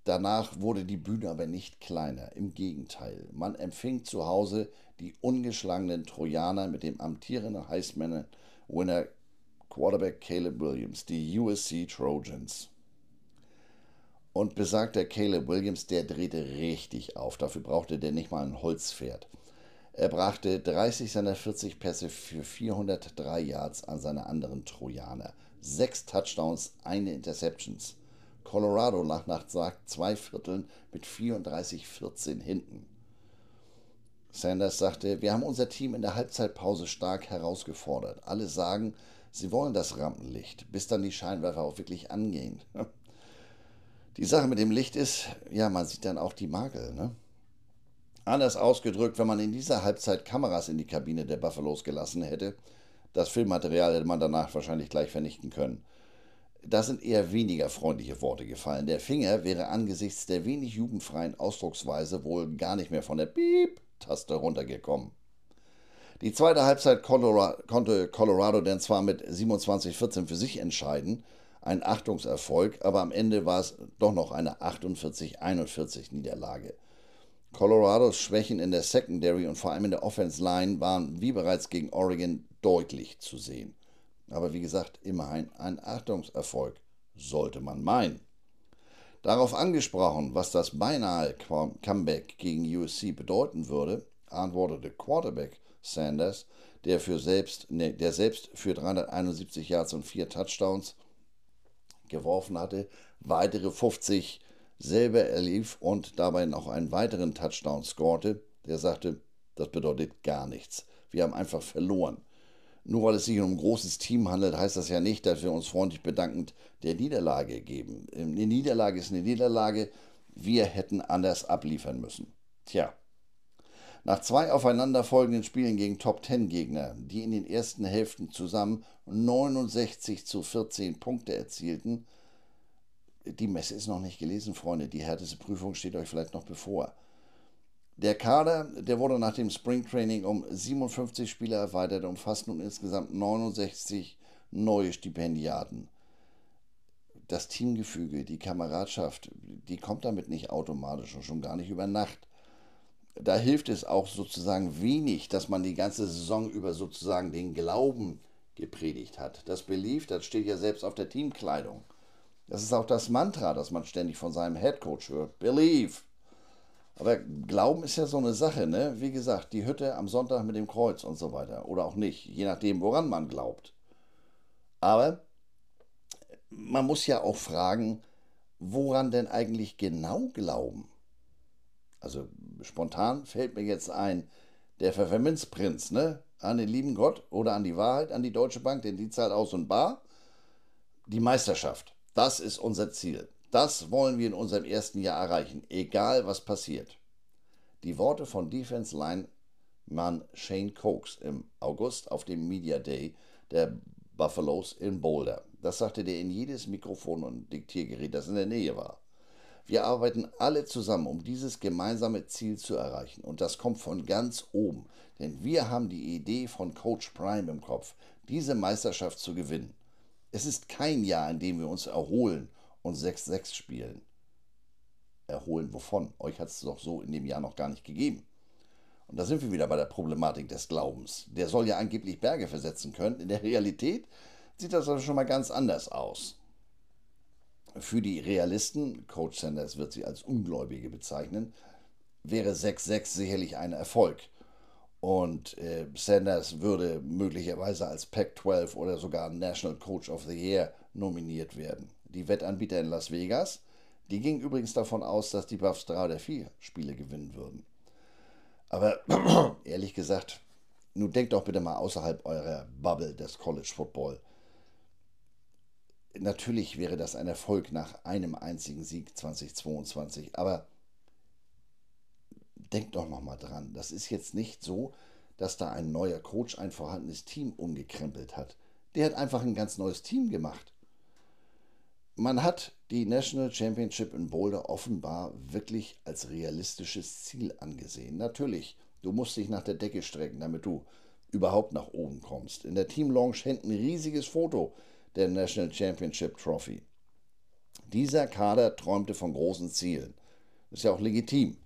danach wurde die Bühne aber nicht kleiner. Im Gegenteil, man empfing zu Hause die ungeschlagenen Trojaner mit dem amtierenden Heisman-Winner Quarterback Caleb Williams, die USC Trojans. Und besagter Caleb Williams, der drehte richtig auf. Dafür brauchte der nicht mal ein Holzpferd. Er brachte 30 seiner 40 Pässe für 403 Yards an seine anderen Trojaner. Sechs Touchdowns, eine Interceptions. Colorado nach zwei Vierteln mit 34-14 hinten. Sanders sagte, wir haben unser Team in der Halbzeitpause stark herausgefordert. Alle sagen, sie wollen das Rampenlicht, bis dann die Scheinwerfer auch wirklich angehen. <laughs> Die Sache mit dem Licht ist, ja, man sieht dann auch die Makel. Ne? Anders ausgedrückt, wenn man in dieser Halbzeit Kameras in die Kabine der Buffalos gelassen hätte, das Filmmaterial hätte man danach wahrscheinlich gleich vernichten können. Da sind eher weniger freundliche Worte gefallen. Der Finger wäre angesichts der wenig jugendfreien Ausdrucksweise wohl gar nicht mehr von der Piep-Taste runtergekommen. Die zweite Halbzeit konnte Colorado denn zwar mit 27-14 für sich entscheiden, ein Achtungserfolg, aber am Ende war es doch noch eine 48-41 Niederlage. Colorados Schwächen in der Secondary und vor allem in der Offense Line waren wie bereits gegen Oregon deutlich zu sehen. Aber wie gesagt, immerhin ein Achtungserfolg, sollte man meinen. Darauf angesprochen, was das beinahe Comeback gegen USC bedeuten würde, antwortete Quarterback Sanders, der, für selbst, ne, der selbst für 371 Yards und vier Touchdowns geworfen hatte, weitere 50 selber erlief und dabei noch einen weiteren Touchdown scorte, der sagte, das bedeutet gar nichts. Wir haben einfach verloren. Nur weil es sich um ein großes Team handelt, heißt das ja nicht, dass wir uns freundlich bedankend der Niederlage geben. Eine Niederlage ist eine Niederlage. Wir hätten anders abliefern müssen. Tja. Nach zwei aufeinanderfolgenden Spielen gegen Top-10-Gegner, die in den ersten Hälften zusammen 69 zu 14 Punkte erzielten, die Messe ist noch nicht gelesen, Freunde. Die härteste Prüfung steht euch vielleicht noch bevor. Der Kader, der wurde nach dem Springtraining um 57 Spieler erweitert und umfasst nun insgesamt 69 neue Stipendiaten. Das Teamgefüge, die Kameradschaft, die kommt damit nicht automatisch und schon gar nicht über Nacht. Da hilft es auch sozusagen wenig, dass man die ganze Saison über sozusagen den Glauben gepredigt hat. Das Belief, das steht ja selbst auf der Teamkleidung. Das ist auch das Mantra, das man ständig von seinem Headcoach hört. Believe. Aber Glauben ist ja so eine Sache, ne? Wie gesagt, die Hütte am Sonntag mit dem Kreuz und so weiter. Oder auch nicht, je nachdem, woran man glaubt. Aber man muss ja auch fragen, woran denn eigentlich genau glauben? Also spontan fällt mir jetzt ein, der Pfefferminzprinz, ne? An den lieben Gott oder an die Wahrheit, an die Deutsche Bank, denn die zahlt aus und bar. Die Meisterschaft. Das ist unser Ziel. Das wollen wir in unserem ersten Jahr erreichen, egal was passiert. Die Worte von Defense Line Mann Shane Cokes im August auf dem Media Day der Buffaloes in Boulder. Das sagte der in jedes Mikrofon und Diktiergerät, das in der Nähe war. Wir arbeiten alle zusammen, um dieses gemeinsame Ziel zu erreichen. Und das kommt von ganz oben. Denn wir haben die Idee von Coach Prime im Kopf, diese Meisterschaft zu gewinnen. Es ist kein Jahr, in dem wir uns erholen und 6-6 spielen. Erholen wovon? Euch hat es doch so in dem Jahr noch gar nicht gegeben. Und da sind wir wieder bei der Problematik des Glaubens. Der soll ja angeblich Berge versetzen können. In der Realität sieht das also schon mal ganz anders aus. Für die Realisten, Coach Sanders wird sie als Ungläubige bezeichnen, wäre 6-6 sicherlich ein Erfolg. Und äh, Sanders würde möglicherweise als Pac-12 oder sogar National Coach of the Year nominiert werden. Die Wettanbieter in Las Vegas, die gingen übrigens davon aus, dass die Buffs drei oder vier Spiele gewinnen würden. Aber <clears throat> ehrlich gesagt, nun denkt doch bitte mal außerhalb eurer Bubble des College Football. Natürlich wäre das ein Erfolg nach einem einzigen Sieg 2022, aber denkt doch nochmal dran, das ist jetzt nicht so, dass da ein neuer Coach ein vorhandenes Team umgekrempelt hat. Der hat einfach ein ganz neues Team gemacht. Man hat die National Championship in Boulder offenbar wirklich als realistisches Ziel angesehen. Natürlich, du musst dich nach der Decke strecken, damit du überhaupt nach oben kommst. In der Team Lounge hängt ein riesiges Foto der National Championship Trophy. Dieser Kader träumte von großen Zielen. Ist ja auch legitim.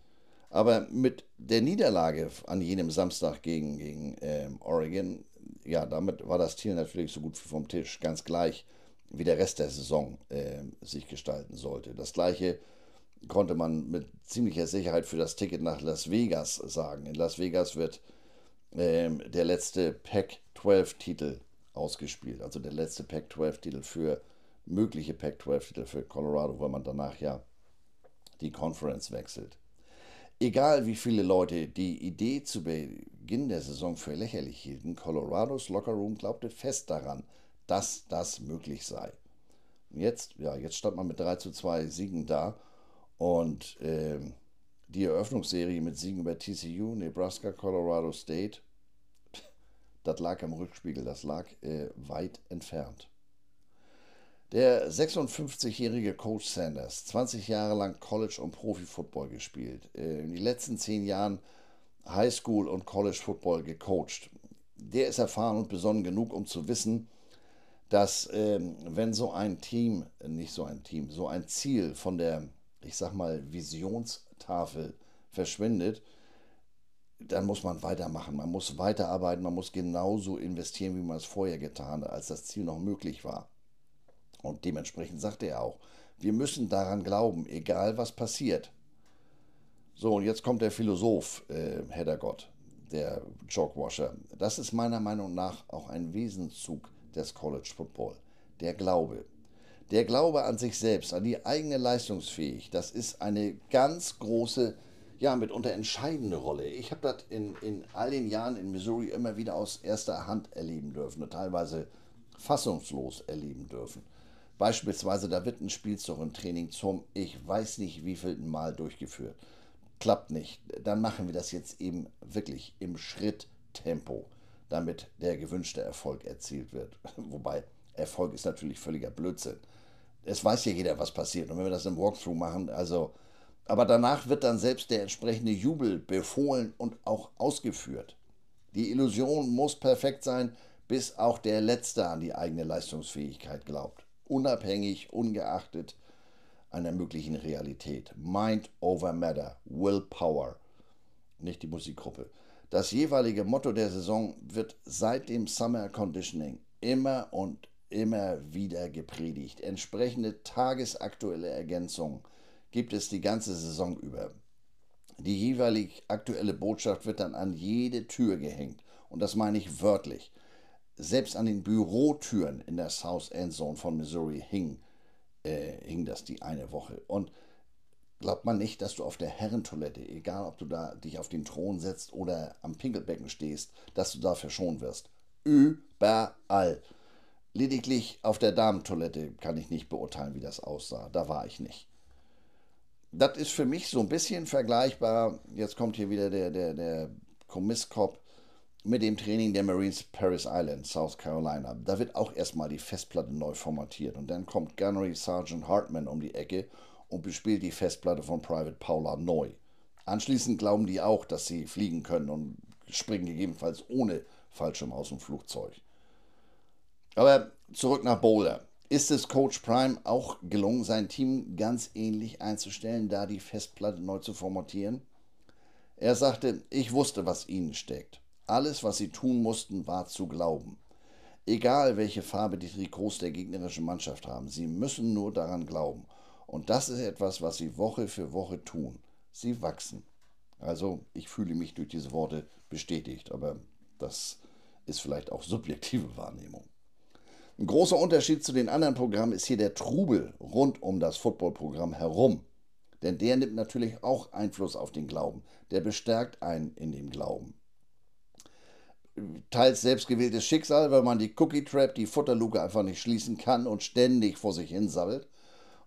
Aber mit der Niederlage an jenem Samstag gegen, gegen ähm, Oregon, ja, damit war das Ziel natürlich so gut wie vom Tisch, ganz gleich, wie der Rest der Saison äh, sich gestalten sollte. Das gleiche konnte man mit ziemlicher Sicherheit für das Ticket nach Las Vegas sagen. In Las Vegas wird ähm, der letzte Pac-12-Titel ausgespielt, also der letzte Pac-12-Titel für mögliche Pac-12-Titel für Colorado, weil man danach ja die Conference wechselt. Egal wie viele Leute die Idee zu Beginn der Saison für lächerlich hielten, Colorados Lockerroom glaubte fest daran, dass das möglich sei. Jetzt, ja, jetzt stand man mit 3 zu 2 Siegen da und äh, die Eröffnungsserie mit Siegen über TCU, Nebraska, Colorado State, <laughs> das lag am Rückspiegel, das lag äh, weit entfernt. Der 56-jährige Coach Sanders, 20 Jahre lang College- und Profi-Football gespielt, äh, in den letzten 10 Jahren Highschool- und College-Football gecoacht. Der ist erfahren und besonnen genug, um zu wissen, dass ähm, wenn so ein Team, nicht so ein Team, so ein Ziel von der, ich sag mal, Visionstafel verschwindet, dann muss man weitermachen, man muss weiterarbeiten, man muss genauso investieren, wie man es vorher getan hat, als das Ziel noch möglich war. Und dementsprechend sagte er auch, wir müssen daran glauben, egal was passiert. So, und jetzt kommt der Philosoph, äh, Heddergott, der Chalkwasher. Das ist meiner Meinung nach auch ein Wesenszug des College Football. Der Glaube. Der Glaube an sich selbst, an die eigene Leistungsfähigkeit, das ist eine ganz große, ja, mitunter entscheidende Rolle. Ich habe das in, in all den Jahren in Missouri immer wieder aus erster Hand erleben dürfen und teilweise fassungslos erleben dürfen. Beispielsweise, da wird ein Spielzug im Training zum, ich weiß nicht wievielten Mal durchgeführt. Klappt nicht. Dann machen wir das jetzt eben wirklich im Schritttempo, damit der gewünschte Erfolg erzielt wird. <laughs> Wobei Erfolg ist natürlich völliger Blödsinn. Es weiß ja jeder, was passiert. Und wenn wir das im Walkthrough machen, also. Aber danach wird dann selbst der entsprechende Jubel befohlen und auch ausgeführt. Die Illusion muss perfekt sein, bis auch der Letzte an die eigene Leistungsfähigkeit glaubt unabhängig, ungeachtet einer möglichen Realität. Mind over Matter, Willpower, nicht die Musikgruppe. Das jeweilige Motto der Saison wird seit dem Summer Conditioning immer und immer wieder gepredigt. Entsprechende tagesaktuelle Ergänzungen gibt es die ganze Saison über. Die jeweilig aktuelle Botschaft wird dann an jede Tür gehängt. Und das meine ich wörtlich selbst an den Bürotüren in der South End Zone von Missouri hing, äh, hing das die eine Woche. Und glaubt man nicht, dass du auf der Herrentoilette, egal ob du da dich auf den Thron setzt oder am Pinkelbecken stehst, dass du da verschont wirst. Überall. Lediglich auf der Damentoilette kann ich nicht beurteilen, wie das aussah. Da war ich nicht. Das ist für mich so ein bisschen vergleichbar. Jetzt kommt hier wieder der, der, der Kommisskopf mit dem Training der Marines Paris Island, South Carolina. Da wird auch erstmal die Festplatte neu formatiert und dann kommt Gunnery Sergeant Hartman um die Ecke und bespielt die Festplatte von Private Paula neu. Anschließend glauben die auch, dass sie fliegen können und springen gegebenenfalls ohne Fallschirm aus dem Flugzeug. Aber zurück nach Boulder. Ist es Coach Prime auch gelungen, sein Team ganz ähnlich einzustellen, da die Festplatte neu zu formatieren? Er sagte, ich wusste, was ihnen steckt. Alles, was sie tun mussten, war zu glauben. Egal, welche Farbe die Trikots der gegnerischen Mannschaft haben, sie müssen nur daran glauben. Und das ist etwas, was sie Woche für Woche tun. Sie wachsen. Also, ich fühle mich durch diese Worte bestätigt, aber das ist vielleicht auch subjektive Wahrnehmung. Ein großer Unterschied zu den anderen Programmen ist hier der Trubel rund um das Footballprogramm herum. Denn der nimmt natürlich auch Einfluss auf den Glauben. Der bestärkt einen in dem Glauben teils selbstgewähltes Schicksal, weil man die Cookie Trap, die Futterluke einfach nicht schließen kann und ständig vor sich hin sabbelt.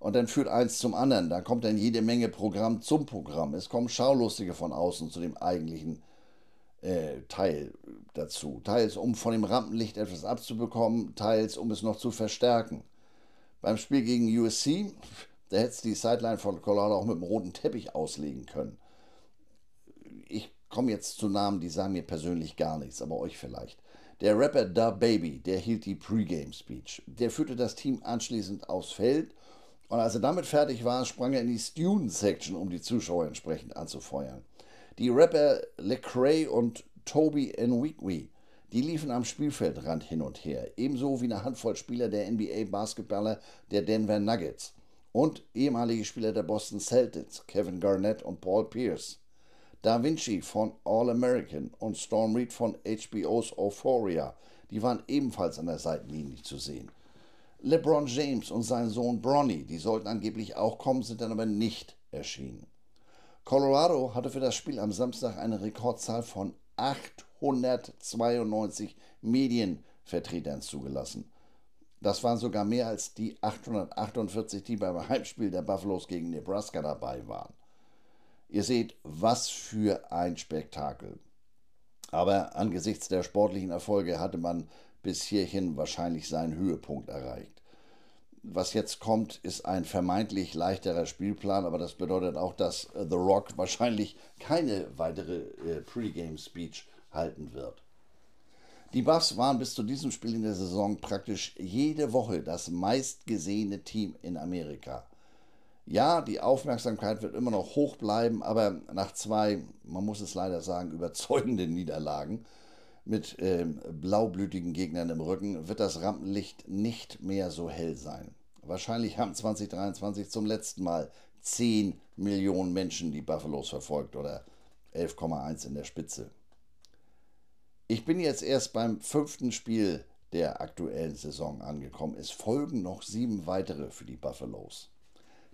Und dann führt eins zum anderen. Da kommt dann jede Menge Programm zum Programm. Es kommen Schaulustige von außen zu dem eigentlichen äh, Teil dazu. Teils um von dem Rampenlicht etwas abzubekommen, teils um es noch zu verstärken. Beim Spiel gegen USC, <laughs> da hätte es die Sideline von Colorado auch mit dem roten Teppich auslegen können. Ich komme jetzt zu Namen, die sagen mir persönlich gar nichts, aber euch vielleicht. Der Rapper Da Baby, der hielt die Pre-Game-Speech. Der führte das Team anschließend aufs Feld und als er damit fertig war, sprang er in die Student-Section, um die Zuschauer entsprechend anzufeuern. Die Rapper Lecrae und Toby Nwigwe, die liefen am Spielfeldrand hin und her, ebenso wie eine Handvoll Spieler der NBA-Basketballer der Denver Nuggets und ehemalige Spieler der Boston Celtics, Kevin Garnett und Paul Pierce. Da Vinci von All American und Storm Reed von HBO's Euphoria, die waren ebenfalls an der Seitenlinie zu sehen. LeBron James und sein Sohn Bronny, die sollten angeblich auch kommen, sind dann aber nicht erschienen. Colorado hatte für das Spiel am Samstag eine Rekordzahl von 892 Medienvertretern zugelassen. Das waren sogar mehr als die 848, die beim Heimspiel der Buffaloes gegen Nebraska dabei waren. Ihr seht, was für ein Spektakel. Aber angesichts der sportlichen Erfolge hatte man bis hierhin wahrscheinlich seinen Höhepunkt erreicht. Was jetzt kommt, ist ein vermeintlich leichterer Spielplan, aber das bedeutet auch, dass The Rock wahrscheinlich keine weitere äh, Pre-Game-Speech halten wird. Die Buffs waren bis zu diesem Spiel in der Saison praktisch jede Woche das meistgesehene Team in Amerika. Ja, die Aufmerksamkeit wird immer noch hoch bleiben, aber nach zwei, man muss es leider sagen, überzeugenden Niederlagen mit äh, blaublütigen Gegnern im Rücken wird das Rampenlicht nicht mehr so hell sein. Wahrscheinlich haben 2023 zum letzten Mal 10 Millionen Menschen die Buffalos verfolgt oder 11,1 in der Spitze. Ich bin jetzt erst beim fünften Spiel der aktuellen Saison angekommen. Es folgen noch sieben weitere für die Buffaloes.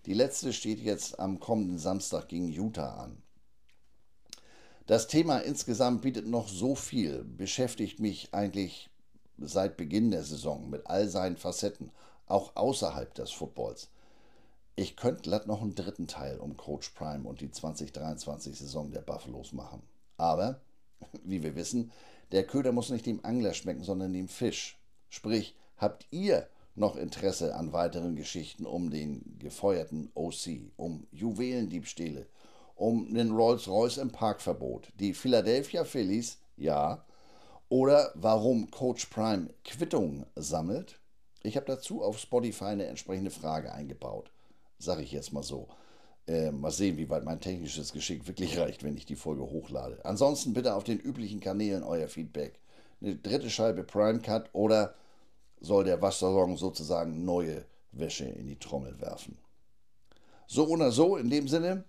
Die letzte steht jetzt am kommenden Samstag gegen Utah an. Das Thema insgesamt bietet noch so viel, beschäftigt mich eigentlich seit Beginn der Saison mit all seinen Facetten, auch außerhalb des Footballs. Ich könnte glatt noch einen dritten Teil um Coach Prime und die 2023-Saison der Buffaloes machen. Aber, <laughs> wie wir wissen, der Köder muss nicht dem Angler schmecken, sondern dem Fisch. Sprich, habt ihr noch Interesse an weiteren Geschichten um den gefeuerten OC, um Juwelendiebstähle, um den Rolls-Royce im Parkverbot, die Philadelphia Phillies, ja, oder warum Coach Prime Quittungen sammelt? Ich habe dazu auf Spotify eine entsprechende Frage eingebaut. Sage ich jetzt mal so. Äh, mal sehen, wie weit mein technisches Geschick wirklich reicht, wenn ich die Folge hochlade. Ansonsten bitte auf den üblichen Kanälen euer Feedback. Eine dritte Scheibe Prime Cut oder soll der Waschsalon sozusagen neue Wäsche in die Trommel werfen. So oder so, in dem Sinne,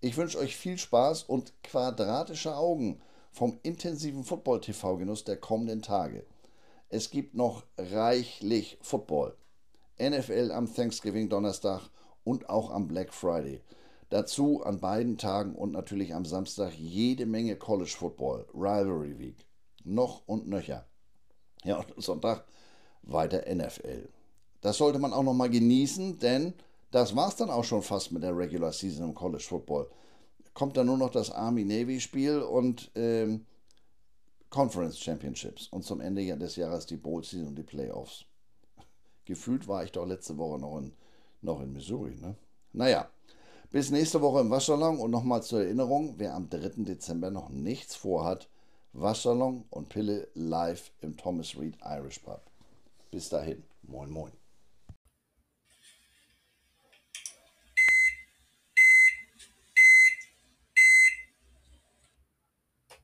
ich wünsche euch viel Spaß und quadratische Augen vom intensiven Football-TV-Genuss der kommenden Tage. Es gibt noch reichlich Football. NFL am Thanksgiving Donnerstag und auch am Black Friday. Dazu an beiden Tagen und natürlich am Samstag jede Menge College Football, Rivalry Week. Noch und nöcher. Ja, und Sonntag weiter NFL. Das sollte man auch noch mal genießen, denn das war es dann auch schon fast mit der Regular Season im College Football. Kommt dann nur noch das Army-Navy-Spiel und ähm, Conference Championships und zum Ende des Jahres die Bowl Season und die Playoffs. <laughs> Gefühlt war ich doch letzte Woche noch in, noch in Missouri. Ne? Naja, bis nächste Woche im Waschsalon und nochmal zur Erinnerung, wer am 3. Dezember noch nichts vorhat, Waschsalon und Pille live im Thomas Reed Irish Pub. Bis dahin, moin moin.